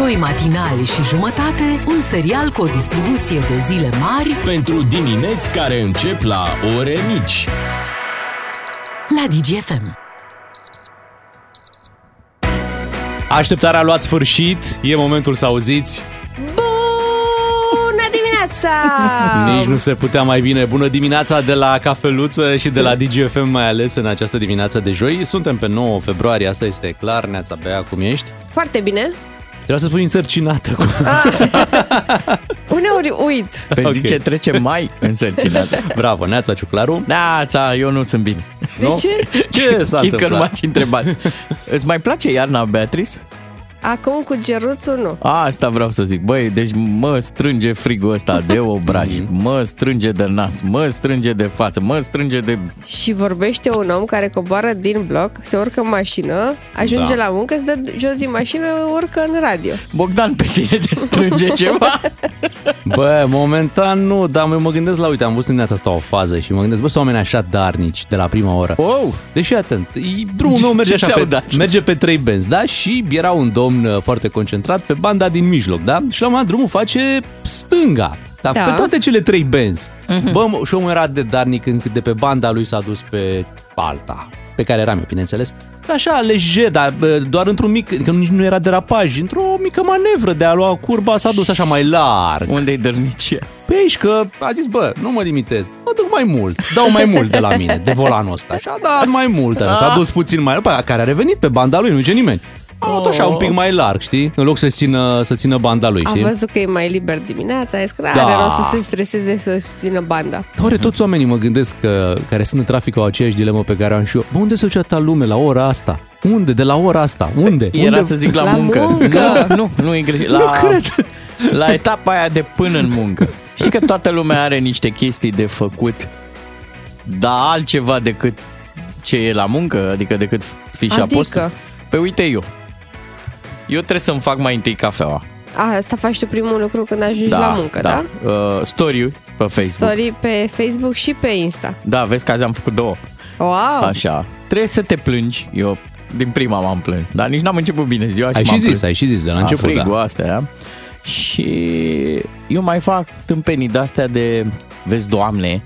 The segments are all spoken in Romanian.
Doi matinali și jumătate, un serial cu o distribuție de zile mari Pentru dimineți care încep la ore mici. la DGFM. Așteptarea a luat sfârșit, e momentul să auziți. Bună dimineața! Nici nu se putea mai bine. Bună dimineața de la Cafeluță și de la DGFM mai ales în această dimineață de joi. Suntem pe 9 februarie, asta este clar. Neața Bea, cum ești? Foarte bine. Vreau să spun însărcinată. Cu... Uneori uit. Pe Ok. zi ce trece mai însărcinat. Bravo, Neața Ciuclaru. Neața, eu nu sunt bine. De Nu? ce? Ce s-a Chit că nu întâmplat? m-ați întrebat. Îți mai place iarna, Beatrice? Acum cu geruțul nu. Asta vreau să zic. Băi, deci mă strânge frigul ăsta de obraj, mă strânge de nas, mă strânge de față, mă strânge de... Și vorbește un om care coboară din bloc, se urcă în mașină, ajunge Da. la muncă, se dă jos din mașină, urcă în radio. Bogdan, pe tine te strânge ceva? Bă, momentan nu, dar eu mă gândesc la, uite, am văzut în dimineața asta o fază și mă gândesc, bă, sunt oameni așa darnici de la prima oră. Wow! Deși atent, e- drumul meu merge Ce așa ți-au pe, dat? merge pe trei benzi, da? Și era un domn uh, foarte concentrat pe banda din mijloc, da? Și la un moment dat drumul face stânga. Da, Da. pe toate cele trei benzi. Bă, mă, și omul era de darnic încât de pe banda lui s-a dus pe alta, pe care eram eu, bineînțeles. Așa, lejer, dar bă, doar într-un mic, că nici nu era derapaj, într-o mică manevră de a lua curba, s-a dus așa mai larg. Unde-i dărnicia? Pe aici că a zis, bă, nu mă limitez, mă duc mai mult, dau mai mult de la mine, de volanul ăsta. Și a dat mai mult, s-a dus puțin mai pe care a revenit pe banda lui, nu zice nimeni. A luat așa un pic mai larg, știi? În loc să țină, să țină banda lui, A știi? văzut că e mai liber dimineața, a zis că Da. are rost să se streseze să țină banda. Oare toți oamenii mă gândesc că, care sunt în trafic au aceeași dilemă pe care o am și eu. Bă, unde se duce ta lume la ora asta? Unde? De la ora asta? Unde? Era unde? să zic la, La muncă. muncă. Nu, nu, nu e greșit. La, Nu cred. la etapa aia de până în muncă. Știi că toată lumea are niște chestii de făcut, dar altceva decât ce e la muncă, adică decât fișa Adică? postă. Pe uite eu. Eu trebuie să-mi fac mai întâi cafeaua. A, asta faci tu primul lucru când ajungi la muncă, da? Uh, story pe Facebook. Story pe Facebook și pe Insta. Da, vezi că azi am făcut două. Wow! Așa. Trebuie să te plângi. Eu din prima m-am plâns, dar nici n-am început bine ziua Ai și și m-am zis, plâns. ai și zis de la A, început, frigul, da. astea. Și eu mai fac tâmpenii de-astea de, vezi, doamne,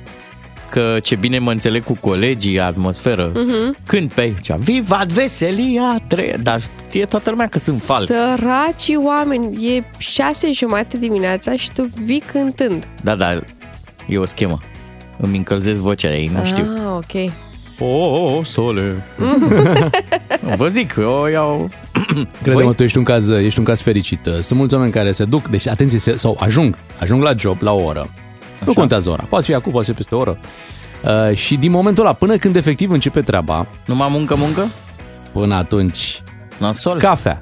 că ce bine mă înțeleg cu colegii, atmosferă. Mhm. Uh-huh. Când pe aici, vivat veselia, tre... dar știe toată lumea că sunt fals. Săraci oameni, e șase jumate dimineața și tu vii cântând. Da, da, e o schemă. Îmi încălzesc vocea ei, nu știu. Ah, ok. Oh, oh, sole. Vă zic, eu iau... Crede-mă, Voi? tu ești un, caz, ești un caz fericit. Sunt mulți oameni care se duc, deci atenție, se, sau ajung, ajung la job la o oră. Așa. Nu contează ora, poate fi acum, poate fi peste o oră. Uh, și din momentul ăla, până când efectiv începe treaba, Numai muncă, muncă? până atunci, Nasol? cafea,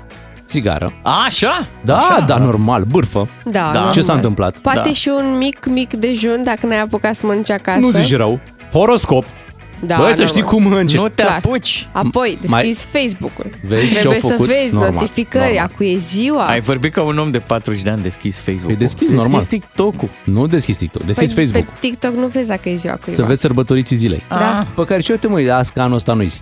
țigară. A, așa? Da, așa? da, normal, bârfă. Da, Da. normal. Ce s-a întâmplat? Poate Da. și un mic, mic dejun dacă n-ai apucat să mănânci acasă. Nu zici rău. Horoscop. Da, Băi, să normal. știi cum încep. Nu te Clar. apuci. Apoi, Mai- deschizi Facebook-ul. Vezi ce Trebuie au făcut? să vezi Normal, notificări, normal. acu e ziua. Ai vorbit ca un om de 40 de ani deschis Facebook. Păi deschis, normal. TikTok-ul. Nu deschizi TikTok, deschizi păi, Facebook. Pe TikTok nu vezi dacă e ziua cuiva. Să vezi sărbătoriții zilei. Da, Pe care și uite măi, azi că anul ăsta nu-i zi.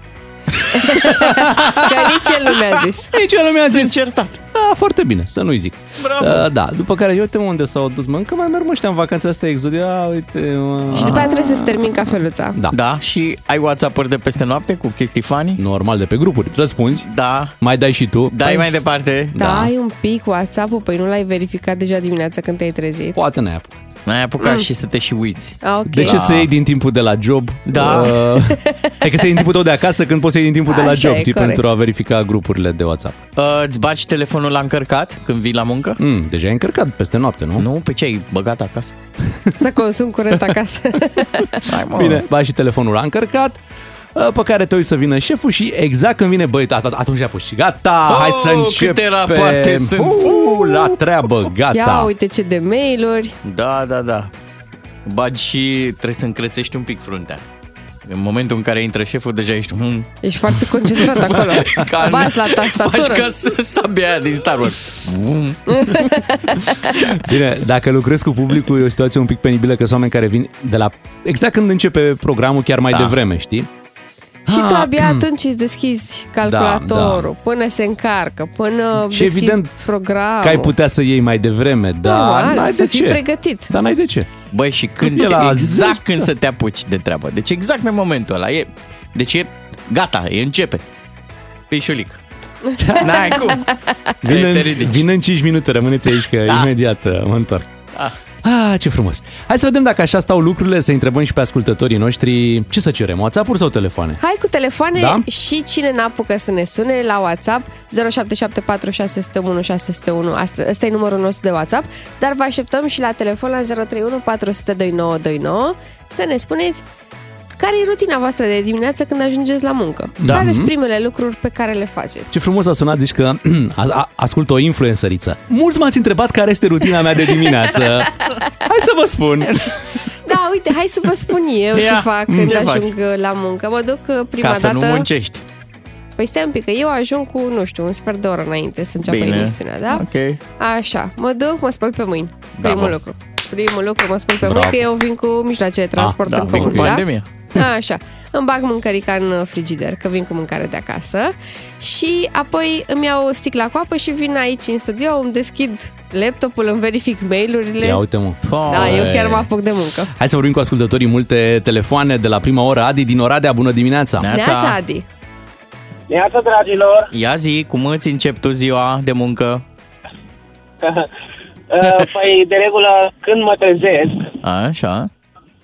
că nici el nu mi-a zis. Nici el nu mi-a zis. certat. Da, foarte bine, să nu-i zic. Bravo. Uh, da, după care, uite mă, unde s-au dus, mă, încă mai merg mă ăștia în vacanța asta exodia, uite, mă. Și după aia trebuie să-ți termin cafeluța. Da. Da, și ai WhatsApp-uri de peste noapte cu chestii funny? Normal, de pe grupuri. Răspunzi, Da. mai dai și tu. Dai Păi, mai departe. Da, Da. ai un pic WhatsApp-ul, păi nu l-ai verificat deja dimineața când te-ai trezit. Poate n-ai apucat. N-ai apucat și să te și uiți. Ah, ok. De ce să iei din timpul de la job? Da. Uh, hai că să iei din timpul tău de acasă când poți să iei din timpul de la Așa job, e, știi, corect. pentru a verifica grupurile de WhatsApp. Uh, îți bagi telefonul la încărcat când vii la muncă? Mm, deja ai încărcat peste noapte, nu? Nu, pe ce ai băgat acasă? Să consum curent acasă. Hai, mă. Bine, ba și telefonul a încărcat, uh, pe care te uiți să vină șeful și exact când vine, băi, at- atunci a pus și gata, Oh, hai să începem. câte rapoarte sunt. Uh, la treabă, gata. Ia uite ce de mail-uri. Da, da, da. Bagi și trebuie să încrețești un pic fruntea. În momentul în care intră șeful, deja ești... Hmm, Ești foarte concentrat acolo. calm. Bați la Faci tastatură. ca să- sabia aia din Star Wars. Vum. Bine, dacă lucrezi cu publicul e o situație un pic penibilă că sunt oameni care vin de la exact când începe programul chiar mai Da. devreme, știi? Și tu Ah, abia atunci îți deschizi calculatorul, până se încarcă, până Și deschizi evident programul. Că ai putea să iei mai devreme, dar Normal, n-ai să de fii ce. pregătit. Dar n-ai de ce. Băi, și când E la exact zece. când să te apuci de treabă. Deci exact în momentul ăla. E, deci e gata, e începe. Pișulic. N-ai cum. Vin Este în, ridic. vin în 5 minute, rămâneți aici că Da. imediat uh, mă întorc. Da. Ah, ce frumos. Hai să vedem dacă așa stau lucrurile, să întrebăm și pe ascultătorii noștri ce să cerem, WhatsApp-uri sau telefoane? Hai cu telefoane Da? și cine n-apucă să ne sune la WhatsApp 0774 601 601. Asta, ăsta e numărul nostru de WhatsApp, dar vă așteptăm și la telefon la 031 400 2929 să ne spuneți care e rutina voastră de dimineață când ajungeți la muncă. Da. Care sunt Mhm. primele lucruri pe care le faceți? Ce frumos a sunat, zici că a, a, ascult o influențăriță. Mulți m-ați întrebat care este rutina mea de dimineață. Hai să vă spun. Da, uite, hai să vă spun eu Ia, ce fac când ce faci? ajung la muncă. Mă duc uh, prima Ca să dată... nu muncești. Păi stai un pic, că eu ajung cu, nu știu, un sfert de oră înainte să înceapă Bine. emisiunea, da? Ok. Așa, mă duc, mă spăl pe mâini. Bravo. Primul lucru. Primul lucru, mă spăl pe Bravo. mâini, că eu vin cu mijloace de transport da, în vin comun, cu da? Pandemia. Așa, îmi bag mâncărica în frigider, că vin cu mâncare de acasă și apoi îmi iau o sticlă cu apă și vin aici în studio, îmi deschid laptopul, îmi verific mail-urile. Ia uite mă. Da, eu chiar mă apuc de muncă. Hai să vorbim cu ascultătorii multe telefoane de la prima oră. Adi din Oradea, bună dimineața! Neața. Neața, Adi. Neața, dragilor! Ia zi, cum îți începi tu ziua de muncă? Uh, Păi, de regulă, când mă trezesc, Așa.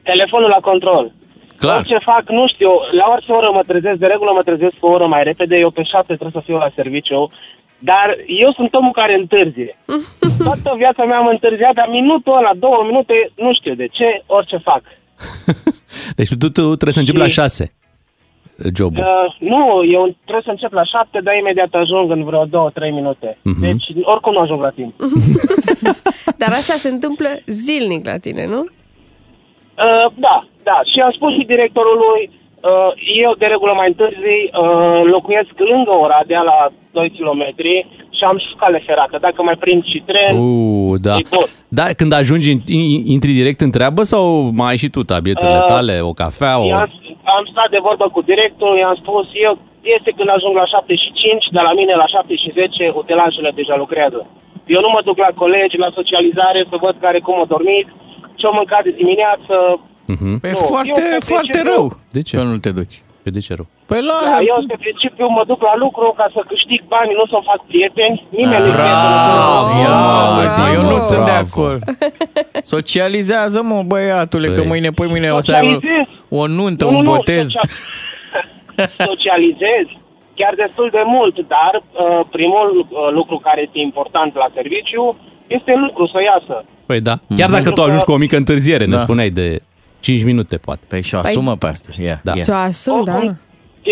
telefonul la control. Clar. Orice fac, nu știu, la orice oră mă trezesc, de regulă mă trezesc o oră mai repede, eu pe șapte trebuie să fiu la serviciu, dar eu sunt omul care întârzie. Toată viața mea am întârziat, dar minutul ăla, două minute, nu știu de ce, orice fac. Deci tu, tu trebuie să începi la Și- 6 jobul. Uh, nu, eu trebuie să încep la șapte, dar imediat ajung în vreo două, trei minute. Mhm. Deci, oricum nu ajung la timp. Dar asta se întâmplă zilnic la tine, nu? Uh, da, da. Și am spus și directorului, uh, eu de regulă mai întârzi, uh, locuiesc lângă Oradea, la 2 km și am și cale ferată. Dacă mai prind și tren, Uh, da. e bun. Da, când ajungi, in- in- intri direct în treabă sau mai ai și tu tableturile Uh, tale, o cafea, o... I-am, am stat de vorbă cu directorul, i-am spus, eu este când ajung la 7 și 5, dar la mine la 7 și 10 utilajele deja lucrează. Eu nu mă duc la colegi, la socializare, să văd care cum a dormit, ce-au mâncat de dimineață. Mhm. Păi Nu, foarte, eu pe foarte principiu- rău. De ce? Că nu te duci. Pe de ce rău? Păi la... Da, eu pe principiu mă duc la lucru ca să câștig bani, nu să-mi fac prieteni. Nimeni nu Bravo! Ia, Ia, uite, eu nu bravo. sunt de acord. Socializează, mă, băiatule, că Păi. mâine, poi mâine o să ai Socializez. o, o nuntă, Nu, un nu, botez. socia- socializez chiar destul de mult, dar uh, primul uh, lucru care este important la serviciu este lucru să iasă. Păi da. Chiar dacă tu ajungi cu o mică întârziere, ne Da. spuneai de 5 minute, poate. Păi și o asumă pe asta. Ia, Da. ia. Și-o asum, da. Oricum,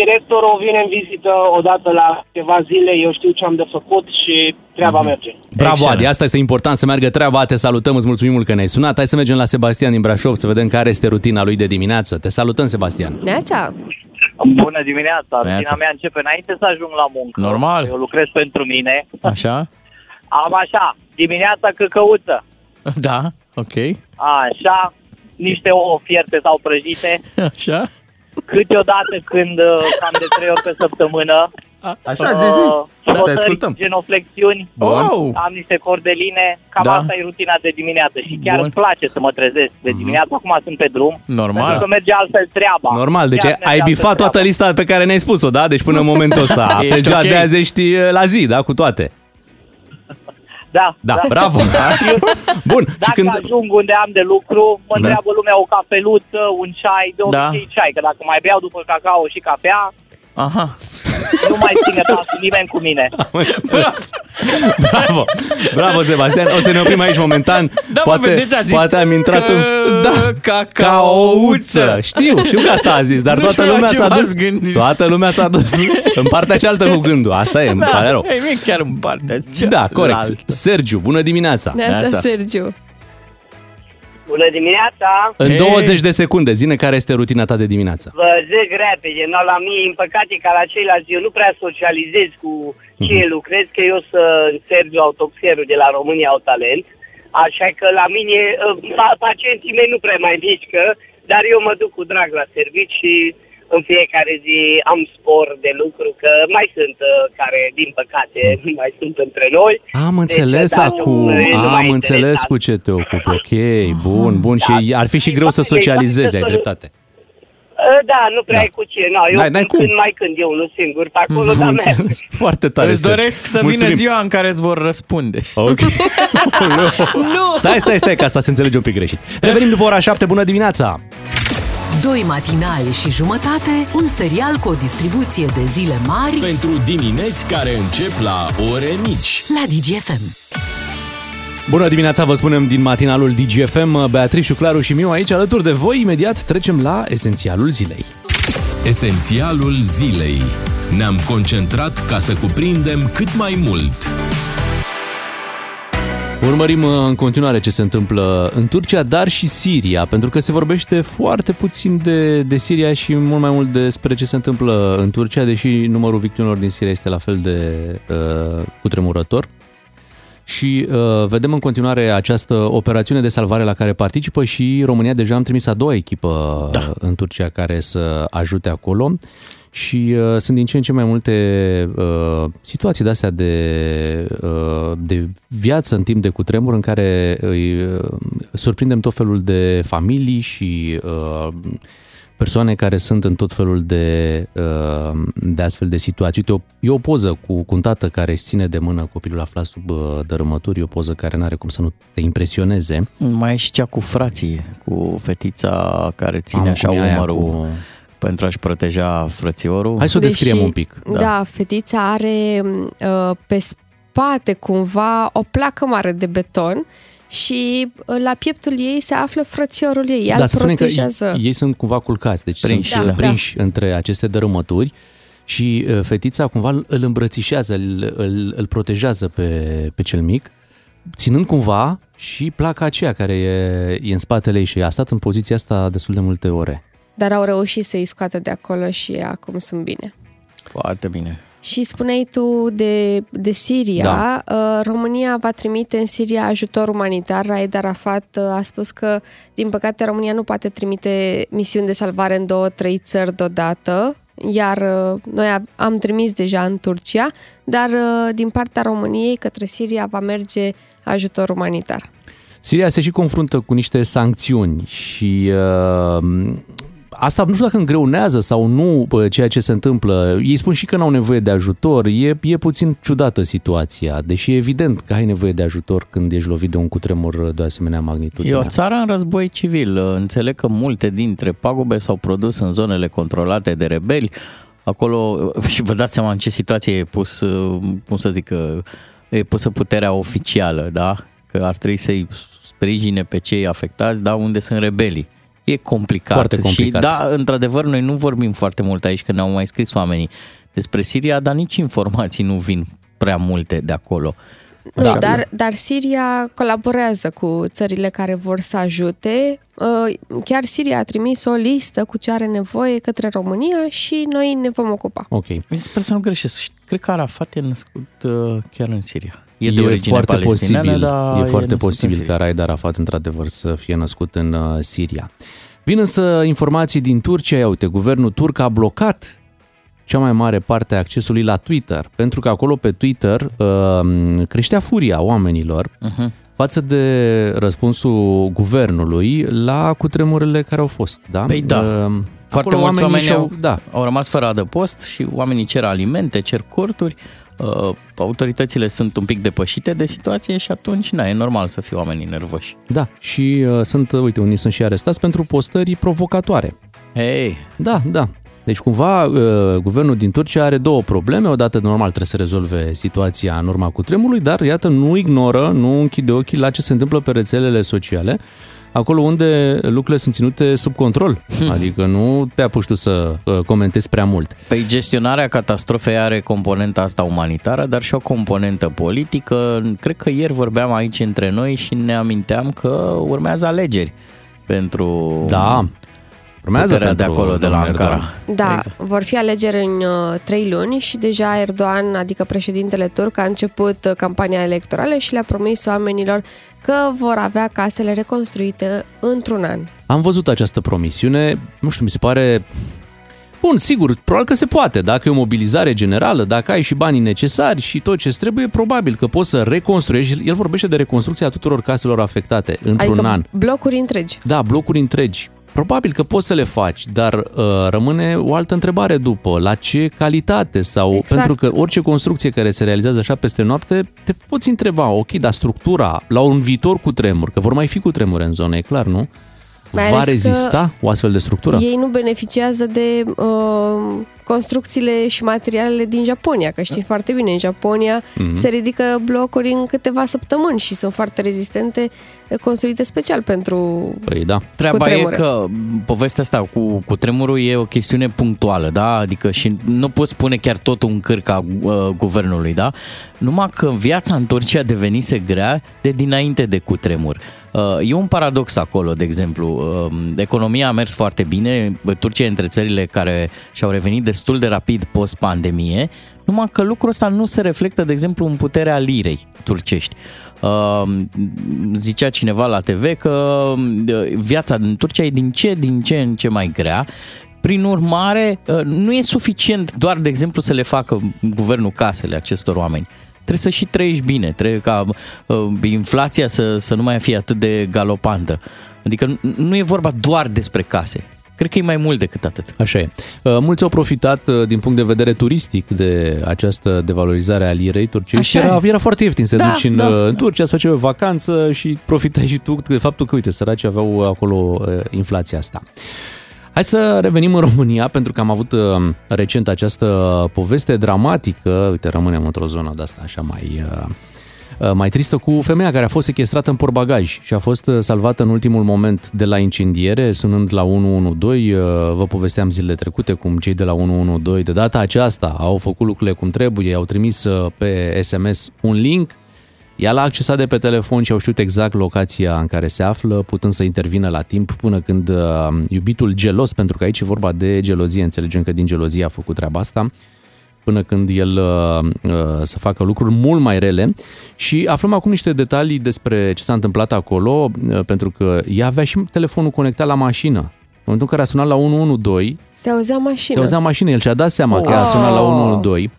Directorul vine în vizită odată la câteva zile, eu știu ce am de făcut și treaba Mhm. merge. Bravo, Excelent. Adi, asta este important să meargă treaba, te salutăm, îți mulțumim mult că ne-ai sunat. Hai să mergem la Sebastian din Brașov să vedem care este rutina lui de dimineață. Te salutăm, Sebastian. Neața. Bună dimineața! Dimineața. Rutina mea începe înainte să ajung la muncă. Normal. Eu lucrez pentru mine. Așa? Am așa, dimineața căcăuță. Da, ok. Așa, niște ouă fierte sau prăjite. Așa? Câteodată când uh, cam de trei ori pe săptămână. Așa, uh, te fotări, ascultăm. genoflexiuni. Wow! Am niște cordeline, cam Da. asta e rutina de dimineață și chiar Bun. îmi place să mă trezesc de dimineață, acum sunt pe drum. Normal. Pentru că merge altfel treaba. Normal, deci Chiar ai, merge ai altfel bifat toată treaba. lista pe care ne-ai spus-o, da? Deci până în momentul ăsta. Pe Ești ziua ok. de azi ești uh, la zi, da? Cu toate. Da, Da, bravo. Bun. Și Dacă când... ajung unde am de lucru, mă Da. întreabă lumea o cafeluță, un ceai, de Da. obicei ceai, că dacă mai beau după cacao și cafea, Aha. nu mai ține pasul nimeni cu mine. Bravo, bravo Sebastian. O să ne oprim aici momentan. Da, mă, poate, vedeți, a zis poate am intrat că- în... Da, cacaouță. Știu, știu că asta a zis, dar Nu toată știu la lumea ce s-a dus. v-ați gândit. Toată lumea s-a dus în partea cealaltă cu gândul. Asta e, îmi pare rău. Ei, mie chiar în partea Da, corect. cealaltă. Sergiu, bună dimineața. Neața, Neața. Sergiu. Bună dimineața! În Ei. 20 de secunde, zine care este rutina ta de dimineață. Vă zic repede, no, la mine, în păcate, ca la ceilalți, eu nu prea socializez cu cine lucrez, că eu sunt Sergiu Autoxerul de la România Au Talent, așa că la mine uh, pa- pacienții mei nu prea mai mișcă, dar eu mă duc cu drag la servici și în fiecare zi am spor de lucru, că mai sunt uh, care, din păcate, nu mai sunt între noi. Am înțeles Deci, da, acum, nu- nu mai am înțeles interesat. cu ce te ocupi. Ok, bun, bun. Și ar fi și greu să socializezi, ai dreptate. Uh, Da, nu prea Da. ai cu ce. No, eu N-ai- n-ai când, cum. mai când eu, nu singur, pe acolo, Am dar merg. înțeles. Foarte tare. Îți Sergiu. doresc să Mulțumim. vină ziua în care îți vor răspunde. Ok. Nu! Stai, stai, stai, că asta se înțelege un pic greșit. Revenim după ora 7, bună dimineața! Doi matinali și jumătate, un serial cu o distribuție de zile mari Pentru dimineți care încep la ore mici. la DGFM. Bună dimineața, vă spunem din matinalul DGFM, Beatrice, Claru și Miu aici alături de voi. Imediat trecem la esențialul zilei. Esențialul zilei. Ne-am concentrat ca să cuprindem cât mai mult. Urmărim uh, în continuare ce se întâmplă în Turcia, dar și Siria, pentru că se vorbește foarte puțin de, de Siria și mult mai mult despre ce se întâmplă în Turcia, deși numărul victimelor din Siria este la fel de uh, cutremurător. Și uh, vedem în continuare această operațiune de salvare la care participă și România deja am trimis a doua echipă da. în Turcia care să ajute acolo și uh, sunt din ce în ce mai multe uh, situații de astea de, uh, de viață în timp de cutremur în care îi uh, surprindem tot felul de familii și uh, persoane care sunt în tot felul de, uh, de astfel de situații. Uite, o, e o poză cu, cu un tată care își ține de mână copilul aflat sub uh, dărâmături, e o poză care nu are cum să nu te impresioneze. Mai e și cea cu frații, cu fetița care ține Mamă, așa cum e aia umărul cu- pentru a-și proteja frățiorul. Hai să o descriem un pic. Da. da, fetița are uh, pe spate cumva o placă mare de beton și uh, la pieptul ei se află frățiorul ei. Ea da, îl să spunem că protejează. ei sunt cumva culcați, deci Prinși, sunt da. prinși între aceste dărâmături și uh, fetița cumva îl îmbrățișează, îl, îl, îl protejează pe, pe cel mic, ținând cumva și placa aceea care e, e în spatele ei și a stat în poziția asta destul de multe ore. Dar au reușit să-i scoată de acolo și acum sunt bine. Foarte bine. Și spuneai tu de, de Siria. Da. Da. România va trimite în Siria ajutor umanitar. Raed Arafat uh, a spus că, din păcate, România nu poate trimite misiuni de salvare în două, trei țări deodată. Iar uh, noi a- am trimis deja în Turcia, dar uh, din partea României către Siria va merge ajutor umanitar. Siria se și confruntă cu niște sancțiuni și uh, asta nu știu dacă îngreunează sau nu uh, ceea ce se întâmplă. Ei spun și că n-au nevoie de ajutor. E, e puțin ciudată situația, deși e evident că ai nevoie de ajutor când ești lovit de un cutremur de o asemenea magnitudine. E o țară în război civil. Înțeleg că multe dintre pagube s-au produs în zonele controlate de rebeli. Acolo, și vă dați seama în ce situație e pus, cum să zic, e pusă puterea oficială, da? Că ar trebui să-i sprijine pe cei afectați, da, unde sunt rebelii. E complicat. Foarte complicat. Și da, într-adevăr, noi nu vorbim foarte mult aici, că ne-au mai scris oamenii despre Siria, dar nici informații nu vin prea multe de acolo. Nu, Așa dar, că- dar Siria colaborează cu țările care vor să ajute. Uh, Chiar Siria a trimis o listă cu ce are nevoie către România și noi ne vom ocupa. Ok. Sper să nu greșesc. Și Cred că Arafat e născut uh, chiar în Siria. E de e origine foarte palestiniană, posibil, dar e e foarte născut în posibil Siria. ca Raed Arafat într-adevăr să fie născut în uh, Siria. Vin însă informații din Turcia, ia uite, guvernul turc a blocat cea mai mare parte a accesului la Twitter, pentru că acolo pe Twitter uh, creștea furia oamenilor uh-huh. față de răspunsul guvernului la cutremurele care au fost. Da? Păi da. Uh, Foarte acolo mulți oameni și-au- au, da, au rămas fără adăpost și oamenii cer alimente, cer corturi. Uh, autoritățile sunt un pic depășite de situație și atunci, na, e normal să fie oamenii nervoși. da. Și uh, sunt, uite, unii sunt și arestați pentru postări provocatoare. Hei, Da, da. Deci cumva uh, guvernul din Turcia are două probleme. Odată, normal, trebuie să rezolve situația în urma cutremurului, dar iată, nu ignoră, nu închide ochii la ce se întâmplă pe rețelele sociale, acolo unde lucrurile sunt ținute sub control. Adică nu te apuci tu să uh, comentezi prea mult. Păi gestionarea catastrofei are componenta asta umanitară, dar și o componentă politică. Cred că ieri vorbeam aici între noi și ne aminteam că urmează alegeri pentru Da, urmează puterea de pentru acolo, de la domnul Erdogan. Ankara. Da, Exact. exact. vor fi alegeri în uh, trei luni și deja Erdogan, adică președintele turc, a început uh, campania electorală și le-a promis oamenilor că vor avea casele reconstruite într-un an. Am văzut această promisiune, nu știu, mi se pare Bun, sigur, probabil că se poate. Dacă e o mobilizare generală, dacă ai și banii necesari și tot ce trebuie, probabil că poți să reconstruiești. El vorbește de reconstrucția tuturor caselor afectate într-un adică an. blocuri întregi. Da, blocuri întregi. Probabil că poți să le faci, dar uh, rămâne o altă întrebare după. La ce calitate? Sau Exact. pentru că orice construcție care se realizează așa peste noapte, te poți întreba, ok, dar structura la un viitor cu tremur, că vor mai fi cu tremure în zonă, e clar, nu? Mai Va ales că rezista o astfel de structură? Ei nu beneficiază de uh, construcțiile și materialele din Japonia, că știi foarte bine, în Japonia Mhm. se ridică blocuri în câteva săptămâni și sunt foarte rezistente, construite special pentru... Păi da. Treaba Cu e tremure. că povestea asta cu, cu tremurul e o chestiune punctuală, da? Adică și nu poți spune chiar totul în cârca uh, guvernului, da? Numai că viața în Turcia devenise grea de dinainte de cutremur. Uh, e un paradox acolo, de exemplu. Uh, economia a mers foarte bine, Turcia e între țările care și-au revenit destul de rapid post-pandemie, numai că lucrul ăsta nu se reflectă, de exemplu, în puterea lirei turcești. Uh, zicea cineva la TV că uh, viața în Turcia e din ce, din ce în ce mai grea. Prin urmare, uh, nu e suficient doar, de exemplu, să le facă guvernul casele acestor oameni. Trebuie să și trăiești bine, trebuie ca uh, inflația să, să nu mai fie atât de galopantă. Adică nu- nu e vorba doar despre case. Cred că e mai mult decât atât. Așa e. Uh, Mulți au profitat uh, din punct de vedere turistic de această devalorizare a lirei turcești. Așa Era, e. era foarte ieftin să Da, duci în, da. uh, în Turcia, să faci o vacanță și profitai și tu de faptul că, uite, săracii aveau acolo uh, inflația asta. Hai să revenim în România, pentru că am avut uh, recent această poveste dramatică. Uite, rămânem într-o zonă de asta așa mai... uh, uh, mai tristă cu femeia care a fost sequestrată în portbagaj și a fost uh, salvată în ultimul moment de la incendiere, sunând la 112. Uh, Vă povesteam zilele trecute cum cei de la 112 de data aceasta au făcut lucrurile cum trebuie, au trimis uh, pe SMS un link ea l-a accesat de pe telefon și au știut exact locația în care se află, putând să intervină la timp până când uh, iubitul gelos, pentru că aici e vorba de gelozie, înțelegem că din gelozie a făcut treaba asta, până când el uh, uh, să facă lucruri mult mai rele. Și aflăm acum niște detalii despre ce s-a întâmplat acolo, uh, pentru că ea avea și telefonul conectat la mașină. În momentul în care a sunat la 112, Se auzea mașina. se auzea mașină, el și-a dat seama că ea a sunat la 112.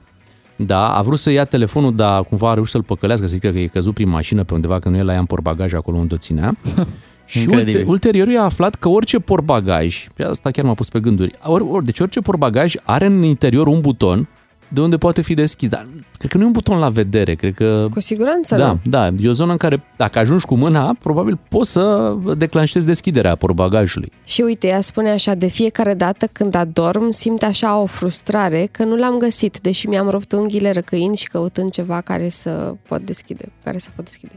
Da, a vrut să ia telefonul, dar cumva a reușit să-l păcălească, să zică că e căzut prin mașină pe undeva, că nu el la ea în portbagaj acolo unde o ținea. și Incredibil. ulte, ulterior i-a aflat că orice portbagaj, și asta chiar m-a pus pe gânduri, or, or, deci orice portbagaj are în interior un buton de unde poate fi deschis, dar cred că nu e un buton la vedere, cred că... Cu siguranță Da, nu. da, e o zonă în care dacă ajungi cu mâna, probabil poți să declanșezi deschiderea portbagajului. Și uite, ea spune așa, de fiecare dată când adorm, simt așa o frustrare că nu l-am găsit, deși mi-am rupt unghiile răcăind și căutând ceva care să pot deschide, care să pot deschide.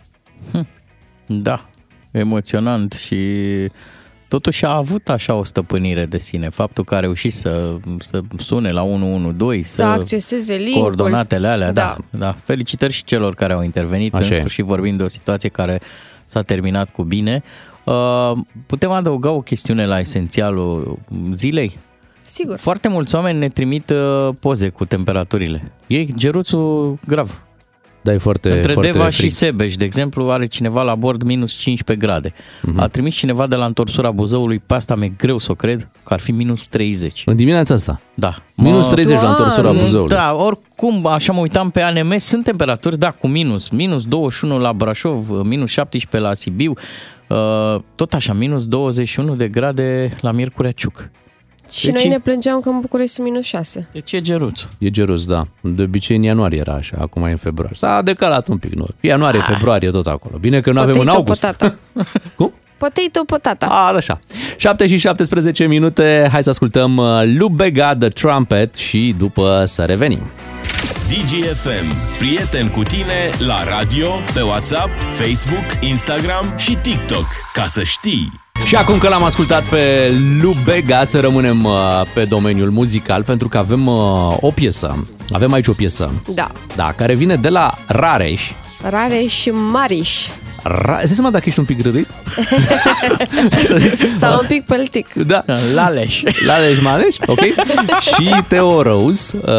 Da, emoționant și totuși a avut așa o stăpânire de sine. Faptul că a reușit să, să sune la 112, Să să, acceseze link coordonatele alea, da. Da. da. Felicitări și celor care au intervenit. Așa în e. sfârșit vorbim de o situație care s-a terminat cu bine. Uh, putem adăuga o chestiune la esențialul zilei? Sigur. Foarte mulți oameni ne trimit uh, poze cu temperaturile. E geruțul grav. Da, e foarte, Între foarte Deva frig. și Sebeș, de exemplu, are cineva la bord minus 15 grade. Mhm. A trimis cineva de la întorsura Buzăului, pe asta mi-e greu să o cred, că ar fi minus 30. În dimineața asta. Da. Minus Mă- 30 la Doamne! întorsura Buzăului. Da, oricum, așa mă uitam pe ANM, sunt temperaturi, da, cu minus. Minus 21 la Brașov, minus 17 la Sibiu, uh, tot așa, minus 21 de grade la Miercurea Ciuc. Și Deci- noi ne plângeam că în București sunt minus 6. Deci e geruț. E geros, da. De obicei în ianuarie era așa, acum e în februarie. S-a decalat un pic, nu? Ianuarie, februarie, tot acolo. Bine că nu avem în Potato, august. potata. Cum? Potato, potata. A, așa. 7 și 17 minute, hai să ascultăm uh, Lubega The Trumpet și după să revenim. DGFM. Prieten cu tine la radio, pe WhatsApp, Facebook, Instagram și TikTok. Ca să știi. Și acum că l-am ascultat pe Lubega, să rămânem uh, pe domeniul muzical, pentru că avem uh, o piesă. Avem aici o piesă, Da. da, care vine de la Rareș. Rareș Mariș. Ra- Îți dai seama dacă ești un pic rârit? Sau un pic păltic. Da. Laleș. Laleș Maleș, ok? și Teo Rose. Uh,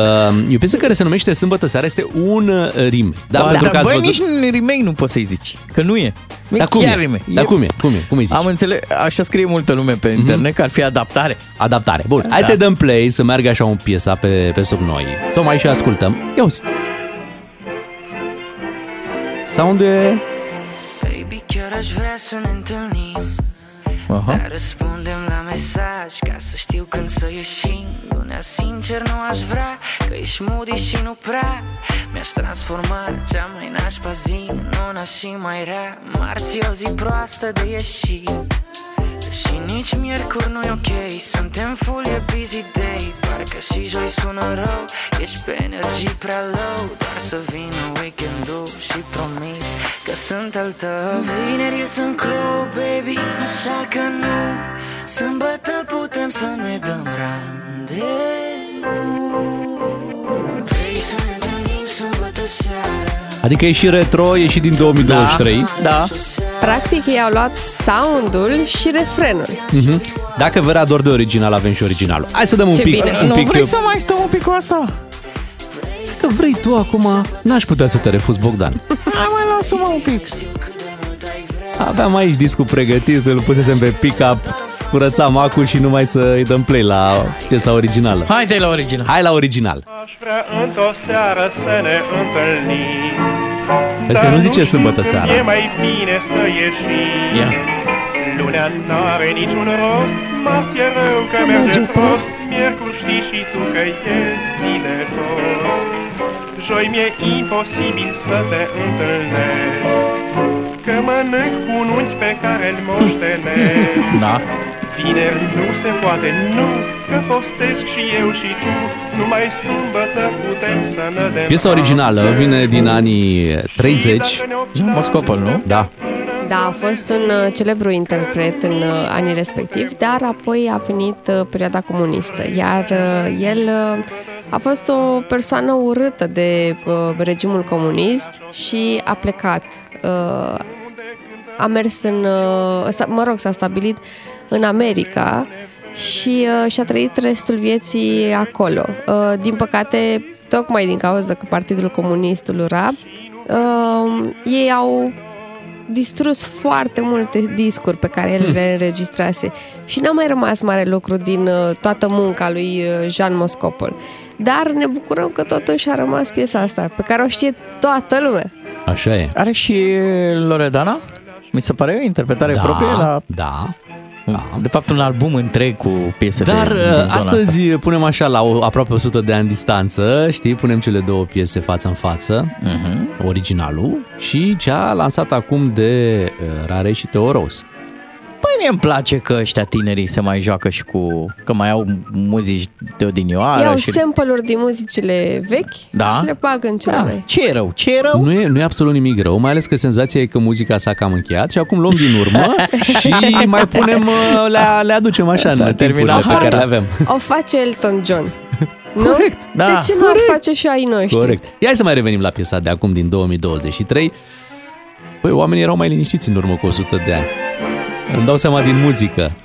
e o piesă care se numește Sâmbătă seara, este un uh, rim. Da, Ba, pentru că dar ați băi, văzut... nici în remake nu poți să-i zici, că nu e. Nu Dar e cum chiar e? remake. Dar cum e? Cum e? Cum îi zici? Am înțeles, așa scrie multă lume pe internet că ar fi adaptare. Adaptare. Bun, hai Da. să dăm play, să meargă așa un piesa pe, pe sub noi. Să o mai și ascultăm. Ia uzi. Sound e... Baby, chiar aș vrea să ne întâlnim. Aha. Dar răspundem la mesaj Ca să știu când să ieșim. Lunea sincer nu aș vrea Că ești moody și nu prea. Mi-aș transforma cea mai nașpa zi În una și mai rea. Marți e o zi proastă de ieșit și nici miercuri nu-i ok Suntem full, e busy day. Parcă și joi sună rău Ești pe energii prea low. Doar să vină weekendul Și promit că sunt al tău. Vineri eu sunt club, baby Așa că nu. Sâmbătă putem să ne dăm randevous Vrei să ne întâlnim sâmbătă seara Adică e și retro, e și din 2023. Da. Practic, ei au luat soundul și refrenul. Mhm. Dacă vă era dor de original, avem și originalul. Hai să dăm un Ce pic, bine. un Nu pic vrei să mai stăm un pic cu asta? Că vrei tu acum, n-aș putea să te refuz, Bogdan. Hai mai lasă-mă un pic. Aveam aici discul pregătit, îl pusesem pe pick-up, curățam acul și numai să îi dăm play la piesa originală. Haide la original. Hai la original. Aș vrea într-o seară să ne întâlnim Vezi că Dar nu zice știu sâmbătă când seara. E mai bine să ieșim Ia. Lunea n-are niciun rost Marți e rău că merge prost Miercuri știi și tu că e zi de rost Joi mi-e imposibil să te întâlnesc Că mănânc cu un unchi pe care îl moștenesc Da. Vineri nu se poate, nu, că postesc și eu și tu Numai sâmbătă putem să ne dăm Piesa originală vine din anii 30. Jean Moscopol, nu? Da. Da, a fost un uh, celebru interpret în uh, anii respectivi, dar apoi a venit uh, perioada comunistă, iar uh, el uh, a fost o persoană urâtă de uh, regimul comunist și a plecat. Uh, a mers în, uh, s-a- mă rog, s-a stabilit în America și uh, și-a trăit restul vieții acolo. Uh, din păcate, tocmai din cauza că Partidul Comunist îl ura, uh, ei au distrus foarte multe discuri pe care el le înregistrase și n-a mai rămas mare lucru din uh, toată munca lui uh, Jean Moscopol. Dar ne bucurăm că totuși a rămas piesa asta, pe care o știe toată lumea. Așa e. Are și Loredana? Mi se pare o interpretare Da, proprie la... da. da. De fapt, un album întreg cu piese Dar de, din uh, zona astăzi asta. punem așa la o, aproape 100 de ani distanță, știi, punem cele două piese față în față, Uh-huh. originalul și cea lansată acum de uh, Rare și Teo Rose. Păi mie îmi place că ăștia tinerii se mai joacă și cu... Că mai au muzici de odinioară Iau și... sample-uri din muzicile vechi Da? și le bagă în cele Da. noi. Ce e rău? Ce e rău? Nu e, nu e absolut nimic rău, mai ales că senzația e că muzica s-a cam încheiat și acum luăm din urmă și mai punem, uh, le, le aducem așa S-a în terminat timpurile pe care le harta. avem. O face Elton John. Nu? Corect. Da. De ce nu ar face și ai noștri? Corect. Ia hai să mai revenim la piesa de acum din 2023. Păi, oamenii erau mai liniștiți în urmă cu 100 de ani. Îmi dau seama din muzică.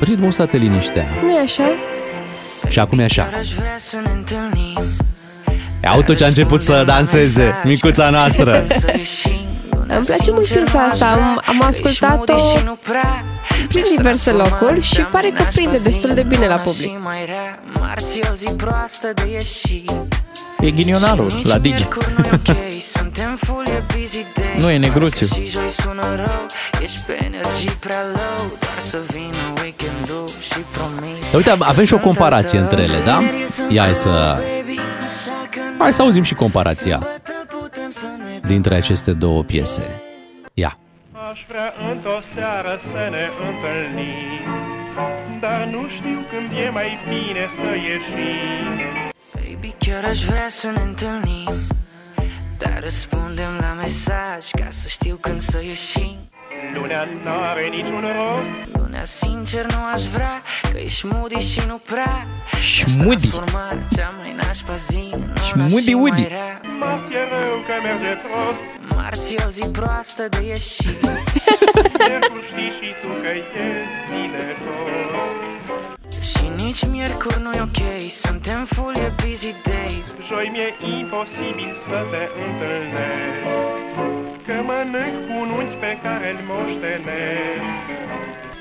Ritmul ăsta te liniștea. nu e așa? Și acum e așa. Chiar aș vrea să ne întâlnim E auto ce a început să danseze, micuța noastră. Îmi place mult piesa asta, am, am ascultat-o prin diverse locuri și pare că prinde destul de bine la public. Marți e o zi proastă de ieșit E ghinionarul la Digi. Miercuri nu e ok, suntem full, e busy day Nu, e negruțiu. Și joi sună rău, ești pe energii prea low Doar să vină weekendul și promit Dar uite, avem și o comparație între ele, da? Ia hai să... Hai să auzim și comparația dintre aceste două piese. Ia. Aș vrea într-o seară să ne întâlnim Dar nu știu când e mai bine să ieșim Baby, chiar aș vrea să ne întâlnim. Dar răspundem la mesaj Ca să știu când să ieșim. Lunea n-are niciun rost. Nea sincer nu aș vrea Că ești moody și nu prea. Schmudi. Transformat cea mai nașpa zi în una Schmudi și Woody. mai rea. Marți e rău că merge prost. Marți e o zi proastă de ieșit. Miercuri știi și tu că e vineros Și nici miercuri nu-i ok. Suntem full, e busy day. Joi mi-e imposibil să te întâlnesc Că mănânc cu un unchi pe care îl moștenesc.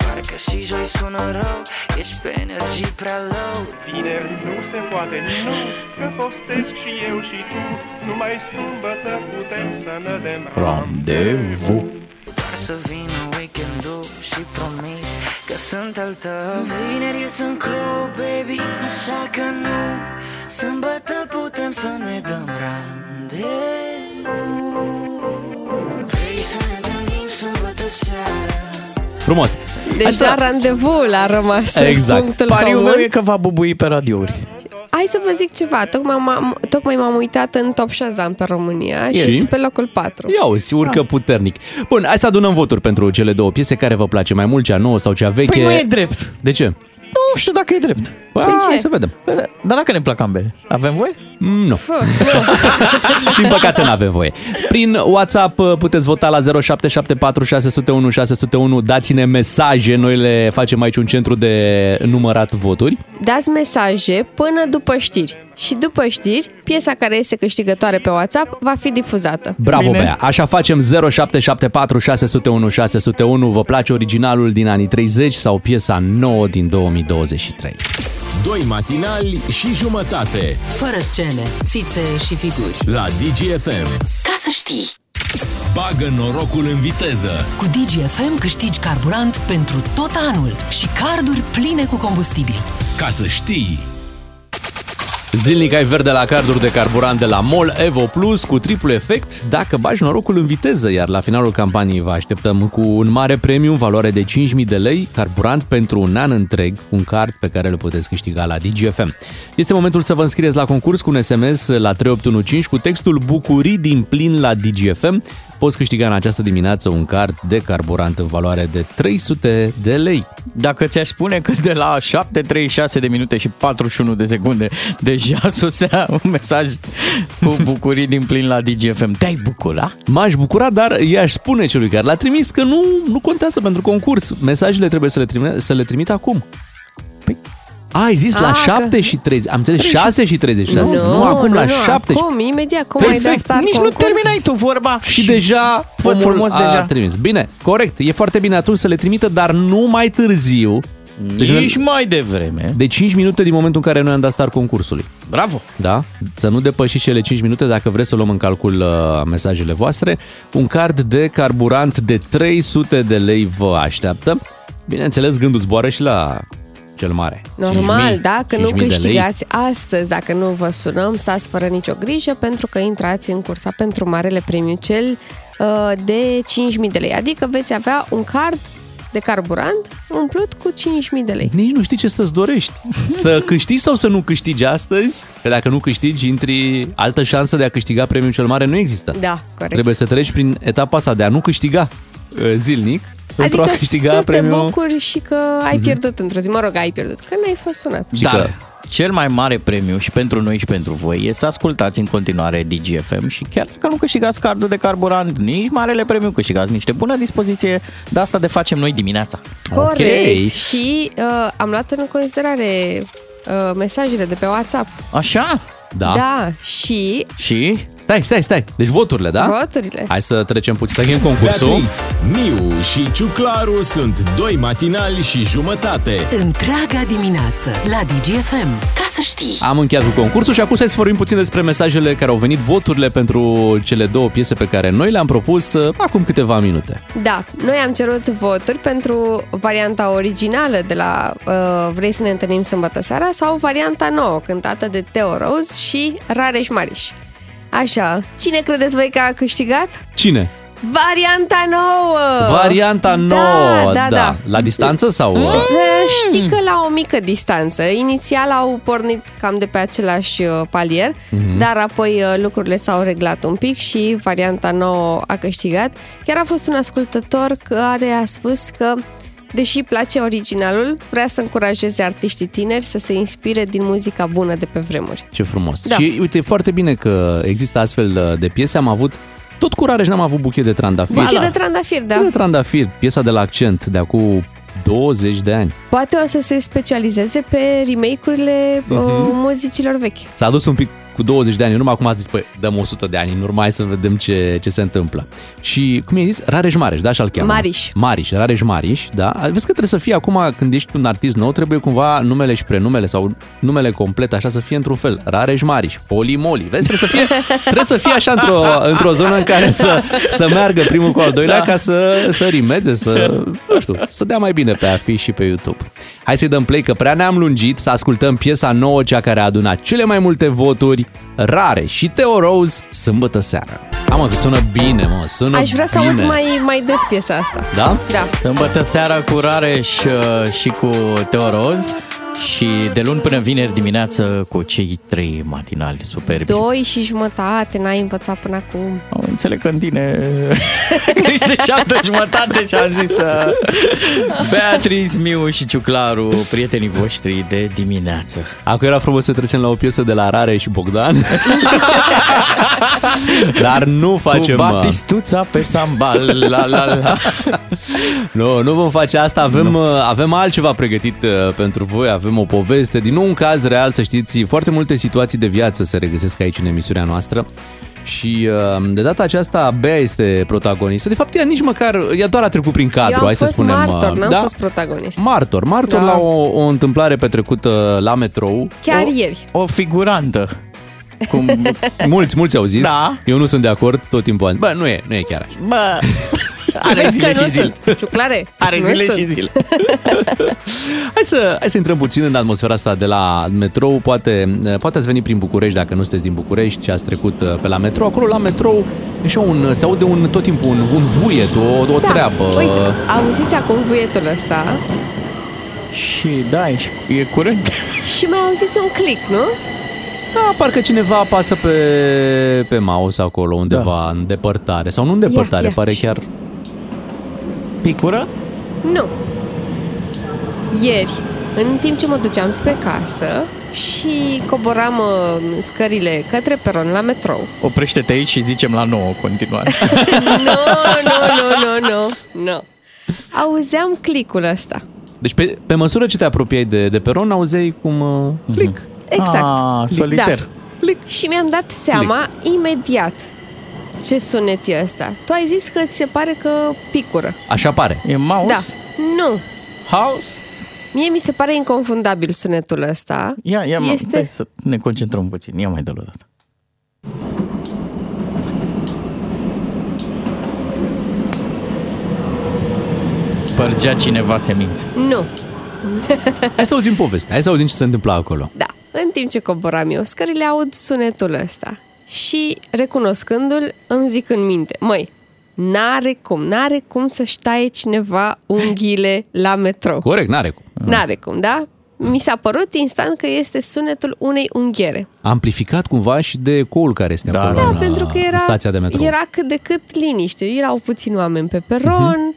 Parcă și joi sună rău Ești pe energii prea low. Vineri nu se poate, nu Că postez și eu și tu. Numai sâmbătă putem să ne dăm Randevu. Doar să vină weekendul și promit Că sunt al tău Vineri eu sunt club, baby Așa că nu Sâmbătă putem să ne dăm randevu Vrei să ne întâlnim sâmbătă seara Frumos. Hai Deci să- la randevu a rămas Exact. punctul Pariul comun. meu e că va bubui pe radiouri. Hai să vă zic ceva, tocmai m-am, tocmai m-am uitat în Top Shazam pe România și Și? sunt pe locul 4. Ia uzi, urcă puternic. Bun, hai să adunăm voturi pentru cele două piese. Care vă place mai mult, cea nouă sau cea veche? Păi nu e drept. De ce? Nu știu dacă e drept. Păi, De hai ce? să vedem. Dar dacă ne plac ambele, avem voie? Mm, Nu. Fă, Din păcate nu avem voie. Prin WhatsApp uh, puteți vota la 0774 601 601. Dați-ne mesaje, noi le facem aici un centru de numărat voturi. Dați mesaje până după știri. Și după știri, piesa care este câștigătoare pe WhatsApp va fi difuzată. Bravo, Bine. Bea! Așa facem 0774 601 601. Vă place originalul din anii 30 sau piesa nouă din 2023? Doi matinali și jumătate Fără scene, fițe și figuri. la DGFM. Ca să știi! Bagă norocul în viteză. Cu DGFM câștigi carburant pentru tot anul și carduri pline cu combustibil. Ca să știi. Zilnic ai verde la carduri de carburant de la MOL Evo Plus cu triplu efect dacă bagi norocul în viteză, iar la finalul campaniei vă așteptăm cu un mare premiu în valoare de 5.000 de lei, carburant pentru un an întreg, un card pe care îl puteți câștiga la DGFM. Este momentul să vă înscrieți la concurs cu un SMS la 3815 cu textul Bucurii din plin la DGFM. Poți câștiga în această dimineață un card de carburant în valoare de 300 de lei. Dacă ți-aș spune că de la 7.36 de minute și 41 de secunde deja sosea un mesaj cu bucurii din plin la DGFM, te-ai bucura? M-aș bucura, dar i-aș spune celui care l-a trimis că nu, nu contează pentru concurs. Mesajele trebuie să le, trimit, să le trimit acum. Păi, a, ai zis la A, 7 că- și 30. Am înțeles 6 și 36. Nu, nu, acum nu, la nu, 7 și... Acum, imediat, cum ai dat Perfect, start nici nu concurs? terminai tu vorba Și deja Fă omul frumos a deja. trimis. Bine, corect. E foarte bine atunci să le trimită, dar nu mai târziu. Deci Nici noi- mai devreme. de 5 minute din momentul în care noi am dat start concursului. Bravo! Da? Să nu depășiți cele 5 minute dacă vreți să luăm în calcul uh, mesajele voastre. Un card de carburant de 300 de lei vă așteaptă. Bineînțeles, gândul zboară și la cel mare. Normal, 5.000, dacă nu 5.000 de lei. câștigați astăzi, dacă nu vă sunăm, stați fără nicio grijă pentru că intrați în cursa pentru marele premiu cel uh, de 5.000 de lei. Adică veți avea un card de carburant umplut cu 5.000 de lei. Nici nu știi ce să-ți dorești. Să câștigi sau să nu câștigi astăzi? Că dacă nu câștigi, intri altă șansă de a câștiga premiul cel mare nu există. Da, corect. Trebuie să treci prin etapa asta de a nu câștiga uh, zilnic pentru adică a câștiga să premiul. Mhm. te bucuri și că ai pierdut într-o zi. Mă rog, ai pierdut, că n-ai fost sunat. Și Dar că- cel mai mare premiu și pentru noi și pentru voi e să ascultați în continuare DGFM și chiar dacă nu câștigați cardul de carburant, nici marele premiu, câștigați niște bună dispoziție, de asta de facem noi dimineața. Corect. Ok. Și uh, am luat în considerare uh, mesajele de pe WhatsApp. Așa? Da. da și Și? Stai, stai, stai. Deci voturile, da? voturile. Hai să trecem puțin, să încheiem concursul. Beatrice, Miu și Ciuclaru sunt doi matinali și jumătate. Întreaga dimineață la DGFM. Ca să știi! Am încheiat cu concursul și acum să vorbim puțin despre mesajele care au venit, voturile pentru cele două piese pe care noi le-am propus uh, acum câteva minute. Da, noi am cerut voturi pentru varianta originală de la uh, Vrei să ne întâlnim sâmbătă seara sau varianta nouă, cântată de Teo Rose și Rareș Mariș. Așa, cine credeți voi că a câștigat? Cine? Varianta nouă! Varianta nouă, da, da, da. La distanță sau? uh, Să știi că la o mică distanță. Inițial au pornit cam de pe același uh, palier, Mhm. dar apoi uh, lucrurile s-au reglat un pic și varianta nouă a câștigat. Chiar a fost un ascultător care a spus că deși place originalul, vrea să încurajeze artiștii tineri să se inspire din muzica bună de pe vremuri. Ce frumos. Da. Și uite, e foarte bine că există astfel de piese. Am avut tot cu Rareș n-am avut buchet de trandafir. Buchet de trandafir, da. de trandafir, piesa de la accent de acum 20 de ani. Poate o să se specializeze pe remake-urile uh, muzicilor vechi. S-a adus un pic cu 20 de ani în urmă, acum a zis, păi, dăm 100 de ani în urmă, hai să vedem ce, ce se întâmplă. Și, cum i zis, Rareș Mareș, da, așa-l cheamă? Mariș. Mariș, Rareș Mariș, da. Vezi că trebuie să fie acum, când ești un artist nou, trebuie cumva numele și prenumele sau numele complet, așa, să fie într-un fel. Rareș Mariș, Poli Moli. Vezi, trebuie să fie, trebuie să fie așa într-o, într-o zonă în care să, să meargă primul cu al doilea, da. ca să, să rimeze, să, nu știu, să dea mai bine pe afiș și pe YouTube. Hai să-i dăm play, că prea ne-am lungit, să ascultăm piesa nouă, cea care a adunat cele mai multe voturi, Rare și Theo Rose, sâmbătă seara. Am că sună bine, mă, sună Aș vrea să bine. aud mai, mai des piesa asta. Da? Da. Sâmbătă seara cu Rareș uh, și cu Teoroz și de luni până vineri dimineață cu cei trei matinali superbi. Doi și jumătate, n-ai învățat până acum. Am înțeleg că în tine ești de șapte jumătate și am zis uh, Beatrice, Miu și Ciuclaru, prietenii voștri de dimineață. Acum era frumos să trecem la o piesă de la Rare și Bogdan. Dar nu facem... Cu uh, batistuța pe țambal, la la la. Nu, nu vom face asta. Avem, uh, avem altceva pregătit uh, pentru voi. Avem o poveste, din nou un caz real, să știți. Foarte multe situații de viață se regăsesc aici în emisiunea noastră. Și uh, de data aceasta Bea este protagonistă. De fapt, ea nici măcar, ea doar a trecut prin cadru, Eu am hai să fost spunem. martor, uh, n-am da? fost protagonist. Martor, martor Da. la o, o întâmplare petrecută la metrou. Chiar o, ieri. O figurantă. Cum, Mulți, mulți au zis. Da. Eu nu sunt de acord, tot timpul am zis, Bă, nu e, nu e chiar așa. bă, are Vezi zile că și nu zile. sunt. Ciuclare? Are nu zile sunt. și zile. Hai să, hai să intrăm puțin în atmosfera asta de la metrou. Poate, poate ați venit prin București dacă nu sunteți din București și ați trecut uh, pe la metrou. Acolo la metrou e așa un, se aude un, tot timpul un, un vuiet, o, o Da, treabă. uite, auziți acum vuietul ăsta Și da, e, și- e curent. și mai auziți un click, nu? Da, parcă cineva apasă pe, pe mouse acolo undeva da. în depărtare. Sau nu în depărtare, ia. pare chiar... Picură? Nu. Ieri, în timp ce mă duceam spre casă și coboram uh, scările către peron la metrou. Oprește-te aici și zicem la nouă continuare. Nu, nu, nu, nu, nu, nu. Auzeam clicul ăsta. Deci pe, pe măsură ce te apropiai de, de peron, auzeai cum... Uh, click. Exact. Ah, soliter. Da. Și mi-am dat seama imediat ce sunet e ăsta. Tu ai zis că ți se pare că picură. Așa pare. E mouse? Da. Nu. House? Mie mi se pare inconfundabil sunetul ăsta. Ia, ia, este... Este- Dai să ne concentrăm puțin. Ia mai dă-l o dată. Spărgea cineva semințe. Nu. Hai să auzim povestea, hai să auzim ce se întâmplă acolo. Da. În timp ce coboram eu scările, aud sunetul ăsta. Și recunoscându-l, îmi zic în minte, măi, n-are cum, n-are cum să-și taie cineva unghiile la metrou. Corect, n-are cum. N-are cum, da? Mi s-a părut instant că este sunetul unei unghiere. Amplificat cumva și de ecoul care este Da, acolo Da, în, pentru că în era, stația de metrou. era cât de cât liniște. Erau puțini oameni pe peron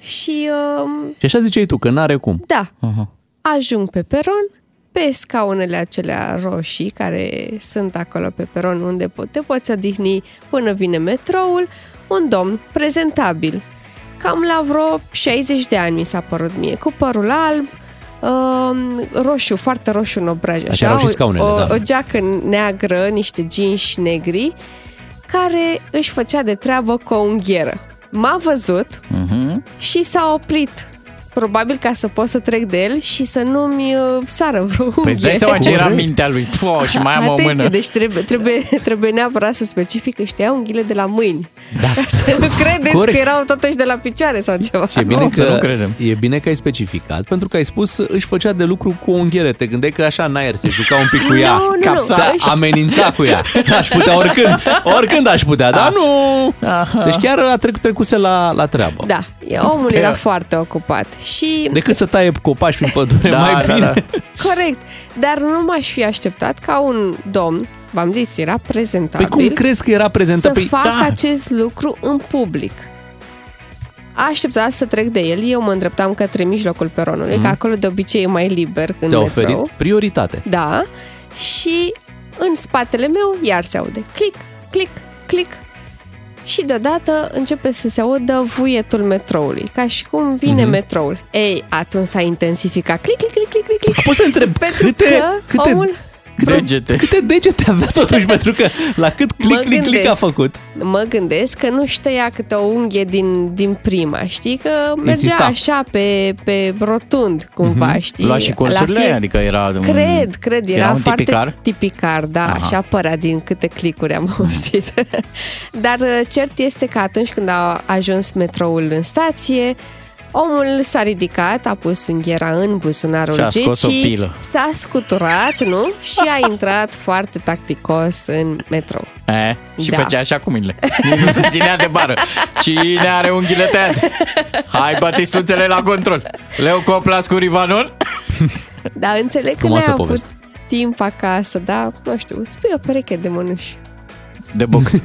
și, uh, Și așa ziceai tu, că n-are cum. da, Aha. ajung pe peron, pe scaunele acelea roșii care sunt acolo pe peron unde po- te poți odihni până vine metroul, un domn prezentabil, cam la vreo 60 de ani mi s-a părut mie, cu părul alb, uh, roșu, foarte roșu în obraj, Așa erau și o, scaunele, o, da. o geacă neagră, niște jeans negri, care își făcea de treabă cu o unghieră. M-a văzut Mhm. și s-a oprit. Probabil ca să pot să trec de el și să nu-mi uh, sară vreo Păi îți dai unghie. seama ce era în mintea lui. Fo, și mai am o Atenție, mână. deci trebuie, trebuie, trebuie neapărat să specific că știa unghiile de la mâini. Da. Ca să nu credeți Corect. că erau totuși de la picioare sau ceva. Și e bine, Nu, să că, nu credem. e bine că ai specificat, pentru că ai spus își făcea de lucru cu o unghiere. Te gândeai că așa în aer se juca un pic cu ea. Nu, nu, nu. Capsa, Își- amenința cu ea. Aș putea oricând. Oricând aș putea, dar nu. Aha. Deci chiar a trec, trecuse la, la treabă. Da, e- omul era foarte ocupat. Și Decât să taie copaci prin pădure, Da, mai da, bine. da. corect, dar nu m-aș fi așteptat ca un domn, v-am zis, era prezentabil, Păi cum crezi că era prezentat? să Păi, facă da. acest lucru în public. aștepta să trec de el, eu mă îndreptam către mijlocul peronului, mm. că acolo de obicei e mai liber în Ți-a metrou. oferit prioritate. Da, și în spatele meu iar se aude click, click, click și deodată începe să se audă vuietul metroului, ca și cum vine mm-hmm. metroul. Ei, atunci s-a intensificat click, click, click, click, click, click. Pot să întreb Pentru câte, că câte, omul... câte, Degete. câte degete avea totuși, pentru că la cât click, Mă click, click a gândesc. făcut. Mă gândesc că nu știa câte o unghie din, din prima, știi? Că mergea Insista. așa pe, pe rotund, cumva, știi? Lua și colțurile La aia, adică era un- Cred, cred, era, era un foarte tipicar? tipicar, da, Aha. așa părea din câte clicuri am auzit. Dar uh, cert este că atunci când a ajuns metroul în stație, Omul s-a ridicat, a pus unghiera în buzunarul Și a scos o Gigi, pilă. s-a scuturat, nu? Și a intrat foarte tacticos în metrou. E, și Da. făcea așa cu mâinile. Nici nu se ținea de bară. Cine are unghiile tăiate? Hai, batistuțele la control. Leu Coplas cu Rivanol? Dar înțeleg că Frumoasă n-ai avut poveste. timp acasă, da? Nu știu, îți pui o pereche de mănuși. De box.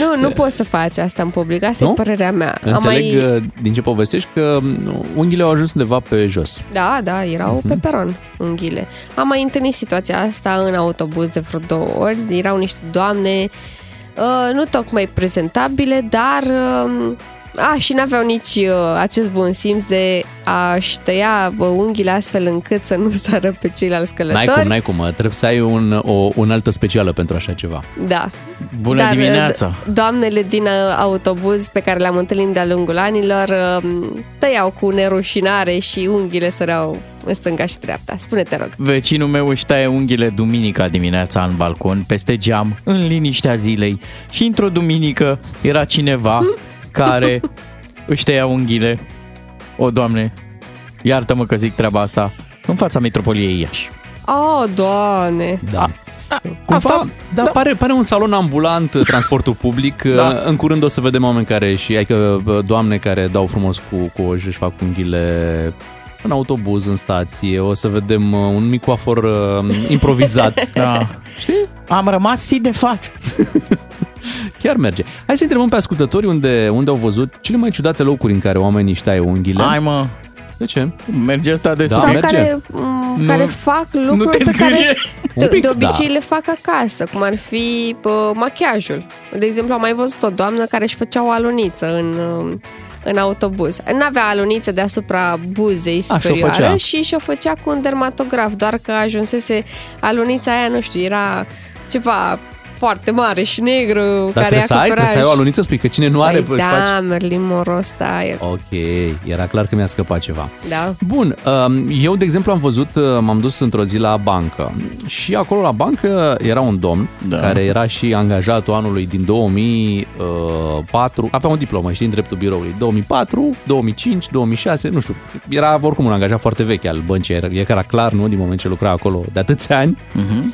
Nu, nu poți să faci asta în public, asta Nu? e părerea mea. Am Înțeleg mai... uh, din ce povestești că mm, unghiile au ajuns undeva pe jos. Da, da, erau Mhm. pe peron unghiile. Am mai întâlnit situația asta în autobuz de vreo două ori. Erau niște doamne uh, nu tocmai prezentabile, dar uh, a, și n-aveau nici uh, acest bun simț de a-și tăia uh, unghiile astfel încât să nu sară pe ceilalți N-ai călători. cum, n-ai cum. Trebuie să ai un, o unaltă specială pentru așa ceva. Da. Bună Dar, dimineața! do- Doamnele din uh, autobuz pe care le-am întâlnit de-a lungul anilor uh, tăiau cu nerușinare și unghiile săreau în stânga și dreapta. Spune-te, rog. Vecinul meu își taie unghiile duminica dimineața în balcon, peste geam, în liniștea zilei. Și într-o duminică era cineva care își tăia unghiile. O, Doamne, iartă-mă că zic treaba asta, în fața metropoliei Iași. Oh, doamne! Da. Cumva, Asta- da, Pare, pare un salon ambulant, uh, transportul public. Da. Da. În curând o să vedem oameni care și, adică uh, doamne care dau frumos cu, cu o își fac unghiile în autobuz, în stație. O să vedem uh, un mic coafor uh, improvizat. Da. Știi? Am rămas si de fat. Chiar merge. Hai să întrebăm pe ascultători unde, unde au văzut cele mai ciudate locuri în care oamenii își taie unghiile. Hai mă, De ce? merge asta de Da, sus. Sau merge. care, m, Nu- care fac nu lucruri te pe care zgârie. Un de, pic, de obicei da. le fac acasă, cum ar fi pă, machiajul. De exemplu, am mai văzut o doamnă care își făcea o aluniță în, uh, în autobuz. N-avea aluniță deasupra buzei și-o superioară făcea. și și-o făcea cu un dermatograf, doar că ajunsese alunița aia, nu știu, era ceva foarte mare și negru, Dar care trebuie să ai, acopera trebuie să ai o și- aluniță, spui că cine nu are, Păi își da, faci... Merlin Monroe ăsta e. Ok, era clar că mi-a scăpat ceva. Da. Bun, um, eu, de exemplu, am văzut, uh, m-am dus într-o zi la bancă și acolo la bancă era un domn Da. care era și angajatul anului din 2004, avea o diplomă, știi, în dreptul biroului, 2004, 2005, 2006, nu știu, era oricum un angajat foarte vechi al băncii, era, era clar, nu, din moment ce lucra acolo de atâția ani. Mhm.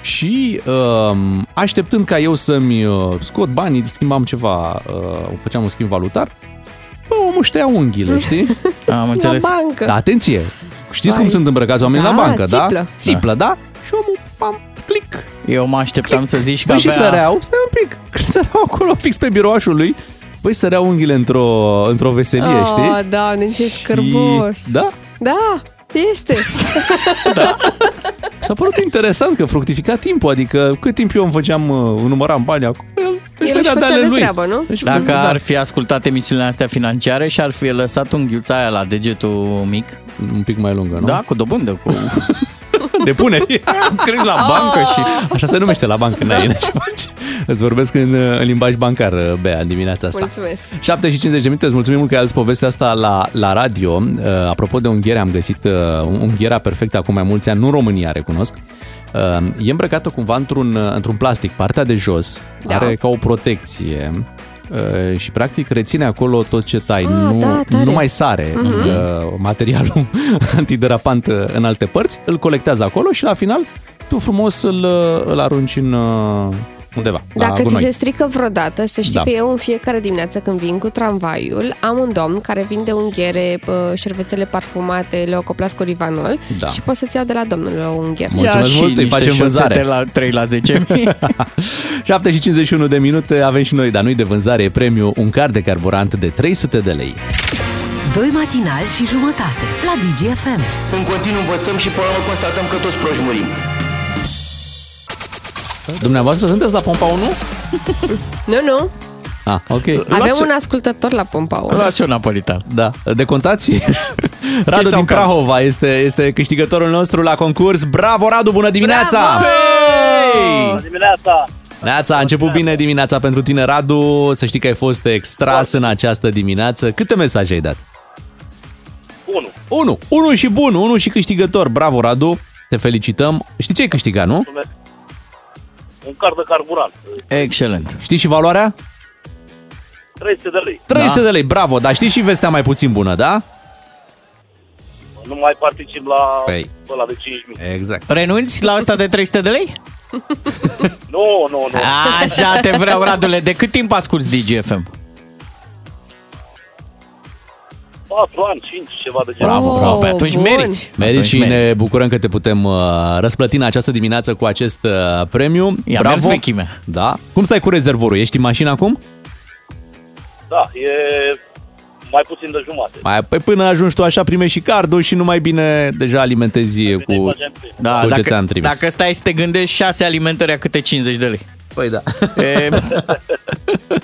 Și um, așteptând ca eu să-mi uh, scot banii, schimbam ceva, uh, făceam un schimb valutar, bă, omul își tăia unghiile, știi? Am înțeles. La bancă. Da, atenție! Știți Vai. cum sunt îmbrăcați oamenii Da, la bancă, da? țiplă. Țiplă, da? Și omul, pam, click. Eu mă așteptam să zici că Băi, și avea... săreau, stai un pic, când săreau acolo fix pe birouașul lui, băi, săreau unghiile într-o, într-o veselie, oh, știi? doamne, ce scârbos. Și, da, Da, este. s-a părut interesant că fructifica timpul, adică cât timp eu îmi făceam, uh, număram bani acolo, el își El își vedea de făcea ale de lui. treabă, nu? Își Dacă da. ar fi ascultat emisiunile astea financiare și ar fi lăsat unghiuța aia la degetul mic, Un pic mai lungă, nu? da, cu dobândă, cu... Depuneri. Am crezut la bancă și... Așa se numește la bancă, n-ai n-ai ce faci. Îți vorbesc în, în limbaj bancar, Bea, în dimineața asta. Mulțumesc. 7 și 50 de minute, îți mulțumim mult că ai adus povestea asta la, la radio. Uh, apropo de unghiere, am găsit uh, unghiera perfectă acum mai mulți ani, nu în România, recunosc. Uh, e îmbrăcată cumva într-un, uh, într-un plastic, partea de jos Da. are ca o protecție uh, și practic reține acolo tot ce tai, Ah, nu, da, tare. nu mai sare Mhm. uh, materialul antiderapant uh, în alte părți, îl colectează acolo și la final tu frumos îl, uh, îl arunci în, uh, undeva, la Dacă ți gunoi. se strică vreodată, să știi Da. că eu în fiecare dimineață când vin cu tramvaiul, am un domn care vinde unghiere, pă, șervețele parfumate, leocoplas cu rivanol Da. și poți să-ți iau de la domnul o ungher. Mulțumesc Ia mult, și îi niște facem vânzare. șosete la 3 la 10 7 și 51 de minute avem și noi, dar nu de vânzare, e premiu un card de carburant de 300 de lei. Doi matinali și jumătate la DGFM. În continuu învățăm și până la urmă constatăm că toți proști murim. Dumneavoastră sunteți la pompa 1? Nu, nu. Ah, ok. Avem Luați- un ascultător la pompa 1. Luați un napolitan. Da, decontați? Radu sau din card? Prahova este, este câștigătorul nostru la concurs. Bravo, Radu, bună dimineața! Bravo! Hey! Dimineața! Neața, a început bine dimineața pentru tine, Radu. Să știi că ai fost extras în această dimineață. Câte mesaje ai dat? 1. Unu. Unu și bun, unu și câștigător. Bravo, Radu. Te felicităm. Știi ce ai câștigat, nu? Un card de carburant. Excelent. Știi și valoarea? 300 de lei. 300 de lei, bravo. Dar știi și vestea mai puțin bună, da? Nu mai particip la Păi. ăla de 5.000. Exact. Renunți la asta de 300 de lei? Nu, nu, nu. Așa te vreau, Radule. De cât timp asculti DGFM? 4 ani, 5, ceva de genul. Bravo, Oh, bravo. Pe atunci bun. meriți. Meriți Atunci și ne bucurăm că te putem uh, răsplăti în această dimineață cu acest uh, premiu. I-a Bravo. mers vechimea. Da. Cum stai cu rezervorul? Ești în mașină acum? Da, e mai puțin de jumate. Mai, păi până ajungi tu așa, primești și cardul și nu mai bine deja alimentezi Bine, cu... facem prin. Da, Tot ce dacă, ți-am trimis. dacă stai să te gândești 6 alimentări a câte 50 de lei. Păi da. E,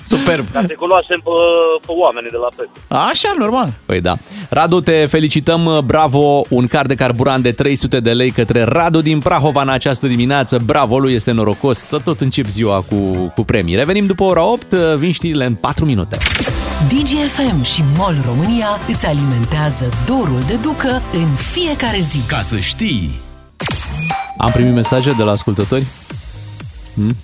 superb. Ca să cunoaștem pe, pe oamenii de la PET. Așa, normal. Păi da. Radu, te felicităm, bravo, un card de carburant de 300 de lei către Radu din Prahova în această dimineață. Bravo, lui este norocos să tot încep ziua cu, cu premii. Revenim după ora 8, vin știrile în 4 minute. DGFM și MOL România îți alimentează dorul de ducă în fiecare zi. Ca să știi. Am primit mesaje de la ascultători? Hmm?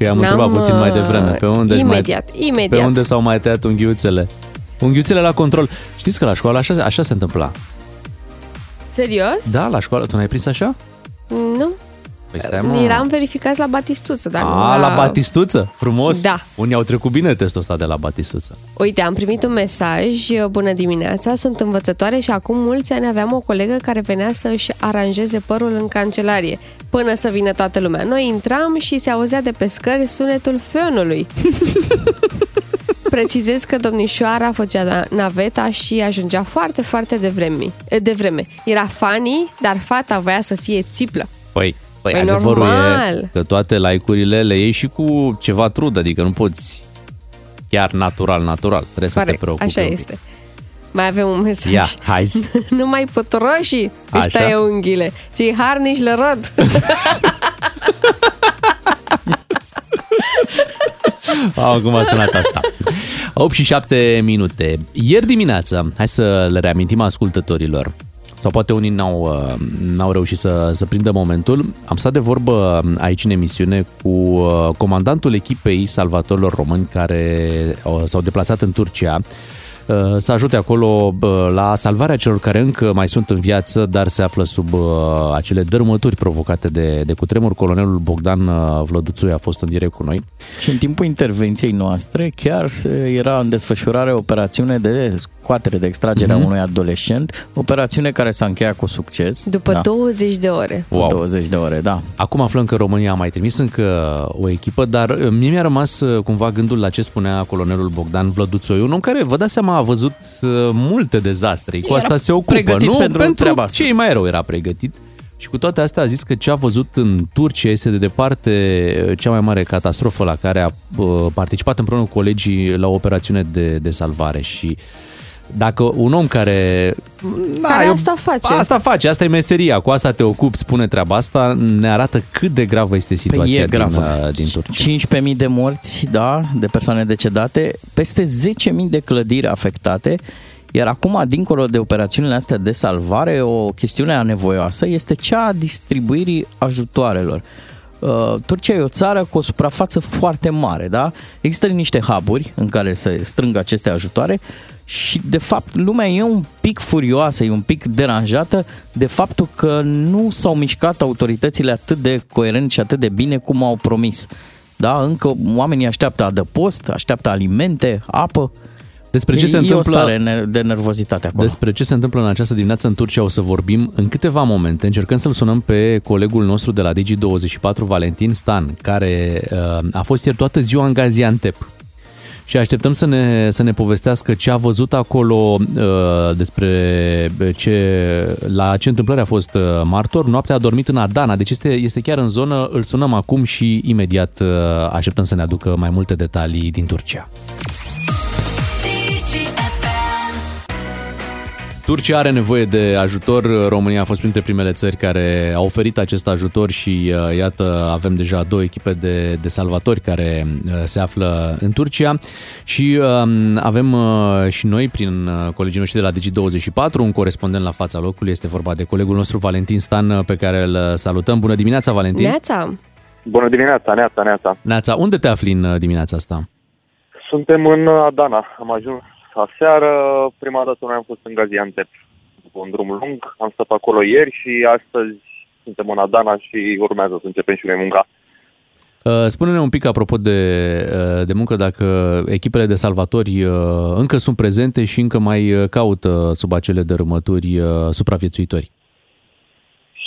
Că i-am N-am, întrebat puțin mai devreme. Pe unde imediat, mai, imediat. Pe unde s-au mai tăiat unghiuțele? Unghiuțele la control. Știți că la școală așa, așa se întâmpla. Serios? Da, la școală. Tu n-ai prins așa? Nu. Păi stai, mă. Eram verificați la Batistuță, dar nu A, la Batistuță? Frumos. Da. Unii au trecut bine testul ăsta de la Batistuță. Uite, am primit un mesaj, bună dimineața, sunt învățătoare și acum mulți ani aveam o colegă care venea să-și aranjeze părul în cancelarie, până să vină toată lumea. Noi intram și se auzea de pe scări sunetul fionului. Precizez că domnișoara făcea na- naveta și ajungea foarte, foarte devreme. De vreme. Era funny, dar fata voia să fie țiplă. Păi, păi, Păi adevărul normal. e că toate like-urile le iei și cu ceva trud, adică nu poți chiar natural, natural. Trebuie să te Corect, preocupi. așa un pic. este. Mai avem un mesaj. Ia, hai zi. nu mai pot roșii își Așa? taie unghiile. Și harnici le rod. Au, cum a sunat asta. 8 și 7 minute. Ieri dimineață, hai să le reamintim ascultătorilor, sau poate unii n-au, uh, n-au reușit să, să prindă momentul. Am stat de vorbă aici în emisiune cu uh, comandantul echipei salvatorilor români care uh, s-au deplasat în Turcia uh, să ajute acolo uh, la salvarea celor care încă mai sunt în viață, dar se află sub uh, acele dărâmături provocate de, de cutremur. Colonelul Bogdan uh, Vlăduțui a fost în direct cu noi. Și în timpul intervenției noastre chiar se- era în desfășurare o operațiune de scoatere, de extragere Mhm. a unui adolescent, operațiune care s-a încheiat cu succes. După da. 20 de ore. Wow. 20 de ore, da. Acum aflăm că România a mai trimis încă o echipă, dar uh, mie mi-a rămas uh, cumva gândul la ce spunea colonelul Bogdan Vlăduțoi, un om care, vă dați seama, a văzut uh, multe dezastre. Cu Era asta se ocupă, pregătit nu? pentru treaba asta. cei mai rău era pregătit. Și cu toate astea a zis că ce a văzut în Turcia este de departe uh, cea mai mare catastrofă la care a uh, participat împreună cu colegii la o operațiune de, de salvare și dacă un om care... Care eu- asta face. Asta face, asta e meseria, cu asta te ocupi, spune treaba asta, ne arată cât de gravă este situația Păi e din, gravă. uh, din Turcia. 15.000 de morți, da, de persoane decedate, peste 10.000 de clădiri afectate, iar acum, dincolo de operațiunile astea de salvare, o chestiune anevoioasă este cea a distribuirii ajutoarelor. Uh, Turcia e o țară cu o suprafață foarte mare, da? Există niște huburi în care se strâng aceste ajutoare și, de fapt, lumea e un pic furioasă, e un pic deranjată de faptul că nu s-au mișcat autoritățile atât de coerent și atât de bine cum au promis. da? Încă oamenii așteaptă adăpost, așteaptă alimente, apă. Despre ce e, se e o întâmplă stare ne- de nervozitate acolo. Despre ce se întâmplă în această dimineață în Turcia o să vorbim în câteva momente. Încercăm să-l sunăm pe colegul nostru de la Digi24, Valentin Stan, care uh, a fost ieri toată ziua în Gaziantep. Și așteptăm să ne, să ne povestească ce a văzut acolo, uh, despre ce, la ce întâmplări a fost uh, martor. Noaptea a dormit în Adana, deci este, este chiar în zonă. Îl sunăm acum și imediat uh, așteptăm să ne aducă mai multe detalii din Turcia. Turcia are nevoie de ajutor. România a fost printre primele țări care a oferit acest ajutor și uh, iată, avem deja două echipe de, de salvatori care uh, se află în Turcia și um, avem uh, și noi, prin uh, colegii noștri de la Digi24, un corespondent la fața locului. Este vorba de colegul nostru Valentin Stan, uh, pe care îl salutăm. Bună dimineața, Valentin! Neața, Bună dimineața, Neața, Neața. Neața, unde te afli în uh, dimineața asta? Suntem în Adana. Am ajuns aseară. Prima dată noi am fost în Gaziantep. După un drum lung. Am stat acolo ieri și astăzi suntem în Adana și urmează să începem și noi munca. Uh, Spune-ne un pic apropo de, uh, de muncă, dacă echipele de salvatori uh, încă sunt prezente și încă mai uh, caută sub acele dărâmături uh, supraviețuitori.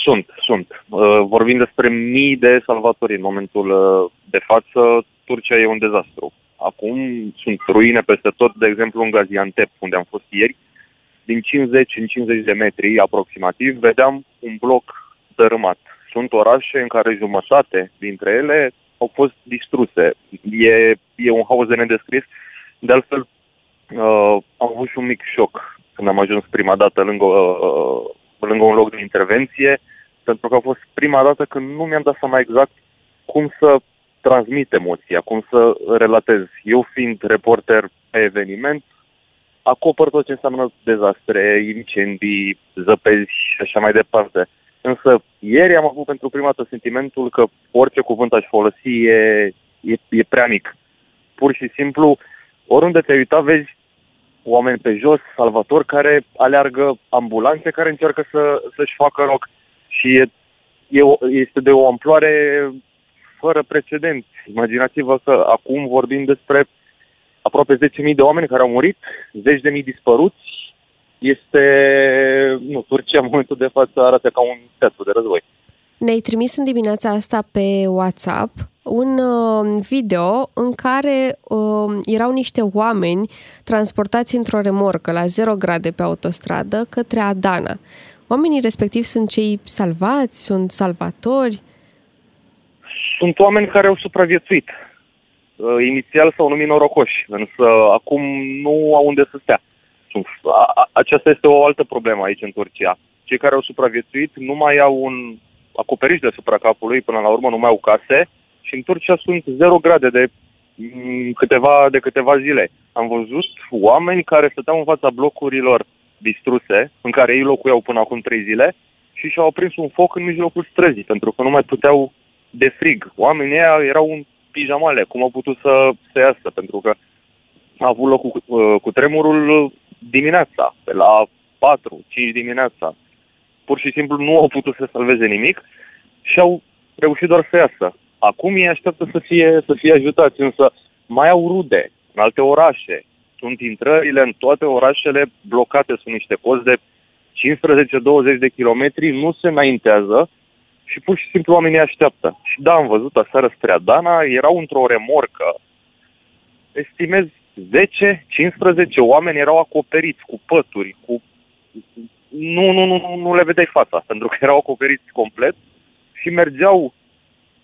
Sunt, sunt. Uh, Vorbim despre mii de salvatori în momentul uh, de față. Turcia e un dezastru. Acum sunt ruine peste tot, de exemplu în Gaziantep, unde am fost ieri. Din 50 în 50 de metri aproximativ, vedeam un bloc dărâmat. Sunt orașe în care jumătate dintre ele au fost distruse. E, e un haos de nedescris. De altfel, uh, am avut și un mic șoc când am ajuns prima dată lângă, uh, lângă un loc de intervenție, pentru că a fost prima dată când nu mi-am dat seama exact cum să transmit emoția, cum să relatez. Eu fiind reporter pe eveniment, acopăr tot ce înseamnă dezastre, incendii, zăpezi și așa mai departe. Însă ieri am avut pentru prima dată sentimentul că orice cuvânt aș folosi e, e, e prea mic. Pur și simplu, oriunde te-ai uitat, vezi oameni pe jos, salvatori care aleargă ambulanțe care încearcă să, să-și facă loc. Și e, e, o- este de o amploare fără precedent. Imaginați-vă că acum vorbim despre aproape 10.000 de oameni care au murit, 10.000 dispăruți. Este, nu, Turcia în momentul de față arată ca un teatru de război. ne-ai trimis în dimineața asta pe WhatsApp un uh, video în care uh, erau niște oameni transportați într-o remorcă la 0 grade pe autostradă către Adana. Oamenii respectivi sunt cei salvați, sunt salvatori. Sunt oameni care au supraviețuit. Uh, Inițial s-au numit norocoși, însă acum nu au unde să stea. Sunt- a- a- Aceasta este o altă problemă aici în Turcia. Cei care au supraviețuit nu mai au un acoperiș deasupra capului, până la urmă nu mai au case și în Turcia sunt 0 grade de mm, câteva, de câteva zile. Am văzut oameni care stăteau în fața blocurilor distruse, în care ei locuiau până acum 3 zile și și-au aprins un foc în mijlocul străzii, pentru că nu mai puteau de frig. Oamenii ăia erau în pijamale, cum au putut să, să iasă, pentru că a avut loc cu, uh, cu tremurul dimineața, pe la 4-5 dimineața. Pur și simplu nu au putut să salveze nimic și au reușit doar să iasă. Acum ei așteaptă să fie, să fie ajutați, însă mai au rude în alte orașe. Sunt intrările în toate orașele blocate, sunt niște cozi de 15-20 de kilometri, nu se înaintează și pur și simplu oamenii așteaptă. Și da, am văzut aseară spre Adana, erau într-o remorcă, estimez 10-15 oameni erau acoperiți cu pături, cu... Nu, nu, nu, nu, nu le vedeai fața, pentru că erau acoperiți complet și mergeau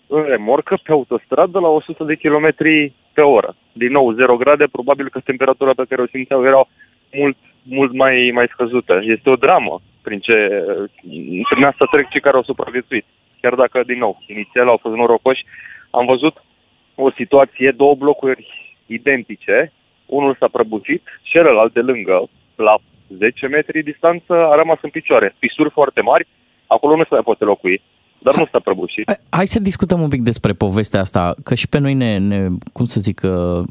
în remorcă pe autostradă la 100 de km pe oră. Din nou, 0 grade, probabil că temperatura pe care o simțeau era mult, mult mai, mai scăzută. Este o dramă prin ce prin asta trec cei care au supraviețuit. Chiar dacă, din nou, inițial au fost norocoși, am văzut o situație, două blocuri identice, unul s-a prăbușit, celălalt de lângă, la 10 metri distanță, a rămas în picioare. Fisuri foarte mari, acolo nu se mai poate locui, dar nu s-a prăbușit. Hai să discutăm un pic despre povestea asta, că și pe noi ne, ne cum să zic, uh,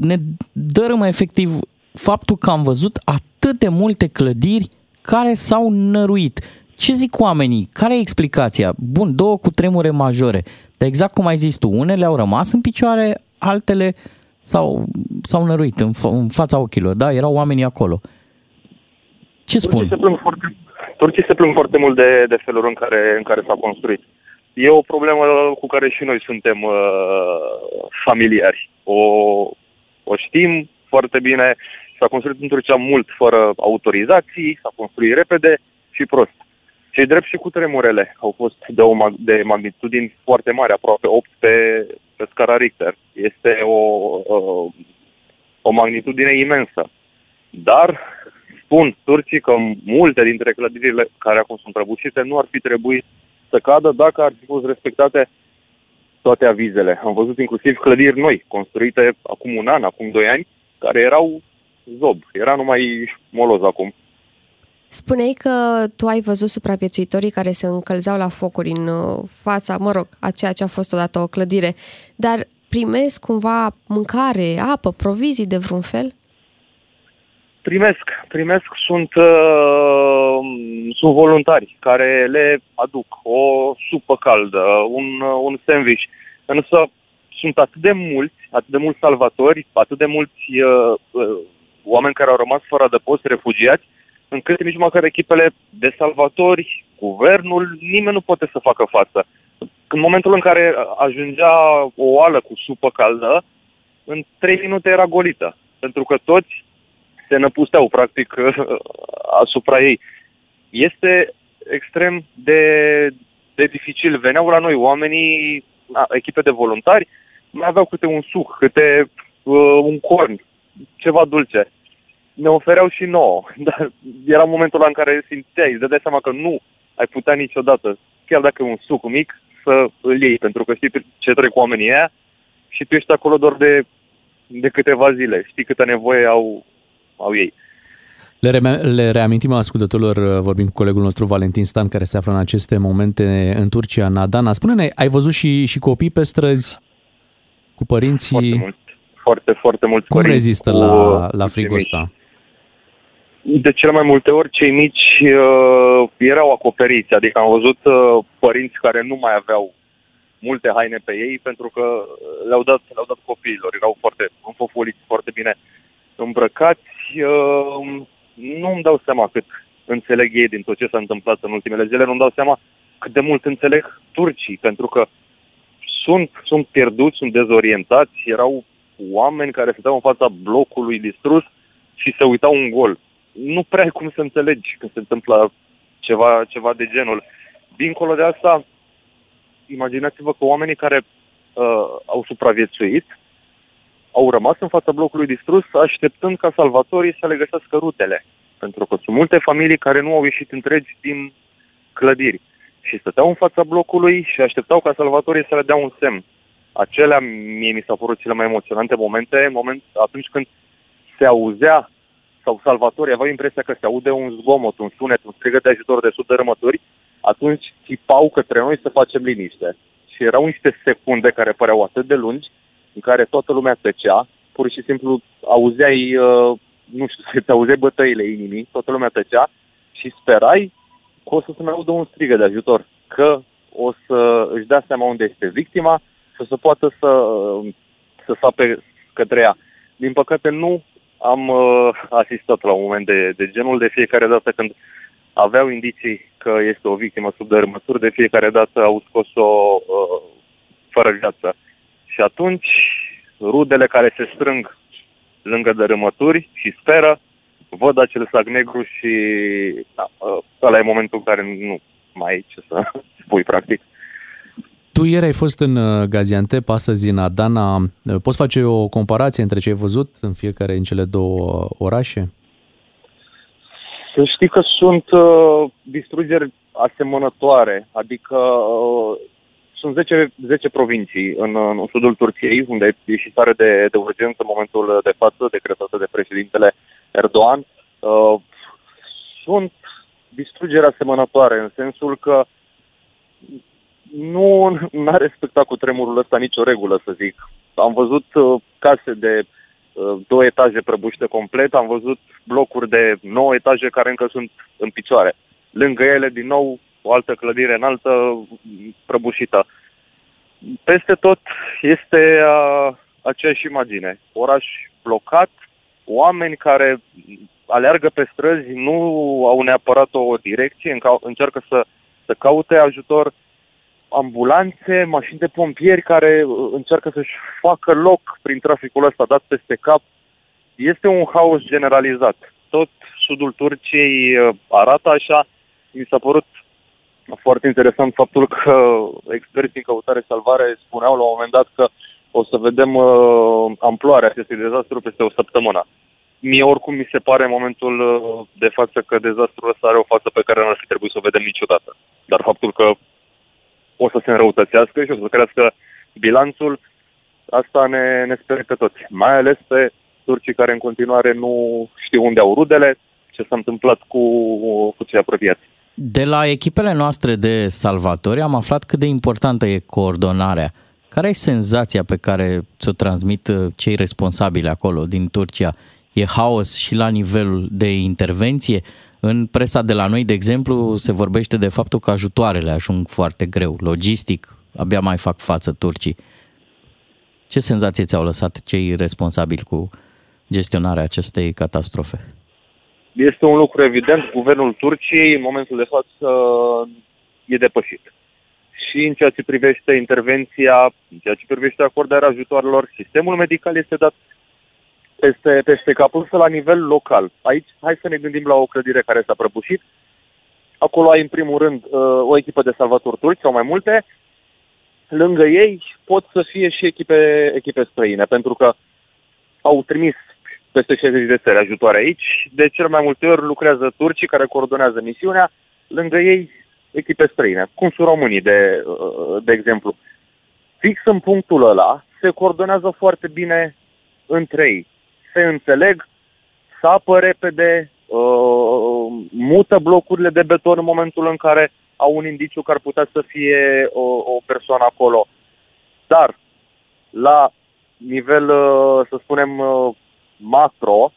ne dărâmă efectiv faptul că am văzut atât de multe clădiri care s-au năruit. Ce zic oamenii? Care e explicația? Bun, două cu tremure majore, dar exact cum ai zis tu, unele au rămas în picioare, altele s-au, s-au năruit în, fa- în fața ochilor, da? Erau oamenii acolo. Ce spun? Turcii se plâng foarte, turcii se plâng foarte mult de, de felul în care, în care s-a construit. E o problemă cu care și noi suntem uh, familiari. O, o știm foarte bine. S-a construit în Turcia mult fără autorizații, s-a construit repede și prost. Cei drept și cu tremurele au fost de, o, mag- de magnitudini foarte mari, aproape 8 pe, pe scara Richter. Este o, o, o magnitudine imensă. Dar spun turcii că multe dintre clădirile care acum sunt prăbușite nu ar fi trebuit să cadă dacă ar fi fost respectate toate avizele. Am văzut inclusiv clădiri noi, construite acum un an, acum doi ani, care erau zob. Era numai moloz acum. Spuneai că tu ai văzut supraviețuitorii care se încălzeau la focuri în uh, fața, mă rog, a ceea ce a fost odată o clădire, dar primesc cumva mâncare, apă, provizii de vreun fel? Primesc, primesc, sunt, uh, sunt voluntari care le aduc o supă caldă, un, uh, un sandwich. Însă sunt atât de mulți, atât de mulți salvatori, atât de mulți uh, uh, oameni care au rămas fără adăpost, refugiați, încât nici măcar echipele de salvatori, guvernul, nimeni nu poate să facă față. În momentul în care ajungea o oală cu supă caldă, în trei minute era golită. Pentru că toți se năpusteau, practic, asupra ei. Este extrem de, de dificil. Veneau la noi oamenii, a, echipe de voluntari, mai aveau câte un suc, câte uh, un corn, ceva dulce. Ne ofereau și nouă, dar era momentul în care simțeai, îți dădeai seama că nu ai putea niciodată, chiar dacă e un suc mic, să îl iei, pentru că știi ce trec cu oamenii aia și tu ești acolo doar de, de câteva zile. Știi câtă nevoie au, au ei. Le, re- le reamintim ascultătorilor, vorbim cu colegul nostru Valentin Stan, care se află în aceste momente în Turcia, în Adana. Spune-ne, ai văzut și, și copii pe străzi cu părinții? Foarte mult. Foarte, foarte mulți Cum părinți rezistă cu, la, la cu frigul cei mici. ăsta? De cele mai multe ori, cei mici uh, erau acoperiți, adică am văzut uh, părinți care nu mai aveau multe haine pe ei pentru că le-au dat, le-au dat copiilor, erau foarte înfofoliți, foarte bine îmbrăcați. Uh, nu îmi dau seama cât înțeleg ei din tot ce s-a întâmplat în ultimele zile, nu îmi dau seama cât de mult înțeleg turcii, pentru că sunt, sunt pierduți, sunt dezorientați, erau oameni care stăteau în fața blocului distrus și se uitau un gol. Nu prea ai cum să înțelegi când se întâmplă ceva, ceva de genul. Dincolo de asta, imaginați-vă că oamenii care uh, au supraviețuit au rămas în fața blocului distrus așteptând ca salvatorii să le găsească rutele. Pentru că sunt multe familii care nu au ieșit întregi din clădiri și stăteau în fața blocului și așteptau ca salvatorii să le dea un semn. Acelea mie mi s-au părut cele mai emoționante momente, moment atunci când se auzea sau salvatorii aveau impresia că se aude un zgomot, un sunet, un strigăt de ajutor de sub dărâmături, atunci țipau către noi să facem liniște. Și erau niște secunde care păreau atât de lungi, în care toată lumea tăcea, pur și simplu auzeai, uh, nu știu, să-ți auzeai bătăile inimii, toată lumea tăcea și sperai că o să se mai audă un strigă de ajutor, că o să își dea seama unde este victima și o să poată să, să sape către ea. Din păcate nu am uh, asistat la un moment de, de genul de fiecare dată când aveau indicii că este o victimă sub dărâmături, de fiecare dată au scos-o uh, fără viață. Și atunci rudele care se strâng lângă dărâmături și speră, văd acel sac negru și da, uh, ăla e momentul în care nu mai ai ce să spui practic. Tu ieri ai fost în uh, Gaziantep, astăzi în Adana. Uh, Poți face o comparație între ce ai văzut în fiecare din cele două orașe? Să știi că sunt uh, distrugeri asemănătoare, adică uh, sunt 10, 10 provincii în, în sudul Turciei, unde e și stare de, de urgență în momentul de față, decretată de președintele Erdogan. Uh, sunt distrugeri asemănătoare, în sensul că nu a respectat cu tremurul ăsta nicio regulă, să zic. Am văzut uh, case de uh, două etaje prăbușite complet, am văzut blocuri de 9 etaje care încă sunt în picioare. Lângă ele, din nou, o altă clădire înaltă, prăbușită. Peste tot este uh, aceeași imagine. Oraș blocat, oameni care aleargă pe străzi, nu au neapărat o direcție, înca- încearcă să, să caute ajutor, ambulanțe, mașini de pompieri care uh, încearcă să-și facă loc prin traficul ăsta dat peste cap. Este un haos generalizat. Tot sudul Turciei uh, arată așa. Mi s-a părut foarte interesant faptul că experții în căutare salvare spuneau la un moment dat că o să vedem uh, amploarea acestui dezastru peste o săptămână. Mie oricum mi se pare în momentul uh, de față că dezastrul ăsta are o față pe care nu ar fi trebuit să o vedem niciodată. Dar faptul că o să se înrăutățească și o să crească bilanțul, asta ne, ne speră pe toți. Mai ales pe turcii care în continuare nu știu unde au rudele, ce s-a întâmplat cu, cu cei apropiați. De la echipele noastre de salvatori am aflat cât de importantă e coordonarea. Care e senzația pe care ți-o transmit uh, cei responsabili acolo din Turcia? E haos și la nivelul de intervenție? În presa de la noi, de exemplu, se vorbește de faptul că ajutoarele ajung foarte greu, logistic, abia mai fac față turcii. Ce senzație ți-au lăsat cei responsabili cu gestionarea acestei catastrofe? Este un lucru evident, guvernul Turciei în momentul de față e depășit. Și în ceea ce privește intervenția, în ceea ce privește acordarea ajutoarelor, sistemul medical este dat peste, peste cap, însă la nivel local. Aici, hai să ne gândim la o clădire care s-a prăbușit. Acolo ai, în primul rând, uh, o echipă de salvatori turci sau mai multe. Lângă ei pot să fie și echipe, echipe străine, pentru că au trimis peste 60 de țări ajutoare aici. De cel mai multe ori lucrează turcii care coordonează misiunea, lângă ei echipe străine, cum sunt românii, de, uh, de exemplu. Fix în punctul ăla se coordonează foarte bine între ei. Se înțeleg, sapă repede, uh, mută blocurile de beton în momentul în care au un indiciu că ar putea să fie o, o persoană acolo. Dar, la nivel, uh, să spunem, uh, macro,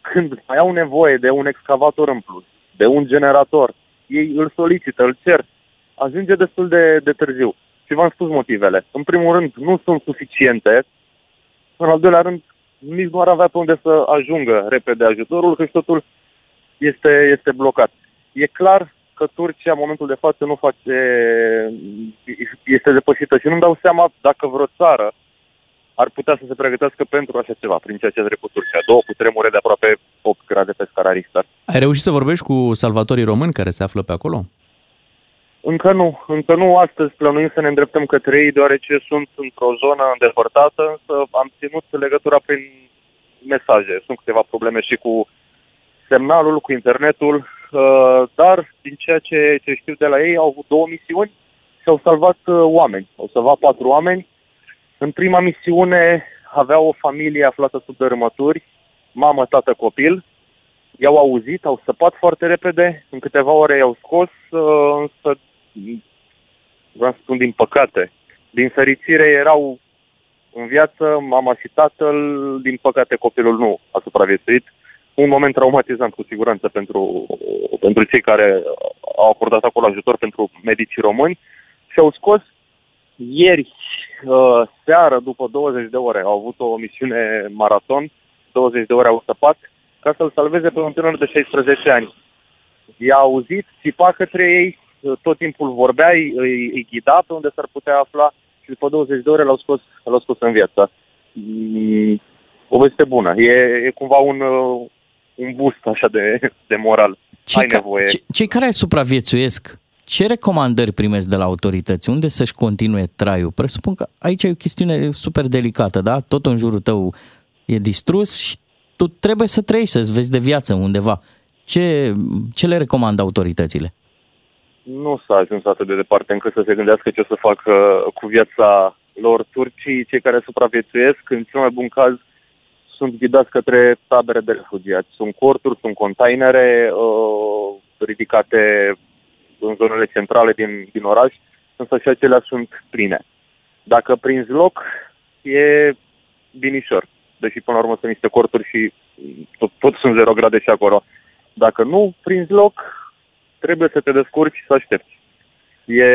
când mai au nevoie de un excavator în plus, de un generator, ei îl solicită, îl cer, ajunge destul de, de târziu. Și v-am spus motivele. În primul rând, nu sunt suficiente. În al doilea rând, nici nu ar avea pe unde să ajungă repede ajutorul, că totul este, este blocat. E clar că Turcia, în momentul de față, nu face, este depășită și nu-mi dau seama dacă vreo țară ar putea să se pregătească pentru așa ceva, prin ceea ce a trecut Turcia. Două cutremure de aproape 8 grade pe scara Richter. Ai reușit să vorbești cu salvatorii români care se află pe acolo? Încă nu. Încă nu astăzi plănuim să ne îndreptăm către ei, deoarece sunt într-o zonă îndepărtată, însă am ținut legătura prin mesaje. Sunt câteva probleme și cu semnalul, cu internetul, uh, dar din ceea ce, ce știu de la ei, au avut două misiuni și au salvat uh, oameni. Au salvat patru oameni. În prima misiune avea o familie aflată sub dărâmături, mamă, tată, copil. I-au auzit, au săpat foarte repede, în câteva ore i-au scos, uh, însă, vreau să spun din păcate, din fericire erau în viață, mama și tatăl, din păcate copilul nu a supraviețuit. Un moment traumatizant cu siguranță pentru, pentru cei care au acordat acolo ajutor, pentru medicii români și au scos ieri uh, seară, după 20 de ore, au avut o misiune maraton, 20 de ore au săpat, ca să-l salveze pe un tânăr de 16 ani. I-a auzit, țipa către ei, tot timpul vorbea, îi, îi ghida pe unde s-ar putea afla și după 20 de ore l-au scos, l-au scos în viață. Mm, o veste bună. E, e cumva un, uh, un boost așa de, de moral. Cei, Ai ca, nevoie. ce, cei care supraviețuiesc, ce recomandări primesc de la autorități? Unde să-și continue traiul? Presupun că aici e o chestiune super delicată, da? Tot în jurul tău e distrus și tu trebuie să trăiești, să-ți vezi de viață undeva. Ce, ce le recomandă autoritățile? Nu s-a ajuns atât de departe încât să se gândească ce o să facă cu viața lor turcii, cei care supraviețuiesc, în cel mai bun caz, sunt ghidați către tabere de refugiați. Sunt corturi, sunt containere uh, ridicate în zonele centrale din, din oraș, însă și acelea sunt pline. Dacă prinzi loc, e binișor. Deși până la urmă sunt niște corturi și tot, tot sunt 0 grade și acolo. Dacă nu prinzi loc, trebuie să te descurci și să aștepți. E,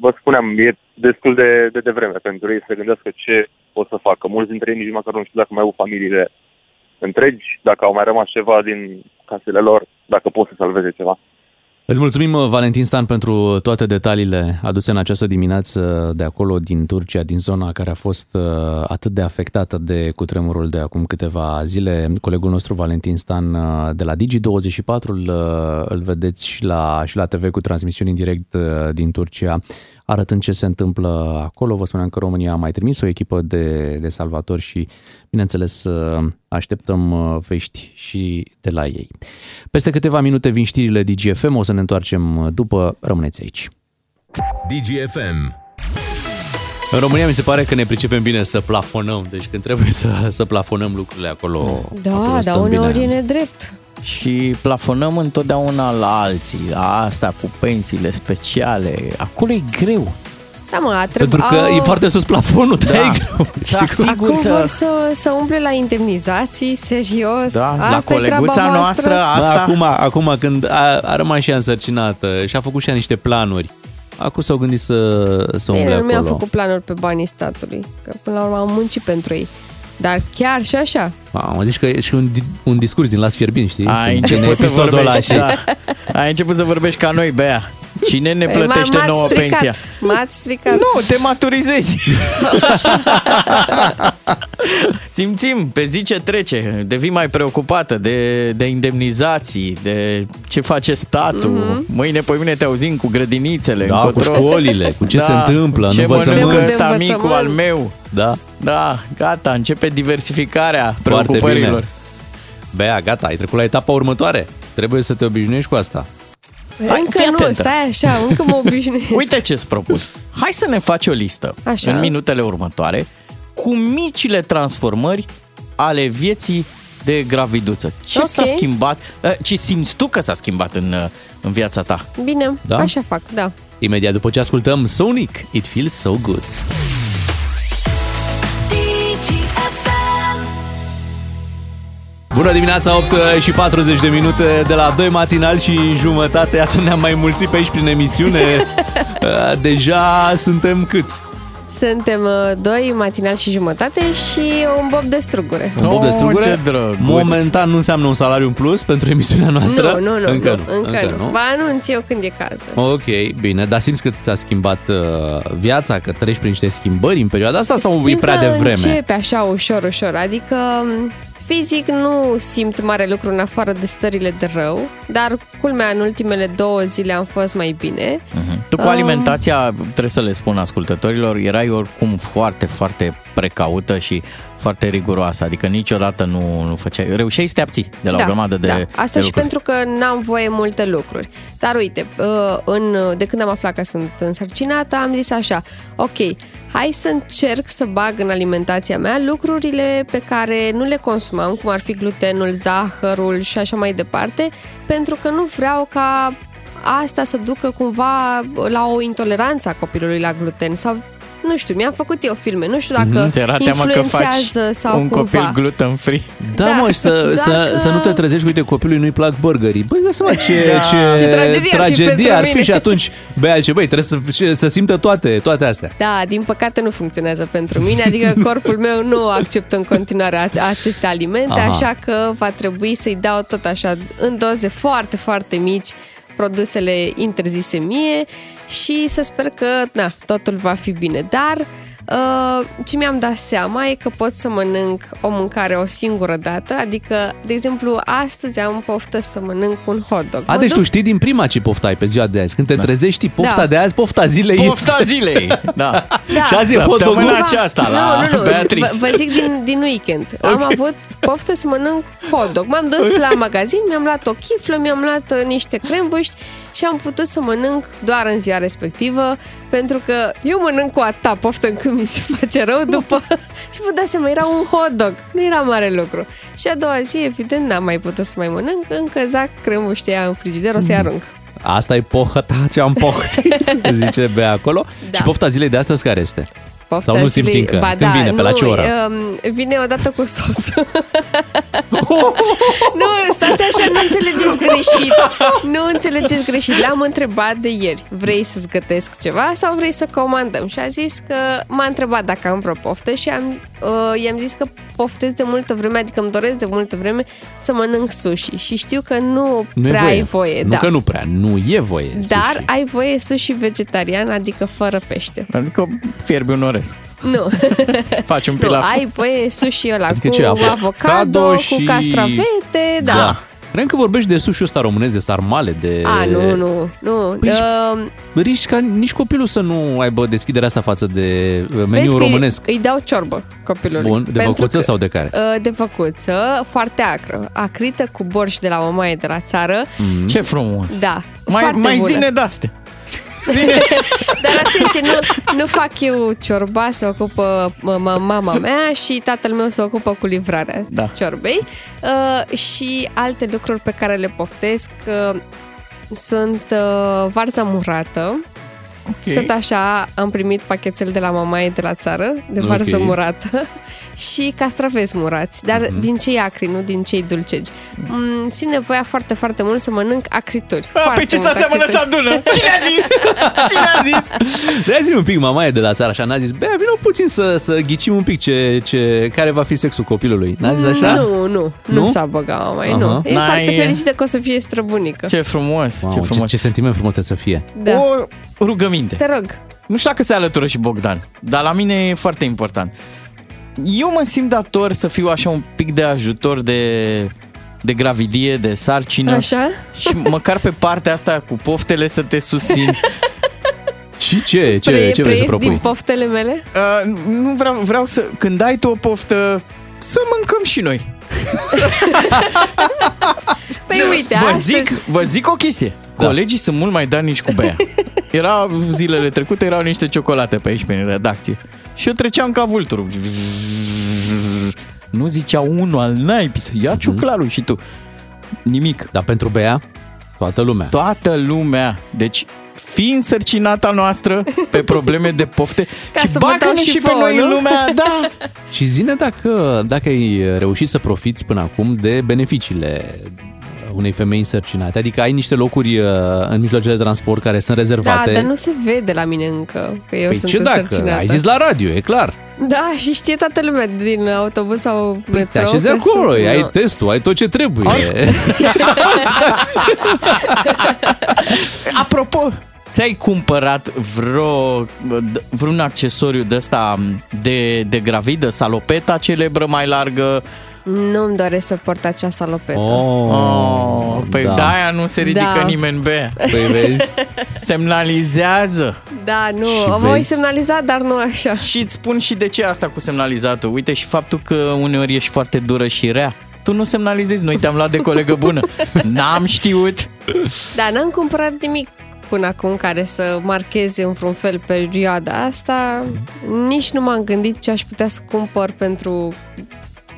vă spuneam, e destul de, de devreme pentru ei să se gândească ce o să facă. Mulți dintre ei nici măcar nu știu dacă mai au familiile întregi, dacă au mai rămas ceva din casele lor, dacă pot să salveze ceva. Îți mulțumim, Valentin Stan, pentru toate detaliile aduse în această dimineață de acolo, din Turcia, din zona care a fost uh, atât de afectată de cutremurul de acum câteva zile. Colegul nostru, Valentin Stan, uh, de la Digi24, îl, uh, îl vedeți și la, și la TV cu transmisiuni în direct din Turcia arătând ce se întâmplă acolo. Vă spuneam că România a mai trimis o echipă de, de salvatori și, bineînțeles, așteptăm uh, vești și de la ei. Peste câteva minute vin știrile DGFM, o să ne întoarcem uh, după. Rămâneți aici. DGFM în România mi se pare că ne pricepem bine să plafonăm, deci când trebuie să, să plafonăm lucrurile acolo. Da, dar uneori e nedrept și plafonăm întotdeauna la alții, la asta cu pensiile speciale. Acolo e greu. Da, mă, a Pentru că au... e foarte sus plafonul, da, da e greu. Da, sigur Acum să... vor să, să umple la indemnizații, serios. Da, asta la coleguța noastră, asta... Da, acum, acum când a, a rămas și ea însărcinată și a făcut și ea niște planuri, Acum s-au gândit să, să umble Bine, acolo. nu mi-a făcut planuri pe banii statului, că până la urmă am muncit pentru ei. Dar chiar și așa. Mamă, zici că e și un, un discurs din Las Fierbin, știi? Ai început, să vorbești, și... da. Ai început să vorbești ca noi, Bea. Cine ne păi, plătește m nouă stricat. pensia? M-ați stricat. Nu, te maturizezi. Simțim pe zi ce trece, devii mai preocupată de, de indemnizații, de ce face statul. Mm-hmm. Mâine, pe mine te auzim cu grădinițele. Da, cu școlile, cu ce da, se întâmplă ce în învățământ. ăsta amicul al meu. Da. Da, gata, începe diversificarea preocupărilor. Bea, gata, ai trecut la etapa următoare. Trebuie să te obișnuiești cu asta. Hai, încă nu, atentă. stai așa, încă mă obișnuiesc. Uite ce îți propun. Hai să ne faci o listă așa. în minutele următoare cu micile transformări ale vieții de graviduță. Ce okay. s-a schimbat? Eh, ce simți tu că s-a schimbat în, eh, în viața ta? Bine, da? așa fac, da. Imediat după ce ascultăm Sonic, It Feels So Good. Bună dimineața, 8 și 40 de minute de la 2 matinal și jumătate. Iată, ne-am mai mulțit pe aici prin emisiune. Uh, deja suntem cât? Suntem uh, doi matinal și jumătate și un bob de strugure. Un bob de Oh, strugure? ce drăguț. Momentan nu înseamnă un salariu în plus pentru emisiunea noastră? Nu, nu, nu. Încă nu, Încă, încă nu. nu. Vă anunț eu când e cazul. Ok, bine. Dar simți că ți-a schimbat uh, viața, că treci prin niște schimbări în perioada asta sau Simt e prea că devreme? începe așa ușor, ușor. Adică Fizic nu simt mare lucru în afară de stările de rău, dar culmea în ultimele două zile am fost mai bine. Uh-huh. Tu cu alimentația, trebuie să le spun ascultătorilor, erai oricum foarte, foarte precaută și foarte riguroasă, adică niciodată nu, nu făceai, reușeai să te abții de la da, o grămadă de da. Asta de și pentru că n-am voie multe lucruri. Dar uite, uh, în, de când am aflat că sunt însărcinată, am zis așa, ok, hai să încerc să bag în alimentația mea lucrurile pe care nu le consumam, cum ar fi glutenul, zahărul și așa mai departe, pentru că nu vreau ca asta să ducă cumva la o intoleranță a copilului la gluten sau nu știu, mi-am făcut eu filme, nu știu dacă Mhm, era teamă că faci sau un cumva. copil gluten free. Da, Da, mă, și să, dacă- să, să nu te trezești cu, uite, copilului nu-i plac burgerii. Băi, dai seama ce, Da. ce, Ce tragedie ar fi tragedie pentru ar fi mine. și atunci, băi, ce, băi, trebuie să, să simtă toate, toate astea. Da, din păcate nu funcționează pentru mine, adică corpul meu nu acceptă în continuare a- aceste alimente, Aha. așa că va trebui să-i dau tot așa în doze foarte, foarte mici produsele interzise mie și să sper că, na, totul va fi bine. Dar Uh, ce mi-am dat seama e că pot să mănânc o mâncare o singură dată, adică, de exemplu, astăzi am poftă să mănânc un hot dog. A, Mă deci duc- tu știi din prima ce pofta ai pe ziua de azi. Când te trezești, știi pofta Da. de azi, pofta zilei. Pofta zilei, da. Da. Și azi e hot dog Săptămâna aceasta la nu, nu, nu. Beatrice. Vă, vă zic din, din weekend. Am avut poftă să mănânc hot dog. M-am dus la magazin, mi-am luat o chiflă, mi-am luat uh, niște crembuști și am putut să mănânc doar în ziua respectivă, pentru că eu mănânc cu atâta poftă încât mi se face rău după... și vă dați seama, era un hot dog, nu era mare lucru. Și a doua zi, evident, n-am mai putut să mai mănânc, încă zac crembuștii aia în frigider, o să-i arunc. Asta e pohă ta ce am pohtit, zice Bea acolo. Da. Și pofta zilei de astăzi care este? Pofta Sau nu simți zilei- încă? Ba Când da, vine? Pe la nu, ce oră? um, Vine odată cu soțul. nu, stați așa, nu înțelegeți greșit. Nu înțelegeți greșit. L-am întrebat de ieri, vrei să-ți gătesc ceva sau vrei să comandăm? Și a zis că m-a întrebat dacă am vreo poftă și am, uh, i-am zis că poftez de multă vreme, adică îmi doresc de multă vreme să mănânc sushi și știu că nu, Nu e prea voie. ai voie. Nu da. că nu prea, nu e voie. Dar sushi. ai voie sushi vegetarian, adică fără pește. Adică fierbi un orez. Nu. Faci un nu, pilaf. ai voie sushi ăla Adică cu ce, avocado avocado, și- cu castravete, da. Da. Cream că vorbești de sushi ăsta românesc, de sarmale, de... A, nu, nu, nu. Păi, uh, Riști ca nici copilul să nu aibă deschiderea asta față de uh, vezi meniul că îi- românesc. Îi dau ciorbă copilului. Bun, de Pentru făcuță că- sau de care? Uh, De făcuță, foarte acră. Acrită cu borș de la mamaie de la țară. Mm. Ce frumos. Da, Mai, foarte mai bună. zine de-astea. Dar atenție, nu, nu fac eu ciorba, se ocupă mă- mă- mama mea și tatăl meu se ocupă cu livrarea Da. ciorbei. Uh, și alte lucruri pe care le poftesc uh, sunt uh, varza murată. Ok. Tot așa am primit pachetel de la mamaie de la țară, de varză Ok. murată și castraveți murați, dar Mhm. din cei acri, nu din cei dulcegi. Mm, simt nevoia foarte, foarte mult să mănânc acrituri. A, Foarte pe ce mult să seamănă să acrituri. adună? Cine a zis? Cine a zis? De zi un pic mamaie de la țară așa, n-a zis, bea, vină puțin să, să ghicim un pic ce, ce, care va fi sexul copilului. N-a zis așa? Nu, nu, nu, Nu? nu s-a băgat mama, Aha. nu. E N-ai- foarte fericită că o să fie străbunică. Ce frumos, Wow, ce ce, frumos. ce sentiment frumos trebuie să fie. Da. O rugăminte. Te rog. Nu știu dacă se alătură și Bogdan, dar la mine e foarte important. Eu mă simt dator să fiu așa un pic de ajutor de, de gravidie, de sarcină. Așa? Și măcar pe partea asta cu poftele să te susțin. Și ce, ce, Pre- ce vrei să preiezi propui? din poftele mele? Uh, nu vreau, vreau să, când ai tu o poftă, să mâncăm și noi. Păi uite, Vă astăzi... zic, vă zic o chestie. Da. Colegii sunt mult mai darnici cu bea. Era zilele trecute, erau niște ciocolate pe aici, pe redacție. Și eu treceam ca vulturul. Nu zicea unul al naipii să ia ciuclarul și tu. Nimic. Dar pentru Bea, toată lumea. Toată lumea. Deci, fi însărcinata noastră pe probleme de pofte Ca și să vă bagă-ne dau și, și pe vouă, noi în nu? lumea, da. Și zine dacă, dacă ai reușit să profiți până acum de beneficiile unei femei însărcinate. Adică ai niște locuri uh, în mijloacele de transport care sunt Da, rezervate. dar nu se vede la mine încă că eu păi sunt ce dacă? însărcinată. Ai zis la radio, e clar. Da, și știe toată lumea din autobuz sau Păi metro. te așezi că acolo, sunt- ai Nu. testul, ai tot ce trebuie. Apropo, ți-ai cumpărat vreo, vreun accesoriu de ăsta de, de gravidă, salopeta celebră mai largă? Nu-mi doresc să port acea salopetă. Oh, Oh, păi da. da. aia nu se ridică Da. nimeni be. Păi vezi? Semnalizează. Da, nu, Și o voi vezi? semnaliza, dar nu așa. Și îți spun și de ce asta cu semnalizatul. Uite și faptul că uneori ești foarte dură și rea. Tu nu semnalizezi, noi te-am luat de colegă bună. N-am știut. Da, n-am cumpărat nimic până acum care să marcheze în vreun fel perioada asta. Nici nu m-am gândit ce aș putea să cumpăr pentru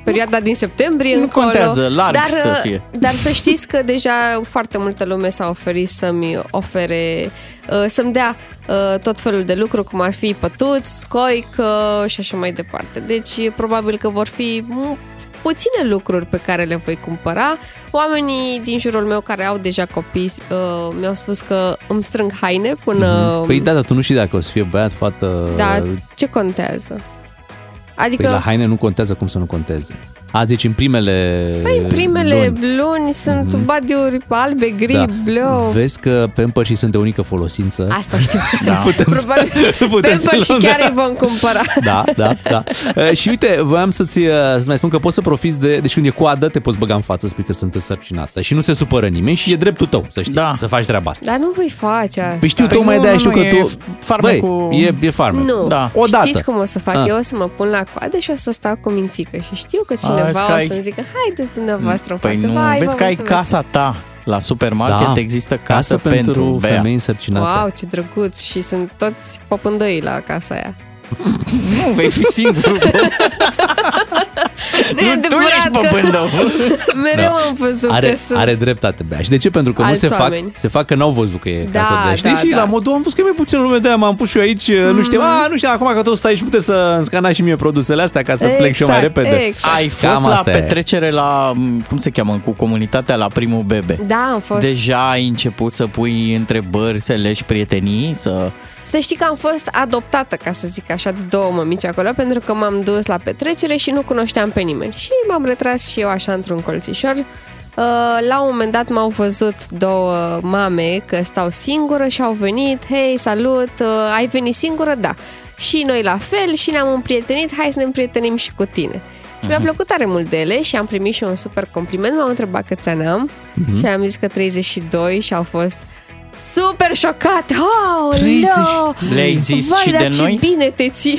perioada din septembrie Nu încolo. contează, larg dar, să fie. Dar să știți că deja foarte multă lume s-a oferit să-mi ofere, uh, să-mi dea uh, tot felul de lucruri, cum ar fi pătuți, scoică și așa mai departe. Deci probabil că vor fi mu- puține lucruri pe care le voi cumpăra. Oamenii din jurul meu care au deja copii uh, mi-au spus că îmi strâng haine până... Păi da, dar tu nu știi dacă o să fie băiat, fată... Da, ce contează? Adică... Păi la haine nu contează cum să nu conteze. A, zici, în primele Păi în primele luni. luni, sunt mm-hmm. badiuri albe, gri, da. bleu. Vezi că pampersii sunt de unică folosință. Asta știu. Da. Putem să- Probabil putem să Pampers și luăm, chiar da. îi vom cumpăra. Da, da, da. Uh, și uite, voiam să-ți, uh, să mai spun că poți să profiți de... Deci când e coadă, te poți băga în față, spui că sunt însărcinată. Și nu se supără nimeni și e dreptul tău, să știi, Da. să faci treaba asta. Dar nu voi face asta. Păi știu, Păi tocmai nu, de-aia nu, știu nu, că e tu... farmecul- Băi, e, e farmec. Nu. Da. Odată. Știți cum o să fac? Ah. Eu o să mă pun la coadă și o să stau cu mințică. Și știu că cineva Azi că o ai- să-mi zică, haideți dumneavoastră în Păi față. nu, Vai, vezi vă că ai mulțumesc." casa ta. La supermarket Da. există casă, Casă pentru, pentru Bea. femei însărcinate. Wow, ce drăguț! Și sunt toți popândăi la casa aia. Nu, vei fi singur. Nu e tu adevărat ești că- pe bândău. Mereu Da. am văzut Are, că sunt... are dreptate, Bea. Și de ce? Pentru că mulți Alți se fac, oameni. se fac că n-au văzut că e Da, casă de... Știi? da, și da. la modul am văzut că e mai puțin lume de aia m-am pus și eu aici, nu știu, a, nu știu, acum că tot stai și puteți să îmi scanați și mie produsele astea ca să plec și eu mai Exact, repede. exact. Ai Cam fost la asta e. petrecere la, cum se cheamă, cu comunitatea la primul bebe. Da, am fost. Deja ai început să pui întrebări, să legi prietenii, să... Să știi că am fost adoptată, ca să zic așa, de două mămici acolo, pentru că m-am dus la petrecere și nu cunoșteam pe nimeni. Și m-am retras și eu așa într-un colțișor. Uh, La un moment dat m-au văzut două mame că stau singură și au venit, hei, salut, uh, ai venit singură? Da. Și noi la fel și ne-am împrietenit, hai să ne împrietenim și cu tine. Și Mi-a plăcut tare mult de ele și am primit și un super compliment. M-au întrebat câți ani am Mhm. și am zis că 32 și au fost super șocat. Oh, 30. Le-ai zis Vai, și dar de ce noi? bine te ții!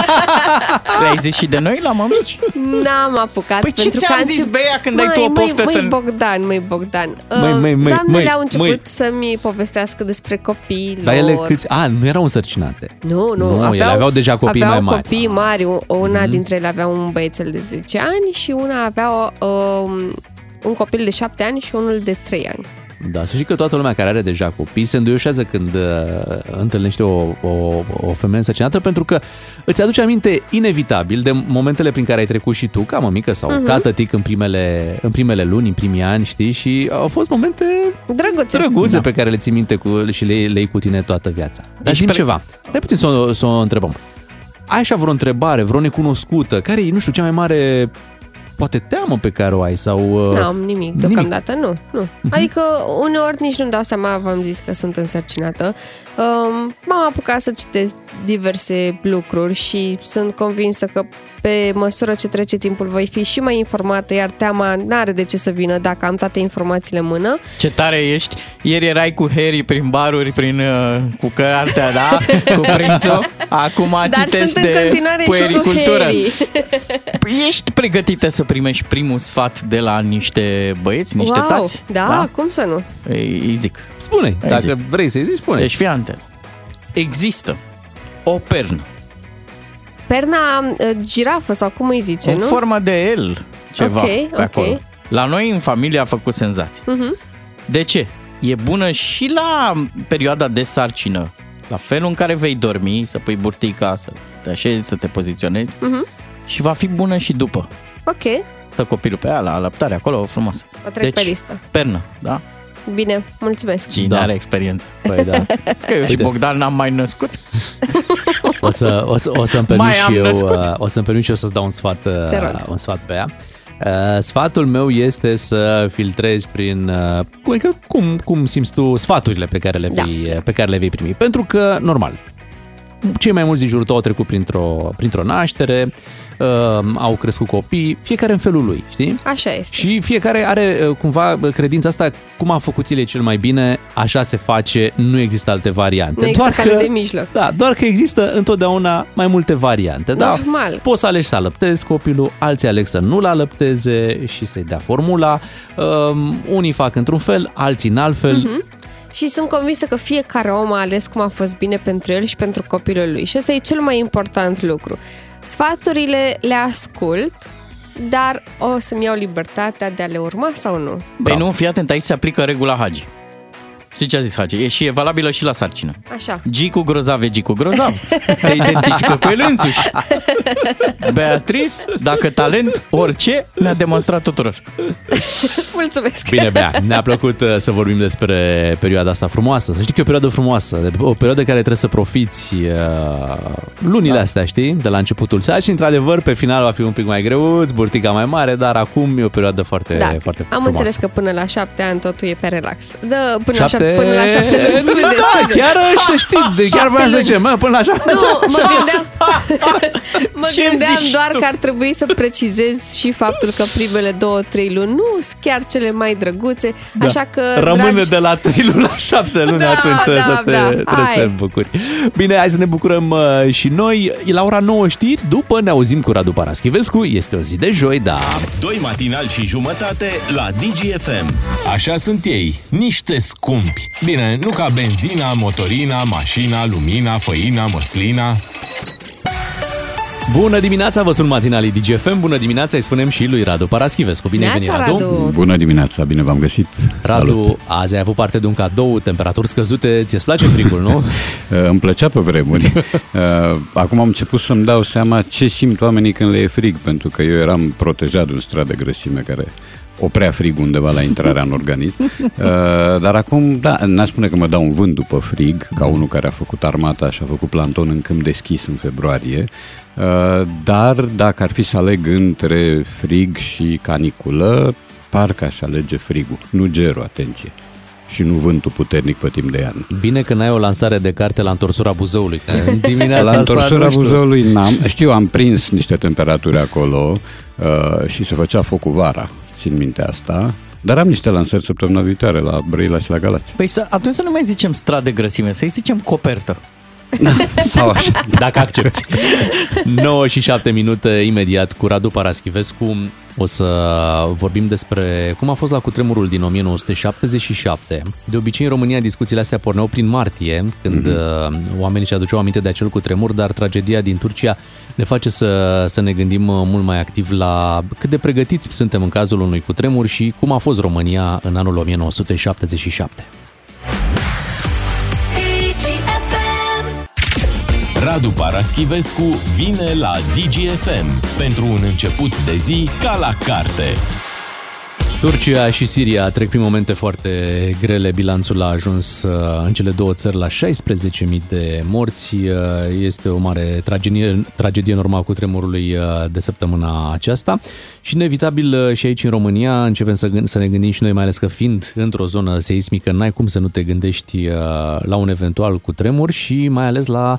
Le-ai zis și de noi la mămici? N-am apucat. Păi ce pentru că ți-am a zis, încep- Bea, când ai tu o Măi, poftă măi, să- Măi, Bogdan, măi, Bogdan. Măi, Uh, măi, măi, Doamnele măi, au început măi. să-mi povestească despre copiii Dar ele lor. câți... A, nu erau însărcinate. Nu, nu, Nu, ele aveau deja copii aveau mai mari. copii mari. U- Una Mhm. dintre ele avea un băiețel de 10 ani și una avea o, um, un copil de 7 ani și unul de 3 ani. Da, să știi că toată lumea care are deja copii se înduioșează când uh, întâlnește o, o, o femeie însărcinată pentru că îți aduce aminte inevitabil de momentele prin care ai trecut și tu ca mămică sau Mhm. ca tătic în primele, în primele luni, în primii ani, știi? Și au fost momente Drăguțe. drăguțe Da. pe care le ții minte cu, și le, le iei cu tine toată viața. Dar Deci zi pre- ceva, hai puțin să o, să o întrebăm. Ai așa vreo întrebare, vreo necunoscută, care e, nu știu, cea mai mare poate teamă pe care o ai sau... uh, Nu am nimic, deocamdată nu, nu. Adică uneori nici nu-mi dau seama, v-am zis că sunt însărcinată. Um, m-am apucat să citesc diverse lucruri și sunt convinsă că pe măsură ce trece timpul voi fi și mai informată, iar teama n-are de ce să vină dacă am toate informațiile în mână. Ce tare ești! Ieri erai cu Harry prin baruri, prin, uh, cu cartea, da? Cu prințul. Acum Dar citești sunt în de continuare și cu puericultură. Harry. Păi Ești pregătită să primești primul sfat de la niște băieți, niște wow, tați? Da, cum să nu? Îi, îi zic. Spune, Îi dacă zic. vrei să-i zici, spune. Deci fii anten. Există o pernă Perna uh, girafă sau cum îi zice, în nu? formă de el, ceva Ok, pe ok. acolo. La noi în familie a făcut senzație. Mhm. De ce? E bună și la perioada de sarcină, la felul în care vei dormi, să pui burtica, să te așezi, să te poziționezi Mhm. și va fi bună și după. Ok, Stă copilul pe ea la alăptare acolo, frumos. o trec pe listă. pernă, da? Bine, mulțumesc. Cine Da. are experiență? Păi da. Zici că eu și Uite. Bogdan n-am mai născut. O, să, o, să, o să-mi permit Mai am și eu, născut. uh, o să-mi permit și eu să-ți dau un sfat, uh, Te rog. un sfat pe ea. Uh, Sfatul meu este să filtrezi prin uh, cum, adică cum, cum simți tu sfaturile pe care le Da. vei, pe care le vei primi. Pentru că, normal, cei mai mulți din jurul tău au trecut printr-o, printr-o naștere, uh, au crescut copii, fiecare în felul lui, știi? Așa este. Și fiecare are uh, cumva uh, credința asta, cum a făcut el cel mai bine, așa se face, nu există alte variante. Nu există doar cale că, de mijloc. Da, doar că există întotdeauna mai multe variante. Da, Normal. poți să alegi să alăptezi copilul, alții aleg să nu-l alăpteze și să-i dea formula. Um, unii fac într-un fel, alții în alt fel. Mhm. Și sunt convinsă că fiecare om a ales cum a fost bine pentru el și pentru copilul lui. Și ăsta e cel mai important lucru. Sfaturile le ascult, dar o să-mi iau libertatea de a le urma sau nu. Păi nu, fii atent, aici se aplică regula Hagi. Știi ce a zis Hagi? E și e valabilă și la sarcină. Așa. Gicu grozav e Gicu grozav. Se identifică cu el însuși. Beatrice, dacă talent, orice, ne-a demonstrat tuturor. Mulțumesc! Bine, Bea, ne-a plăcut uh, să vorbim despre perioada asta frumoasă. Să știi că e o perioadă frumoasă, o perioadă care trebuie să profiți uh, lunile da. astea, știi? De la începutul sarcinii, într-adevăr, pe final va fi un pic mai greuț, burtica mai mare, dar acum e o perioadă foarte, Da, foarte am frumoasă. înțeles că până la șapte ani totul e pe relax. Da, până la Șapte... șapte, până la șapte luni, scuze, da, scuze. chiar să știi, de chiar Șapte vreau să luni. zicem, mă, până la șapte. Nu, mă gândeam, mă Ce gândeam zici doar tu? că ar trebui să precizez și faptul că primele două, trei luni nu sunt chiar cele mai drăguțe, Da. așa că, Rămâne dragi, de la 3 luni la 7 luni, Da, atunci trebuie, da, să te, da. trebuie să te Hai. bucuri. Bine, hai să ne bucurăm uh, și noi. E la ora 9 știri, după ne auzim cu Radu Paraschivescu. Este o zi de joi, da. Doi matinali și jumătate la DGFM. Așa sunt ei, niște scumpi. Bine, nu ca benzina, motorina, mașina, lumina, făina, măslina. Bună dimineața, vă sunt matinalii DGFM. Bună dimineața, îi spunem și lui Radu Paraschivescu. Bine ai venit, Neața, Radu. Bună dimineața, bine v-am găsit. Radu, Salut. azi ai avut parte de un cadou, temperaturi scăzute, ți-e place frigul, nu? Uh, Îmi plăcea pe vremuri. Uh, Acum am început să-mi dau seama ce simt oamenii când le e frig, pentru că eu eram protejat de un strat de grăsime care oprea frig undeva la intrarea în organism. Uh, Dar acum, da, n-aș spune că mă dau un vânt după frig, ca unul care a făcut armata și a făcut planton în câmp deschis în februarie. Uh, Dar dacă ar fi să aleg între frig și caniculă, parcă aș alege frigul, nu gerul, atenție. Și nu vântul puternic pe timp de iarnă. Bine că n-ai o lansare de carte la întorsura Buzăului. că în Dimineața La asta, întorsura nu știu. Buzăului n-am. Știu, am prins niște temperaturi acolo uh, și se făcea focul vara, țin minte asta. Dar am niște lansări săptămâna viitoare la Brăila și la Galați. Păi să, atunci să nu mai zicem strat de grăsime, să-i zicem copertă. Sau așa. Dacă accepti. 9 și 7 minute imediat cu Radu Paraschivescu. O să vorbim despre cum a fost la cutremurul din 1977. De obicei în România discuțiile astea porneau prin martie, când mm-hmm. oamenii și aduceau aminte de acel cutremur, dar tragedia din Turcia ne face să, să ne gândim uh, mult mai activ la cât de pregătiți suntem în cazul unui cutremur și cum a fost România în anul 1977. Radu Paraschivescu vine la DGFM pentru un început de zi ca la carte. Turcia și Siria trec prin momente foarte grele. Bilanțul a ajuns uh, în cele două țări la 16.000 de morți. Uh, Este o mare tragedie, tragedie în urma cu tremurului uh, de săptămâna aceasta. Și inevitabil uh, și aici în România începem să, gând- să ne gândim și noi, mai ales că fiind într-o zonă seismică, n-ai cum să nu te gândești uh, la un eventual cu tremur și mai ales la Um,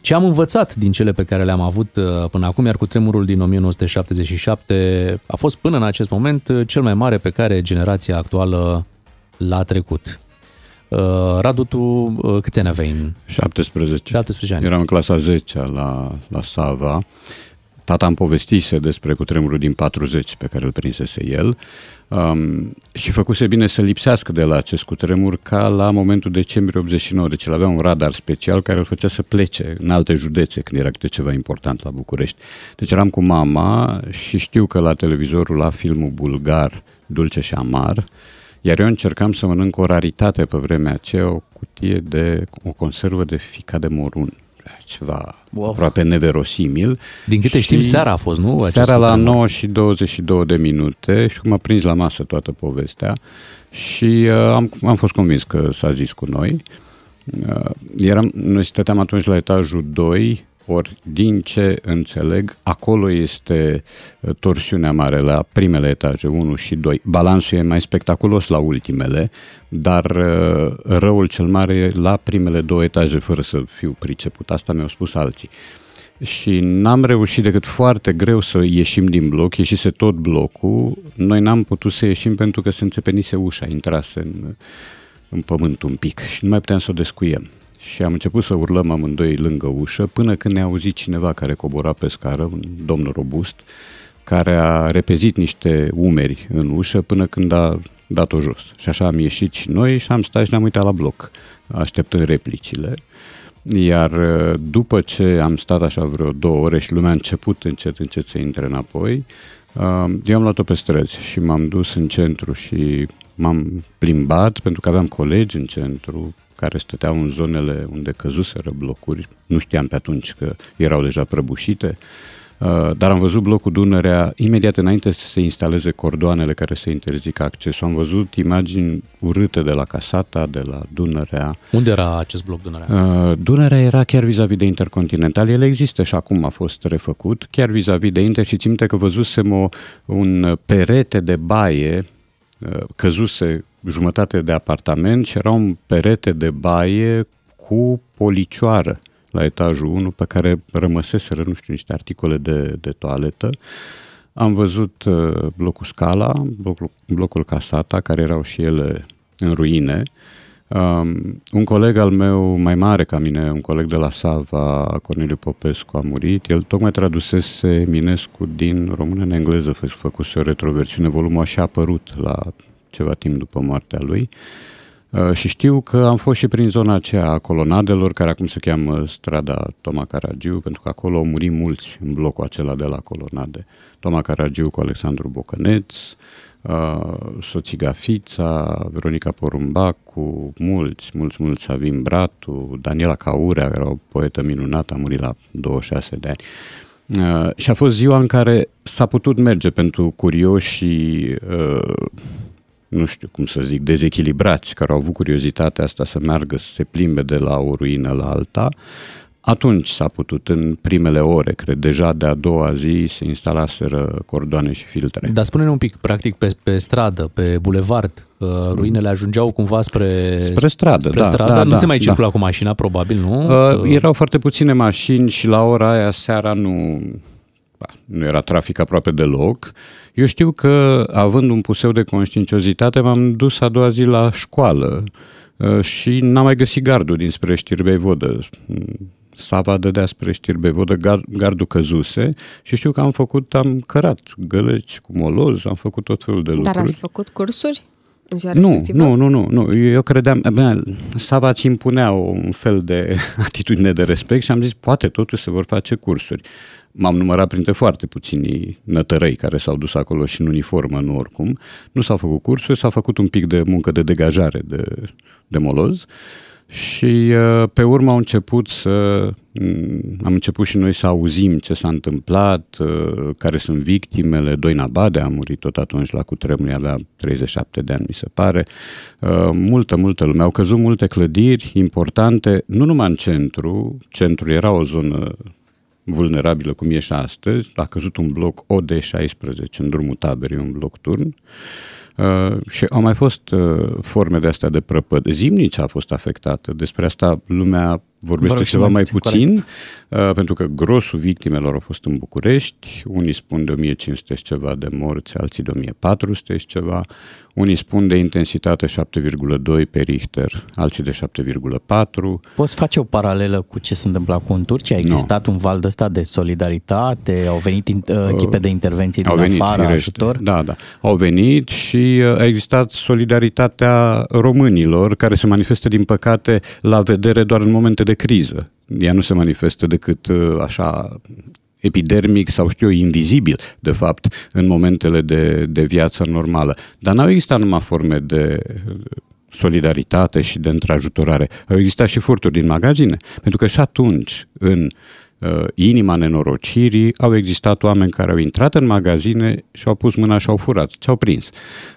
ce am învățat din cele pe care le-am avut uh, până acum, iar cu tremurul din 1977 a fost până în acest moment uh, cel mai mare pe care generația actuală l-a trecut. Uh, Radu, tu uh, câți ani aveai? în 17. 17 ani. Eram în clasa 10 la, la Sava. Tata îmi povestise despre cutremurul din 40 pe care îl prinsese el um, și făcuse bine să lipsească de la acest cutremur ca la momentul decembrie 89. Deci el avea un radar special care îl făcea să plece în alte județe când era câte ceva important la București. Deci eram cu mama și știu că la televizorul la filmul bulgar Dulce și Amar iar eu încercam să mănânc o raritate pe vremea aceea, o cutie de, o conservă de ficat de morun. Ceva wow. aproape neverosimil. Din câte Și știm, seara a fost, nu? Acest Seara la cutremur. 9 și 22 de minute și cum a prins la masă toată povestea și uh, am, am fost convins că s-a zis cu noi. Uh, eram, noi stăteam atunci la etajul 2, ori din ce înțeleg, acolo este uh, torsiunea mare la primele etaje, 1 și 2. Balansul e mai spectaculos la ultimele, dar uh, răul cel mare e la primele două etaje, fără să fiu priceput. Asta mi-au spus alții. Și n-am reușit decât foarte greu să ieșim din bloc, ieșise tot blocul. Noi n-am putut să ieșim pentru că se înțepenise ușa, intrase în, în pământ un pic și nu mai puteam să o descuiem. Și am început să urlăm amândoi lângă ușă până când ne-a auzit cineva care cobora pe scară, un domn robust, care a repezit niște umeri în ușă până când a dat-o jos. Și așa am ieșit și noi și am stat și ne-am uitat la bloc, așteptând replicile. Iar uh, după ce am stat așa vreo două ore și lumea a început încet, încet să intre înapoi, uh, eu am luat-o pe străzi și m-am dus în centru și m-am plimbat pentru că aveam colegi în centru care stăteau în zonele unde căzuseră blocuri. Nu știam pe atunci că erau deja prăbușite. Uh, dar am văzut blocul Dunărea imediat înainte să se instaleze cordoanele care să interzică accesul. Am văzut imagini urâte de la Casata, de la Dunărea. Unde era acest bloc Dunărea? Uh, Dunărea era chiar vis-a-vis de Intercontinental. El există și acum a fost refăcut, chiar vis-a-vis de Inter și țin minte că văzusem o, un perete de baie uh, căzuse jumătate de apartament și era un perete de baie cu policioară la etajul 1 pe care rămăseseră, nu știu, niște articole de, de toaletă. Am văzut uh, blocul Scala, blocul, blocul Casata, care erau și ele în ruine. Um, un coleg al meu mai mare ca mine, un coleg de la Sava, Corneliu Popescu, a murit. El tocmai tradusese Eminescu din română în engleză, fă- făcuse o retroversiune. Volumul așa a apărut la ceva timp după moartea lui. Uh, și știu că am fost și prin zona aceea a colonadelor, care acum se cheamă strada Toma Caragiu, pentru că acolo au murit mulți în blocul acela de la colonade. Toma Caragiu cu Alexandru Bocăneț, uh, soțiga Fița, Veronica Porumbacu, mulți, mulți, mulți, Savin Bratu, Daniela Caurea, care era o poetă minunată, a murit la 26 de ani. Uh, și a fost ziua în care s-a putut merge pentru curioși și uh, nu știu cum să zic, dezechilibrați, care au avut curiozitatea asta să meargă, să se plimbe de la o ruină la alta, atunci s-a putut, în primele ore, cred, deja de a doua zi se instalaseră cordoane și filtre. Dar spune-ne un pic, practic, pe, pe stradă, pe bulevard, uh, ruinele ajungeau cumva spre, Spre stradă, spre da, stradă. da, nu da, se mai da. circula cu mașina, probabil, nu? Uh, erau foarte puține mașini și la ora aia seara nu, ba, nu era trafic aproape deloc. Eu știu că, având un puseu de conștiinciozitate, m-am dus a doua zi la școală uh, și n-am mai găsit gardul dinspre Știrbei Vodă. Sava dădea spre Știrbei Vodă, gar- gardul căzuse și știu că am făcut, am cărat gălăți cu moloz, am făcut tot felul de lucruri. Dar ați făcut cursuri în ziua Nu, respectivă? nu, nu, nu, nu. Eu credeam, bine, Sava ți impunea un fel de atitudine de respect și am zis, poate totuși se vor face cursuri. M-am numărat printre foarte puțini nătărăi care s-au dus acolo și în uniformă, nu oricum. Nu s-au făcut cursuri, s-a făcut un pic de muncă de degajare de, de moloz și uh, pe urmă au început să mm, am început și noi să auzim ce s-a întâmplat, uh, care sunt victimele. Doina Bade a murit tot atunci la cutremur, avea 37 de ani, mi se pare. Uh, multă, multă lume. Au căzut multe clădiri importante, nu numai în centru. Centrul era o zonă vulnerabilă cum e și astăzi. A căzut un bloc OD16 în drumul taberii, un bloc turn. Uh, și au mai fost uh, forme de astea de prăpăd. Zimnița a fost afectată. Despre asta lumea vorbește Vă rog și ceva mai mai puțin, puțin, uh, pentru că grosul victimelor au fost în București. Unii spun de 1500 și ceva de morți, alții de 1400 și ceva. Unii spun de intensitate 7,2 pe Richter, alții de 7,4. Poți face o paralelă cu ce se întâmpla cu în Turcia? A existat un val de ăsta de solidaritate? Au venit in- uh, echipe de intervenții din afară, firește. ajutor? Da, da. Au venit și uh, a existat solidaritatea românilor, care se manifestă, din păcate, la vedere doar în momente de criză. Ea nu se manifestă decât uh, așa epidermic sau știu eu, invizibil, de fapt, în momentele de, de viață normală. Dar n-au existat numai forme de solidaritate și de întrajutorare. Au existat și furturi din magazine, pentru că și atunci, în uh, inima nenorocirii, au existat oameni care au intrat în magazine și au pus mâna și au furat, ce au prins.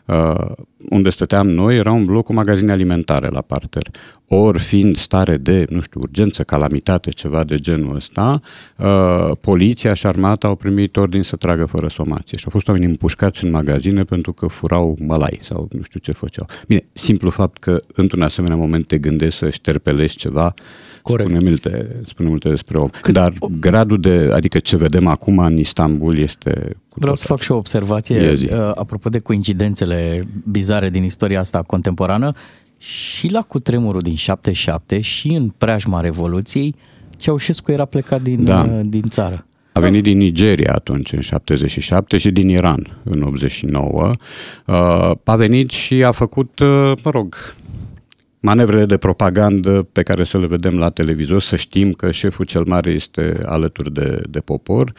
Uh, unde stăteam noi era un bloc cu magazine alimentare la parter. Ori fiind stare de, nu știu, urgență, calamitate, ceva de genul ăsta, uh, poliția și armata au primit ordin să tragă fără somație și au fost oameni împușcați în magazine pentru că furau mălai sau nu știu ce făceau. Bine, simplu fapt că într-un asemenea moment te gândești să șterpelești ceva, Corect. Spune, multe, spune multe despre om. Cât... Dar gradul de, adică ce vedem acum în Istanbul este cu Vreau tot să fac și o observație Ia zi. uh, apropo de coincidențele bizare din istoria asta contemporană. Și la cutremurul din 77 și în preajma Revoluției, Ceaușescu era plecat din, Da. uh, din țară. A venit din Nigeria atunci, în 77, și din Iran, în 89. Uh, A venit și a făcut, uh, mă rog, manevrele de propagandă pe care să le vedem la televizor, să știm că șeful cel mare este alături de, de popor.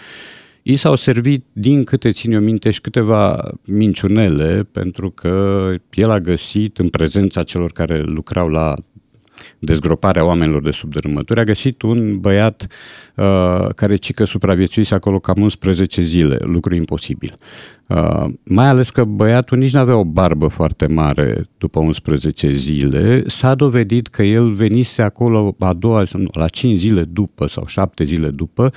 I s-au servit, din câte țin eu minte, și câteva minciunele, pentru că el a găsit, în prezența celor care lucrau la dezgroparea oamenilor de sub dărâmături, a găsit un băiat uh, care cică supraviețuise acolo cam 11 zile, lucru imposibil. Uh, mai ales că băiatul nici nu avea o barbă foarte mare după 11 zile, s-a dovedit că el venise acolo a doua, nu, la 5 zile după sau 7 zile după,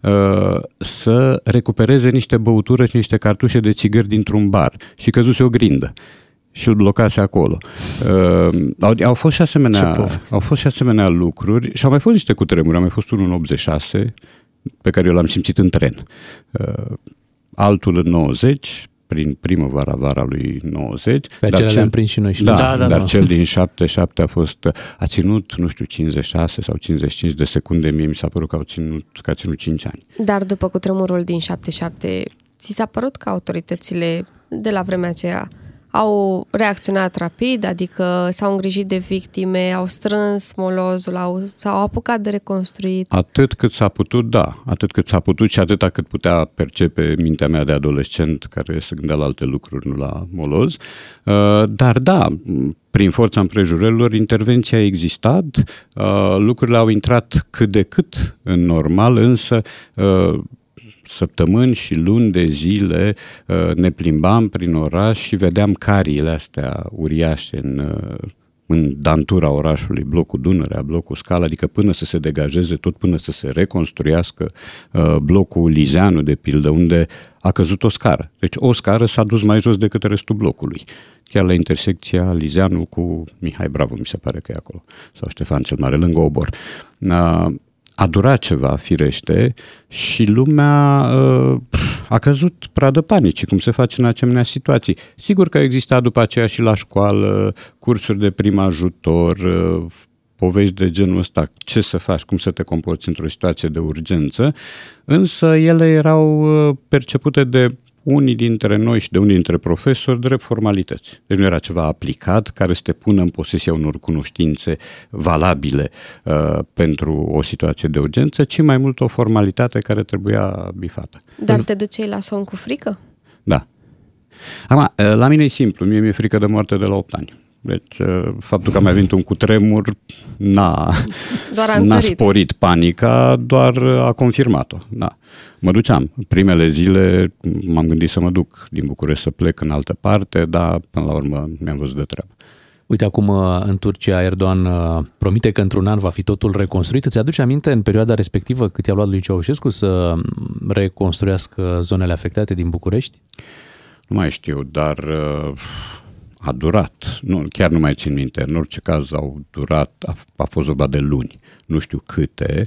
uh, să recupereze niște băutură și niște cartușe de țigări dintr-un bar și căzuse o grindă și îl blocase acolo. Uh, au, au, fost și Ce asemenea, poveste. au fost și asemenea lucruri și au mai fost niște cutremuri. Au mai fost unul în 86 pe care eu l-am simțit în tren. Uh, altul în 90 prin primăvara vara lui 90. Pe acelea le-am prins și noi și da, noi. Da, da, dar da. cel din 77 a fost, a ținut, nu știu, 56 sau 55 de secunde, mie mi s-a părut că, au ținut, că a ținut 5 ani. Dar după cutremurul din 77, ți s-a părut că autoritățile de la vremea aceea au reacționat rapid, adică s-au îngrijit de victime, au strâns molozul, au, s-au apucat de reconstruit. Atât cât s-a putut, da. Atât cât s-a putut și atâta cât putea percepe mintea mea de adolescent care se gândea la alte lucruri, nu la moloz. Uh, Dar da, prin forța împrejurărilor, intervenția a existat, uh, lucrurile au intrat cât de cât în normal, însă uh, săptămâni și luni de zile uh, ne plimbam prin oraș și vedeam cariile astea uriașe în, uh, în dantura orașului, blocul Dunărea, blocul Scala, adică până să se degajeze tot, până să se reconstruiască uh, blocul Lizeanu, de pildă, unde a căzut o scară. Deci o scară s-a dus mai jos decât restul blocului. Chiar la intersecția Lizeanu cu Mihai Bravo, mi se pare că e acolo, sau Ștefan cel Mare, lângă Obor. Uh, a durat ceva, firește, și lumea uh, a căzut pradă panicii, cum se face în asemenea situații. Sigur că exista după aceea și la școală cursuri de prim ajutor, uh, povești de genul ăsta, ce să faci, cum să te comporți într-o situație de urgență, însă ele erau uh, percepute de unii dintre noi și de unii dintre profesori drept formalități. Deci nu era ceva aplicat care să te pună în posesia unor cunoștințe valabile uh, pentru o situație de urgență, ci mai mult o formalitate care trebuia bifată. Dar te duceai la somn cu frică? Da. Acum, la mine e simplu, mie mi-e frică de moarte de la 8 ani. Deci, uh, faptul că a mai venit un cutremur n-a, Doar a n-a întărit. sporit panica, doar a confirmat-o. Da. Mă duceam. Primele zile m-am gândit să mă duc din București să plec în altă parte, dar până la urmă mi-am văzut de treabă. Uite, acum uh, în Turcia Erdogan uh, promite că într-un an va fi totul reconstruit. Îți aduce aminte în perioada respectivă cât i-a luat lui Ceaușescu să mm, reconstruiască zonele afectate din București? Nu mai știu, dar uh, a durat. Nu, chiar nu mai țin minte. În orice caz au durat, a, a fost vorba de luni, nu știu câte,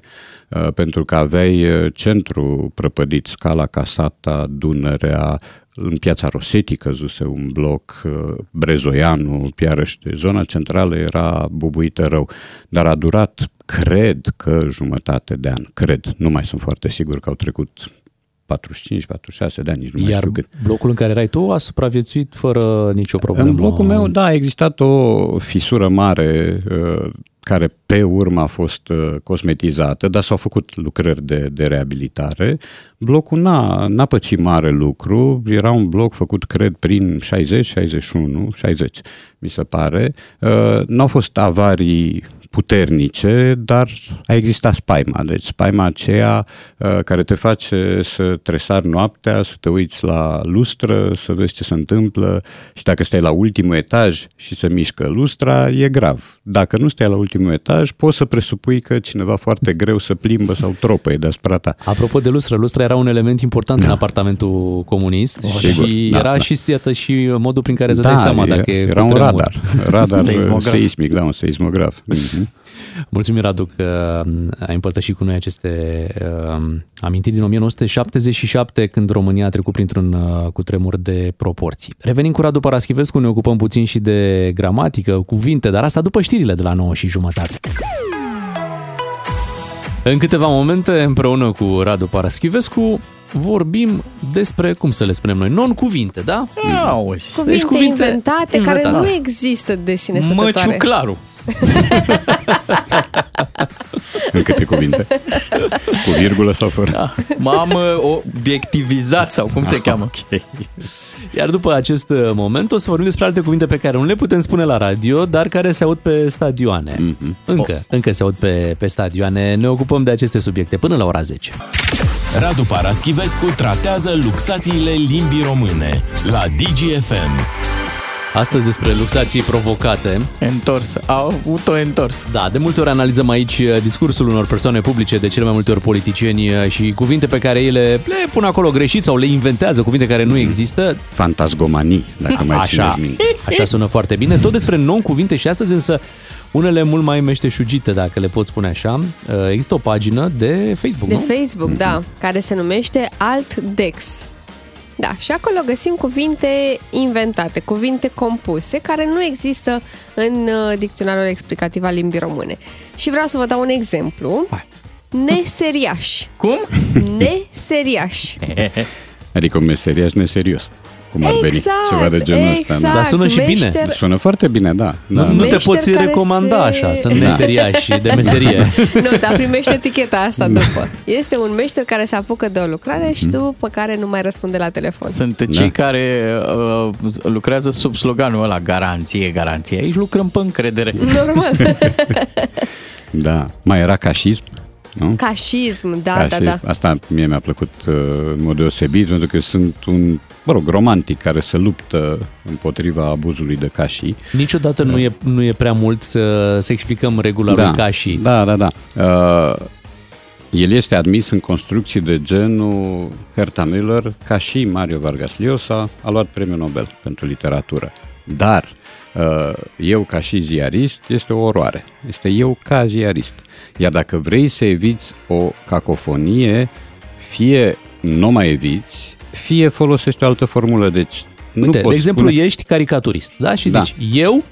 uh, pentru că aveai uh, centru prăpădit, Scala, Casata, Dunărea, în piața Rosetti căzuse un bloc, uh, Brezoianu, Piarăște, zona centrală era bubuită rău, dar a durat, cred că jumătate de an, cred, nu mai sunt foarte sigur că au trecut 45-46 de ani, nici nu mai Iar știu cât. blocul în care erai tu a supraviețuit fără nicio problemă. În blocul meu, da, a existat o fisură mare uh, care pe urmă a fost uh, cosmetizată, dar s-au făcut lucrări de, de reabilitare. Blocul n-a, n-a pățit mare lucru, era un bloc făcut, cred, prin 60, 61, 60, mi se pare. Uh, N-au fost avarii puternice, dar a existat spaima. Deci spaima aceea uh, care te face să tresari noaptea, să te uiți la lustră, să vezi ce se întâmplă și dacă stai la ultimul etaj și se mișcă lustra, e grav. Dacă nu stai la ultimul etaj, poți să presupui că cineva foarte greu să plimbă sau tropăie deasupra ta. Apropo de lustră, lustra era un element important da. în apartamentul comunist Oh, și sigur, da, era da. și, iată, și modul prin care îți dai seama dacă e era un cutremur. radar, radar Seismograf. seismic, da, un seismograf. Mhm. Mulțumim, Radu, că ai împărtășit cu noi aceste uh, amintiri din 1977, când România a trecut printr-un uh, cutremur de proporții. Revenim cu Radu Paraschivescu, ne ocupăm puțin și de gramatică, cuvinte, dar asta după știrile de la 9 și jumătate. În câteva momente, împreună cu Radu Paraschivescu, vorbim despre, cum să le spunem noi, non-cuvinte, da? Auzi. Cuvinte, Deci cuvinte inventate, inventate. care Da. nu există de sine stătătoare. Măciuclaru. În câte cuvinte? Cu virgulă sau fără? Da. M-am uh, obiectivizat sau cum se cheamă. Ok. Iar după acest uh, moment o să vorbim despre alte cuvinte pe care nu le putem spune la radio, dar care se aud pe stadioane. Mm-hmm. Încă, oh. încă se aud pe, pe stadioane. Ne ocupăm de aceste subiecte până la ora 10. Radu Paraschivescu tratează luxațiile limbii române la DGFM. Astăzi despre luxații provocate. Întors, auto-întors. Da, de multe ori analizăm aici uh, discursul unor persoane publice, de cele mai multe ori politicieni uh, și cuvinte pe care ei le, le pun acolo greșit sau le inventează, cuvinte care nu există. Fantasgomanii, dacă mai Așa, țineți minte. așa sună foarte bine. Tot despre non-cuvinte și astăzi însă unele mult mai meșteșugite, dacă le pot spune așa. Uh, Există o pagină de Facebook, De nu? Facebook, da, care se numește AltDex. Da, și acolo găsim cuvinte inventate, cuvinte compuse, care nu există în uh, dicționarul explicativ al limbii române. Și vreau să vă dau un exemplu. Neseriaș. Cum? Neseriaș. Adică un meseriaș neserios. Cum ar veni, Exact, ceva de genul ăsta. exact, da. Dar sună și bine. meșter- Sună foarte bine, da. Nu, da, nu da. te Meșter poți care recomanda se- așa, sunt Da. meseriași de meserie. Nu, dar primește eticheta asta Da. după. Este un meșter care se apucă de o lucrare și Mm. după care nu mai răspunde la telefon. Sunt cei care uh, lucrează sub sloganul ăla, garanție, garanție. Aici lucrăm pe încredere. Normal. da. Mai era cașism, nu? Cașism, da, da, Cașism. da. Asta mie mi-a plăcut uh, în mod deosebit, pentru că eu sunt un, mă rog, romantic care se luptă împotriva abuzului de cașii. Niciodată nu e, nu e prea mult să, să explicăm regula lui Cașii. Da, da, da. Uh, el este admis în construcții de genul Herta Müller, ca și Mario Vargas Llosa a luat premiul Nobel pentru literatură. Dar uh, eu ca și ziarist este o oroare. Este eu ca ziarist. Iar dacă vrei să eviți o cacofonie, fie nu mai eviți, fie folosești o altă formulă. Deci nu Uite, de poți exemplu, spune... ești caricaturist, da? Și Da. zici, eu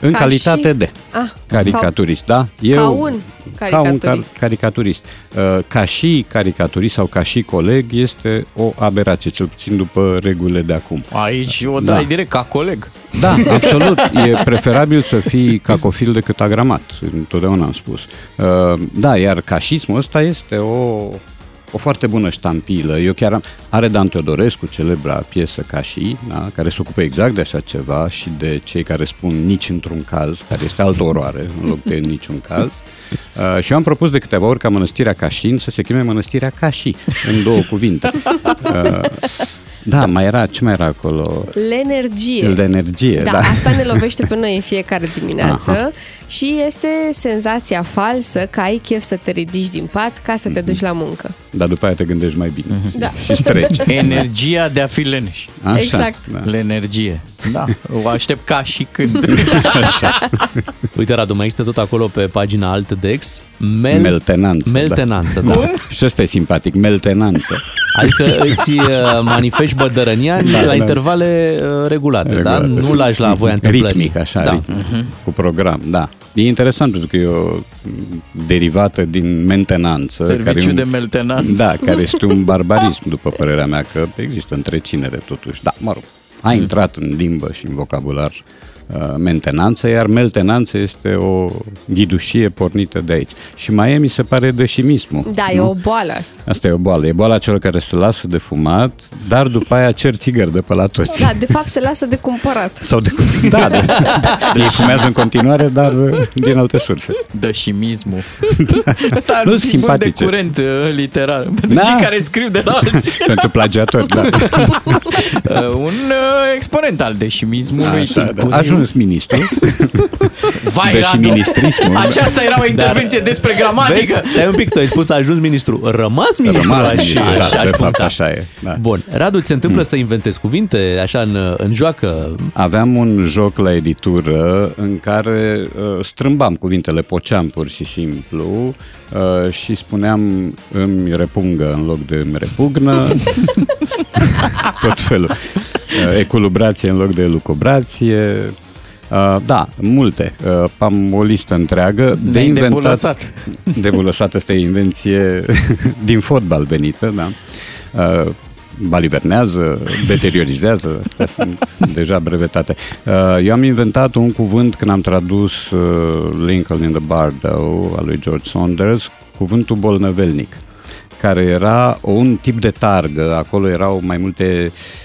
În Ca calitate și- de Ah, caricaturist, da? Ca un Ca un caricaturist. car- caricaturist. Uh, Ca și caricaturist sau ca și coleg este o aberație, cel puțin după regulile de acum. Aici o Da. dai direct ca coleg. Da, absolut. E preferabil să fii cacofil decât agramat. Întotdeauna am spus. Uh, Da, iar cașismul ăsta este o, o foarte bună ștampilă. Eu chiar am... Are Dan Teodorescu, celebra piesă Cașii, da? care se ocupă exact de așa ceva și de cei care spun nici într-un caz, care este altă oroare în loc de niciun caz. Uh, și eu am propus de câteva ori ca mănăstirea Cașin să se cheme mănăstirea Cașii, în două cuvinte. Uh, da, mai era, ce mai era acolo? L'energie. De energie, da, da. asta ne lovește pe noi în fiecare dimineață Aha. și este senzația falsă că ai chef să te ridici din pat ca să te duci la muncă. Dar după aia te gândești mai bine. Da. Și treci. Energia de a fi leneș. Așa, Exact. Da. L'energie. Da, o aștept ca și când. Uite, Radu, mai există tot acolo pe pagina Altdex. Mel... Meltenanță. Meltenanță, da. da. Și ăsta e simpatic, meltenanță. Adică îți uh, manifesti bădărănia Da, la da. intervale uh, regulate, Regulate. da? Nu lași la voia întâmplării. Ritmic, așa, da. ritmic. Cu program, da. E interesant pentru că e o derivată din mentenanță. Serviciu care e un, de meltenanță. Da, care este un barbarism, după părerea mea, că există întreținere totuși. Da, mă rog, a intrat în limbă și în vocabular uh, mentenanță, iar meltenanță este o ghidușie pornită de aici. Și mai e, mi se pare, deșimismul. Da, e nu? o boală asta. Asta e o boală. E boala celor care se lasă de fumat, dar după aia cer țigări de pe la toți. Da, de fapt se lasă de cumpărat. Sau de... Da, da. Ei fumează în continuare, dar uh, din alte surse. Dășimismul. Asta ar Nu, fi simpatice. bun de curent uh, literal. Pentru Da. cei care scriu de la alții. Pentru plagiatori, da. Uh, un uh, exponent al deșimismului. Așa, da. timpuriu. Ajuns ministru. Vai, Deși Radu, ministrismul. Aceasta era o intervenție despre gramatică. Vezi? Stai un pic, tu ai spus ajuns ministru. Rămas ministru. Rămas aș- ministru, aș- da, aș de fapt puncta. așa e. Da. Bun. Radu, ți se întâmplă să inventezi cuvinte așa în, în joacă? Aveam un joc la editură în care uh, strâmbam cuvintele, poceam pur și simplu uh, și spuneam îmi repungă în loc de îmi repugnă, tot felul. Uh, eculubrație în loc de elucubrație. Uh, da, multe. Uh, am o listă întreagă de Ne-ai inventat. debulăsat. Debulăsat, asta e invenție din fotbal venită, da. Uh, balivernează, deteriorizează, astea sunt deja brevetate. Uh, Eu am inventat un cuvânt când am tradus uh, Lincoln in the Bardo al lui George Saunders, cuvântul bolnăvelnic, care era un tip de targă, acolo erau mai multe uh,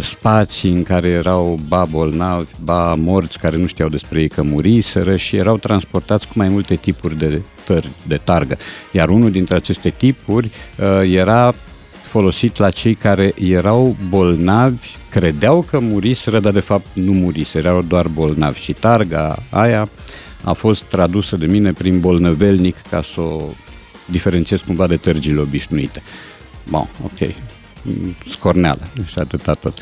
spații în care erau ba bolnavi, ba morți care nu știau despre ei că muriseră și erau transportați cu mai multe tipuri de, tări, de targă. Iar unul dintre aceste tipuri uh, era folosit la cei care erau bolnavi, credeau că muriseră, dar de fapt nu muriseră, erau doar bolnavi. Și targa aia a fost tradusă de mine prin bolnăvelnic ca să o diferențiez cumva de tărgile obișnuite. Bun, ok. Mm, Scorneală și atâta tot.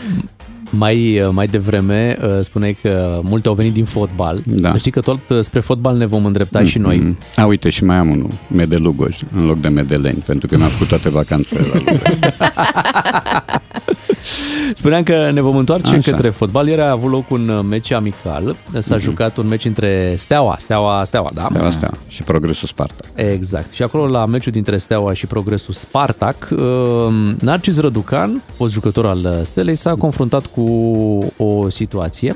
Mai, mai devreme uh, spuneai că multe au venit din fotbal. Da. Știi că tot uh, spre fotbal ne vom îndrepta și noi. Mm. A, uite, și mai am unul, Medelugoj, în loc de Medeleni, pentru că mi-am făcut toate vacanțele la Spuneam că ne vom întoarce Așa. către fotbal. Ieri a avut loc un meci amical. S-a Mhm. jucat un meci între Steaua, Steaua, Steaua, da? Steaua, Steaua și Progresul Sparta. Exact. Și acolo la meciul dintre Steaua și Progresul Spartac, uh, Narcis Răducan, fost jucător al Stelei, s-a confruntat cu o situație.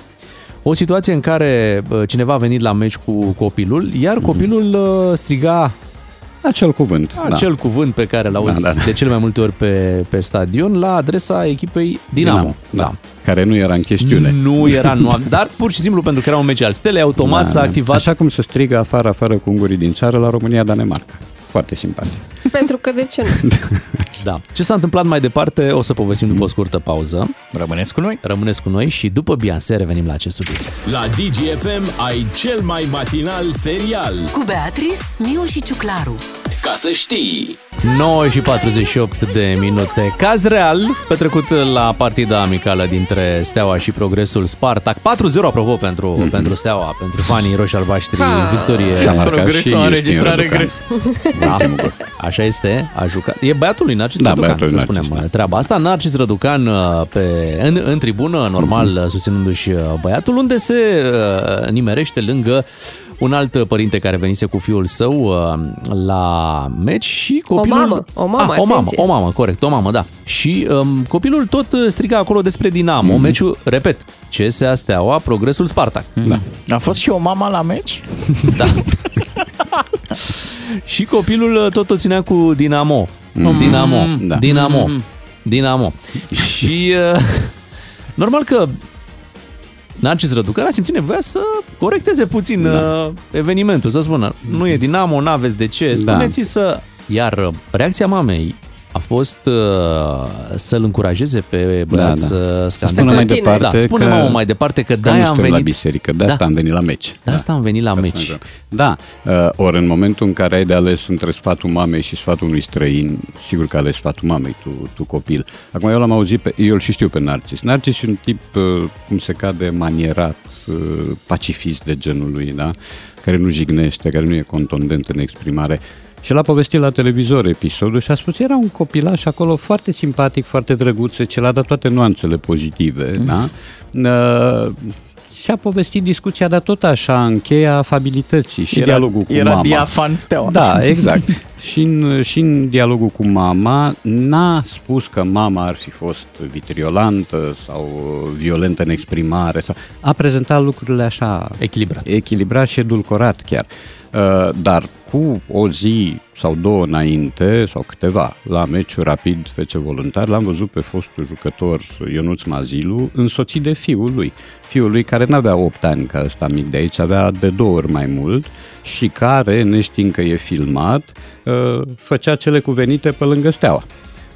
O situație în care uh, cineva a venit la meci cu copilul, iar copilul uh, striga Acel cuvânt. acel da. cuvânt pe care l-auzi Da, da. de cele mai multe ori pe, pe stadion la adresa echipei Dinamo. Dinamo, da. Care nu era în chestiune. Nu era, nu, dar pur și simplu pentru că era un meci al Stelei, automat s-a activat Așa cum se strigă afară, afară cu ungurii din țară la România-Danemarca. Foarte simpatic. Pentru că de ce nu? Da. Ce s-a întâmplat mai departe o să povestim după o scurtă pauză. Rămâneți cu noi. Rămâneți cu noi și după Beyoncé revenim la acest subiect. La DGFM ai cel mai matinal serial. Cu Beatrice, Miu și Ciuclaru. Ca să știi! 9 și 48 de minute. Caz real petrecut la partida amicală dintre Steaua și Progresul Spartac. 4-0 apropo pentru, mm-hmm. pentru Steaua, pentru fanii roși albaștri. Ha. Victorie. Și a marcat Progresul și a Iustin înregistrat Răducan. regres. Da, așa este, a jucat. E băiatul lui Narcis Da, Răducan, băiatul să lui spunem Narcis, da. treaba asta. Narcis Răducan uh, pe, în, în tribună, normal, Mhm. mm-hmm. susținându-și uh, băiatul, unde se uh, nimerește lângă un alt părinte care venise cu fiul său uh, la meci și copilul... mamă, o mamă, ah, o mamă, atenție. o mamă, corect, o mamă, da. Și um, copilul tot uh, striga acolo despre Dinamo, Mhm. mm-hmm. meciul, repet, CSA Steaua, Progresul Spartac. Da. A fost și o mama la meci? Da. și copilul uh, tot o ținea cu Dinamo. Mm. Dinamo. Da. Dinamo. Dinamo. și uh, normal că Narcis Răducan a simțit nevoia să corecteze puțin da. uh, evenimentul, să spună, nu e Dinamo, n-aveți de ce, spuneți să... Iar uh, reacția mamei a fost uh, să-l încurajeze pe băiat Da, da. să scandeze. Spune mai Continue. departe Da, spune că, mamă mai departe că că de-aia nu am suntem venit... la biserică, de asta Da. am venit la meci. De asta am venit la Ca să meci. ne Da, uh, ori în momentul în care ai de ales între sfatul mamei și sfatul unui străin, sigur că ales sfatul mamei, tu, tu copil. Acum eu l-am auzit, pe, eu îl și știu pe Narcis. Narcis e un tip, uh, cum se cade, manierat, uh, pacifist de genul lui, da? care nu jignește, care nu e contondent în exprimare. Și l-a povestit la televizor episodul și a spus, era un copilaș acolo foarte simpatic, foarte drăguț, ce l-a dat toate nuanțele pozitive, da? Uh, și a povestit discuția, dar tot așa, în cheia afabilității și Era- dialogul cu era mama. diafan Steaua. Da, exact. și, în, și în dialogul cu mama n-a spus că mama ar fi fost vitriolantă sau violentă în exprimare. Sau, a prezentat lucrurile așa Echilibrat. echilibrat și edulcorat chiar. Uh, Dar cu o zi sau două înainte, sau câteva, la meciul rapid FC Voluntar, l-am văzut pe fostul jucător Ionuț Mazilu însoțit de fiul lui. Fiul lui care nu avea 8 ani ca ăsta mic de aici, avea de două ori mai mult și care, neștiind că e filmat, uh, făcea cele cuvenite pe lângă steaua.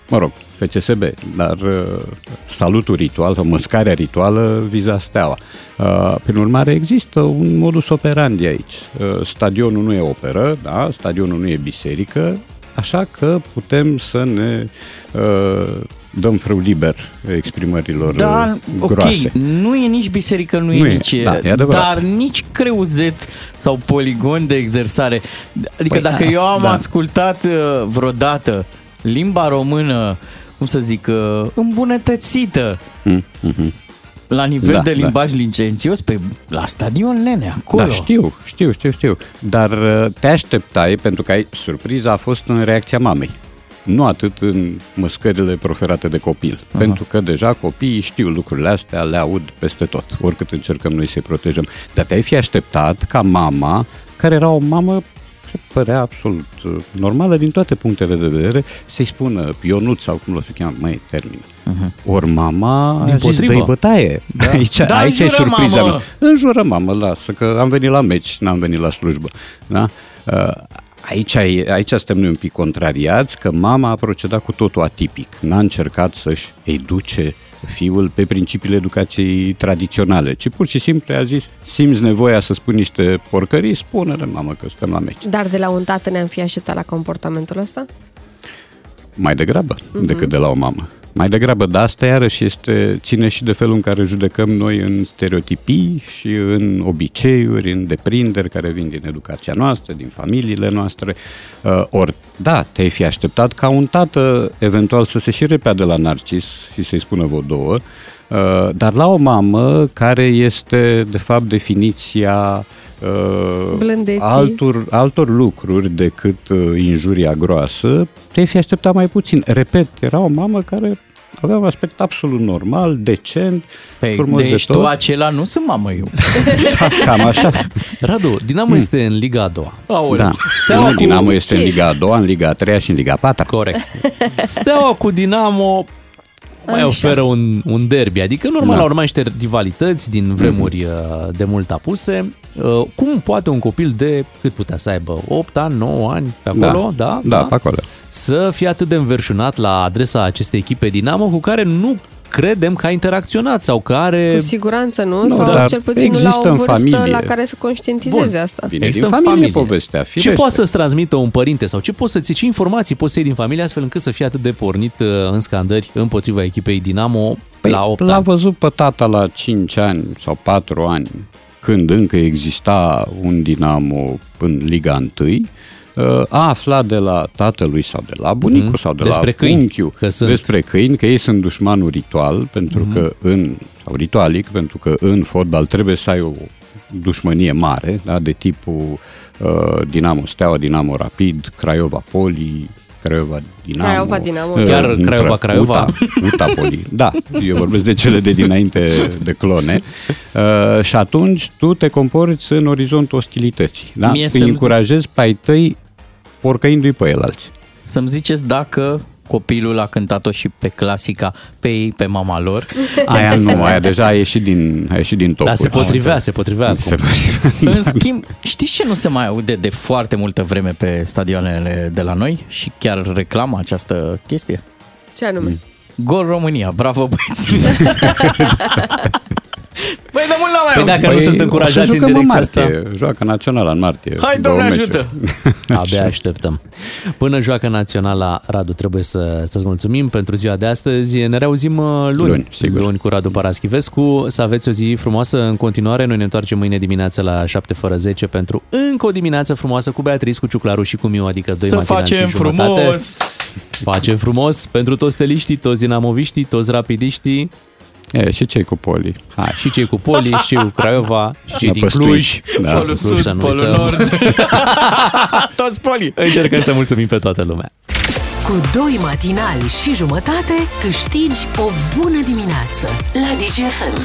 Mă rog, FCSB, dar uh, salutul ritual sau măscarea rituală viza steaua. Uh, prin urmare, există un modus operandi aici. Uh, stadionul nu e operă, da? stadionul nu e biserică, așa că putem să ne uh, dăm frâu liber exprimărilor Da, uh, ok, groase. nu e nici biserică, nu, Nu e e, nici... da, e adevărat. dar nici creuzet sau poligon de exersare. Adică Păi, dacă da, eu am da. ascultat uh, vreodată limba română, cum să zic, uh, îmbunătățită Mm, mhm. la nivel Da, de da. limbaj licențios, pe la stadion nene, acolo. Da, știu, știu, știu, știu. Dar uh, te așteptai, pentru că ai, surpriza a fost în reacția mamei. Nu atât în măscările proferate de copil. Aha. Pentru că deja copiii știu lucrurile astea, le aud peste tot, oricât încercăm noi să-i protejăm. Dar te-ai fi așteptat ca mama, care era o mamă ce părea absolut uh, normală din toate punctele de vedere, să-i spună Ionut sau cum l-o să cheamă, mai termin. Uh-huh. Ori mama a zis, Dimpotrivă. dă bătaie. Da. Aici, Da, aici e înjură, surpriza mamă. mea. Înjură, mamă, lasă, că am venit la meci, n-am venit la slujbă. Da? Uh, Aici, e- aici suntem noi un pic contrariați, că mama a procedat cu totul atipic. N-a încercat să-și educe fiul pe principiile educației tradiționale, ci pur și simplu a zis, simți nevoia să spui niște porcării, spune-le, mamă, că suntem la meci. Dar de la un tată ne-am fi așteptat la comportamentul ăsta? Mai degrabă uh-huh. decât de la o mamă. Mai degrabă, dar asta iarăși este, ține și de felul în care judecăm noi în stereotipii și în obiceiuri, în deprinderi care vin din educația noastră, din familiile noastre. Uh, ori, da, te-ai fi așteptat ca un tată eventual să se și repea de la Narcis și să-i spună vă două, uh, dar la o mamă care este, de fapt, definiția uh, Blândeții. altor, altor lucruri decât uh, injuria groasă, te-ai fi așteptat mai puțin. Repet, era o mamă care avea un aspect absolut normal, decent, Păi, frumos de deci tot. tu acela nu sunt mamă eu. Da, cam așa. Radu, Dinamo este în Liga a doua. Da. Steaua Nu, cu... Dinamo este în Liga a doua, în Liga a treia și în Liga a patra. Corect. Steaua cu Dinamo mai Așa. oferă un, un derby, adică normal Da. Mhm. au urmat niște rivalități din vremuri uh, de mult apuse. Uh, Cum poate un copil de, cât putea să aibă, 8 ani, 9 ani, pe acolo, da? Da, pe acolo. Să fie atât de înverșunat la adresa acestei echipe Dinamo cu care nu credem că a interacționat sau care... Cu siguranță nu, Nu, sau dar cel puțin nu la există o în vârstă familie. la care să conștientizeze asta. Bine, Există din în familie, familie. povestea, Ce firește. poate să-ți transmită un părinte sau ce poți să-ți ce informații poți să iei din familie astfel încât să fie atât de pornit uh, în scandări împotriva echipei Dinamo Păi, la 8 l-a ani? văzut pe tata la 5 ani sau 4 ani, când încă exista un Dinamo în Liga 1, a aflat de la tatălui sau de la bunicul Mhm. sau de Despre la câini, unchiul că sunt. despre câini, că ei sunt dușmanul ritual, pentru Mhm. că în, sau ritualic, pentru că în fotbal trebuie să ai o dușmănie mare, da, de tipul uh, Dinamo Steaua, Dinamo Rapid, Craiova Poli, Craiova Dinamo. Craiova Dinamo. uh, Chiar nu Craiova, prea- Craiova? Uta, Uta Poli. Da, eu vorbesc de cele de dinainte de clone. Uh, și atunci tu te comporți în orizontul ostilității. Da? Mie Îi să-mi încurajezi pe ai tăi porcăindu-i pe el alții. Să-mi ziceți dacă copilul a cântat-o și pe clasica pe ei, pe mama lor. Aia nu, aia deja a ieșit din, a ieșit din topuri. Dar se potrivea, se potrivea acum. Se potrivea. În schimb, știți ce nu se mai aude de foarte multă vreme pe stadioanele de la noi și chiar reclamă această chestie? Ce anume? Gol România, bravo băieți! Băi, de mult n-am mai Păi auzit. dacă nu sunt o să încurajați în jucăm direcția martie, asta, Joacă naționala în martie. Hai, două Doamne meciuri. ajută! abia așteptăm. Până joacă naționala, Radu, trebuie să, să-ți mulțumim pentru ziua de astăzi. Ne reauzim uh, luni, Luni, sigur. luni cu Radu Paraschivescu. Să aveți o zi frumoasă în continuare. Noi ne întoarcem mâine dimineață la 7 fără 10 pentru încă o dimineață frumoasă cu Beatrice, cu Ciuclaru și cu Miu, adică doi Să matinali facem și jumătate. frumos! Facem frumos pentru toți steliștii, toți dinamoviștii, toți rapidiștii, E, și cei cu poli. Hai. și cei cu Poli, și cei cu Craiova, și cei din Năpăstuiți. Cluj. Da. Polul Cluj, să Sud, nu Polul uităm. Nord. Toți poli! Încercăm să mulțumim pe toată lumea. Cu doi matinali și jumătate câștigi o bună dimineață la DGFM.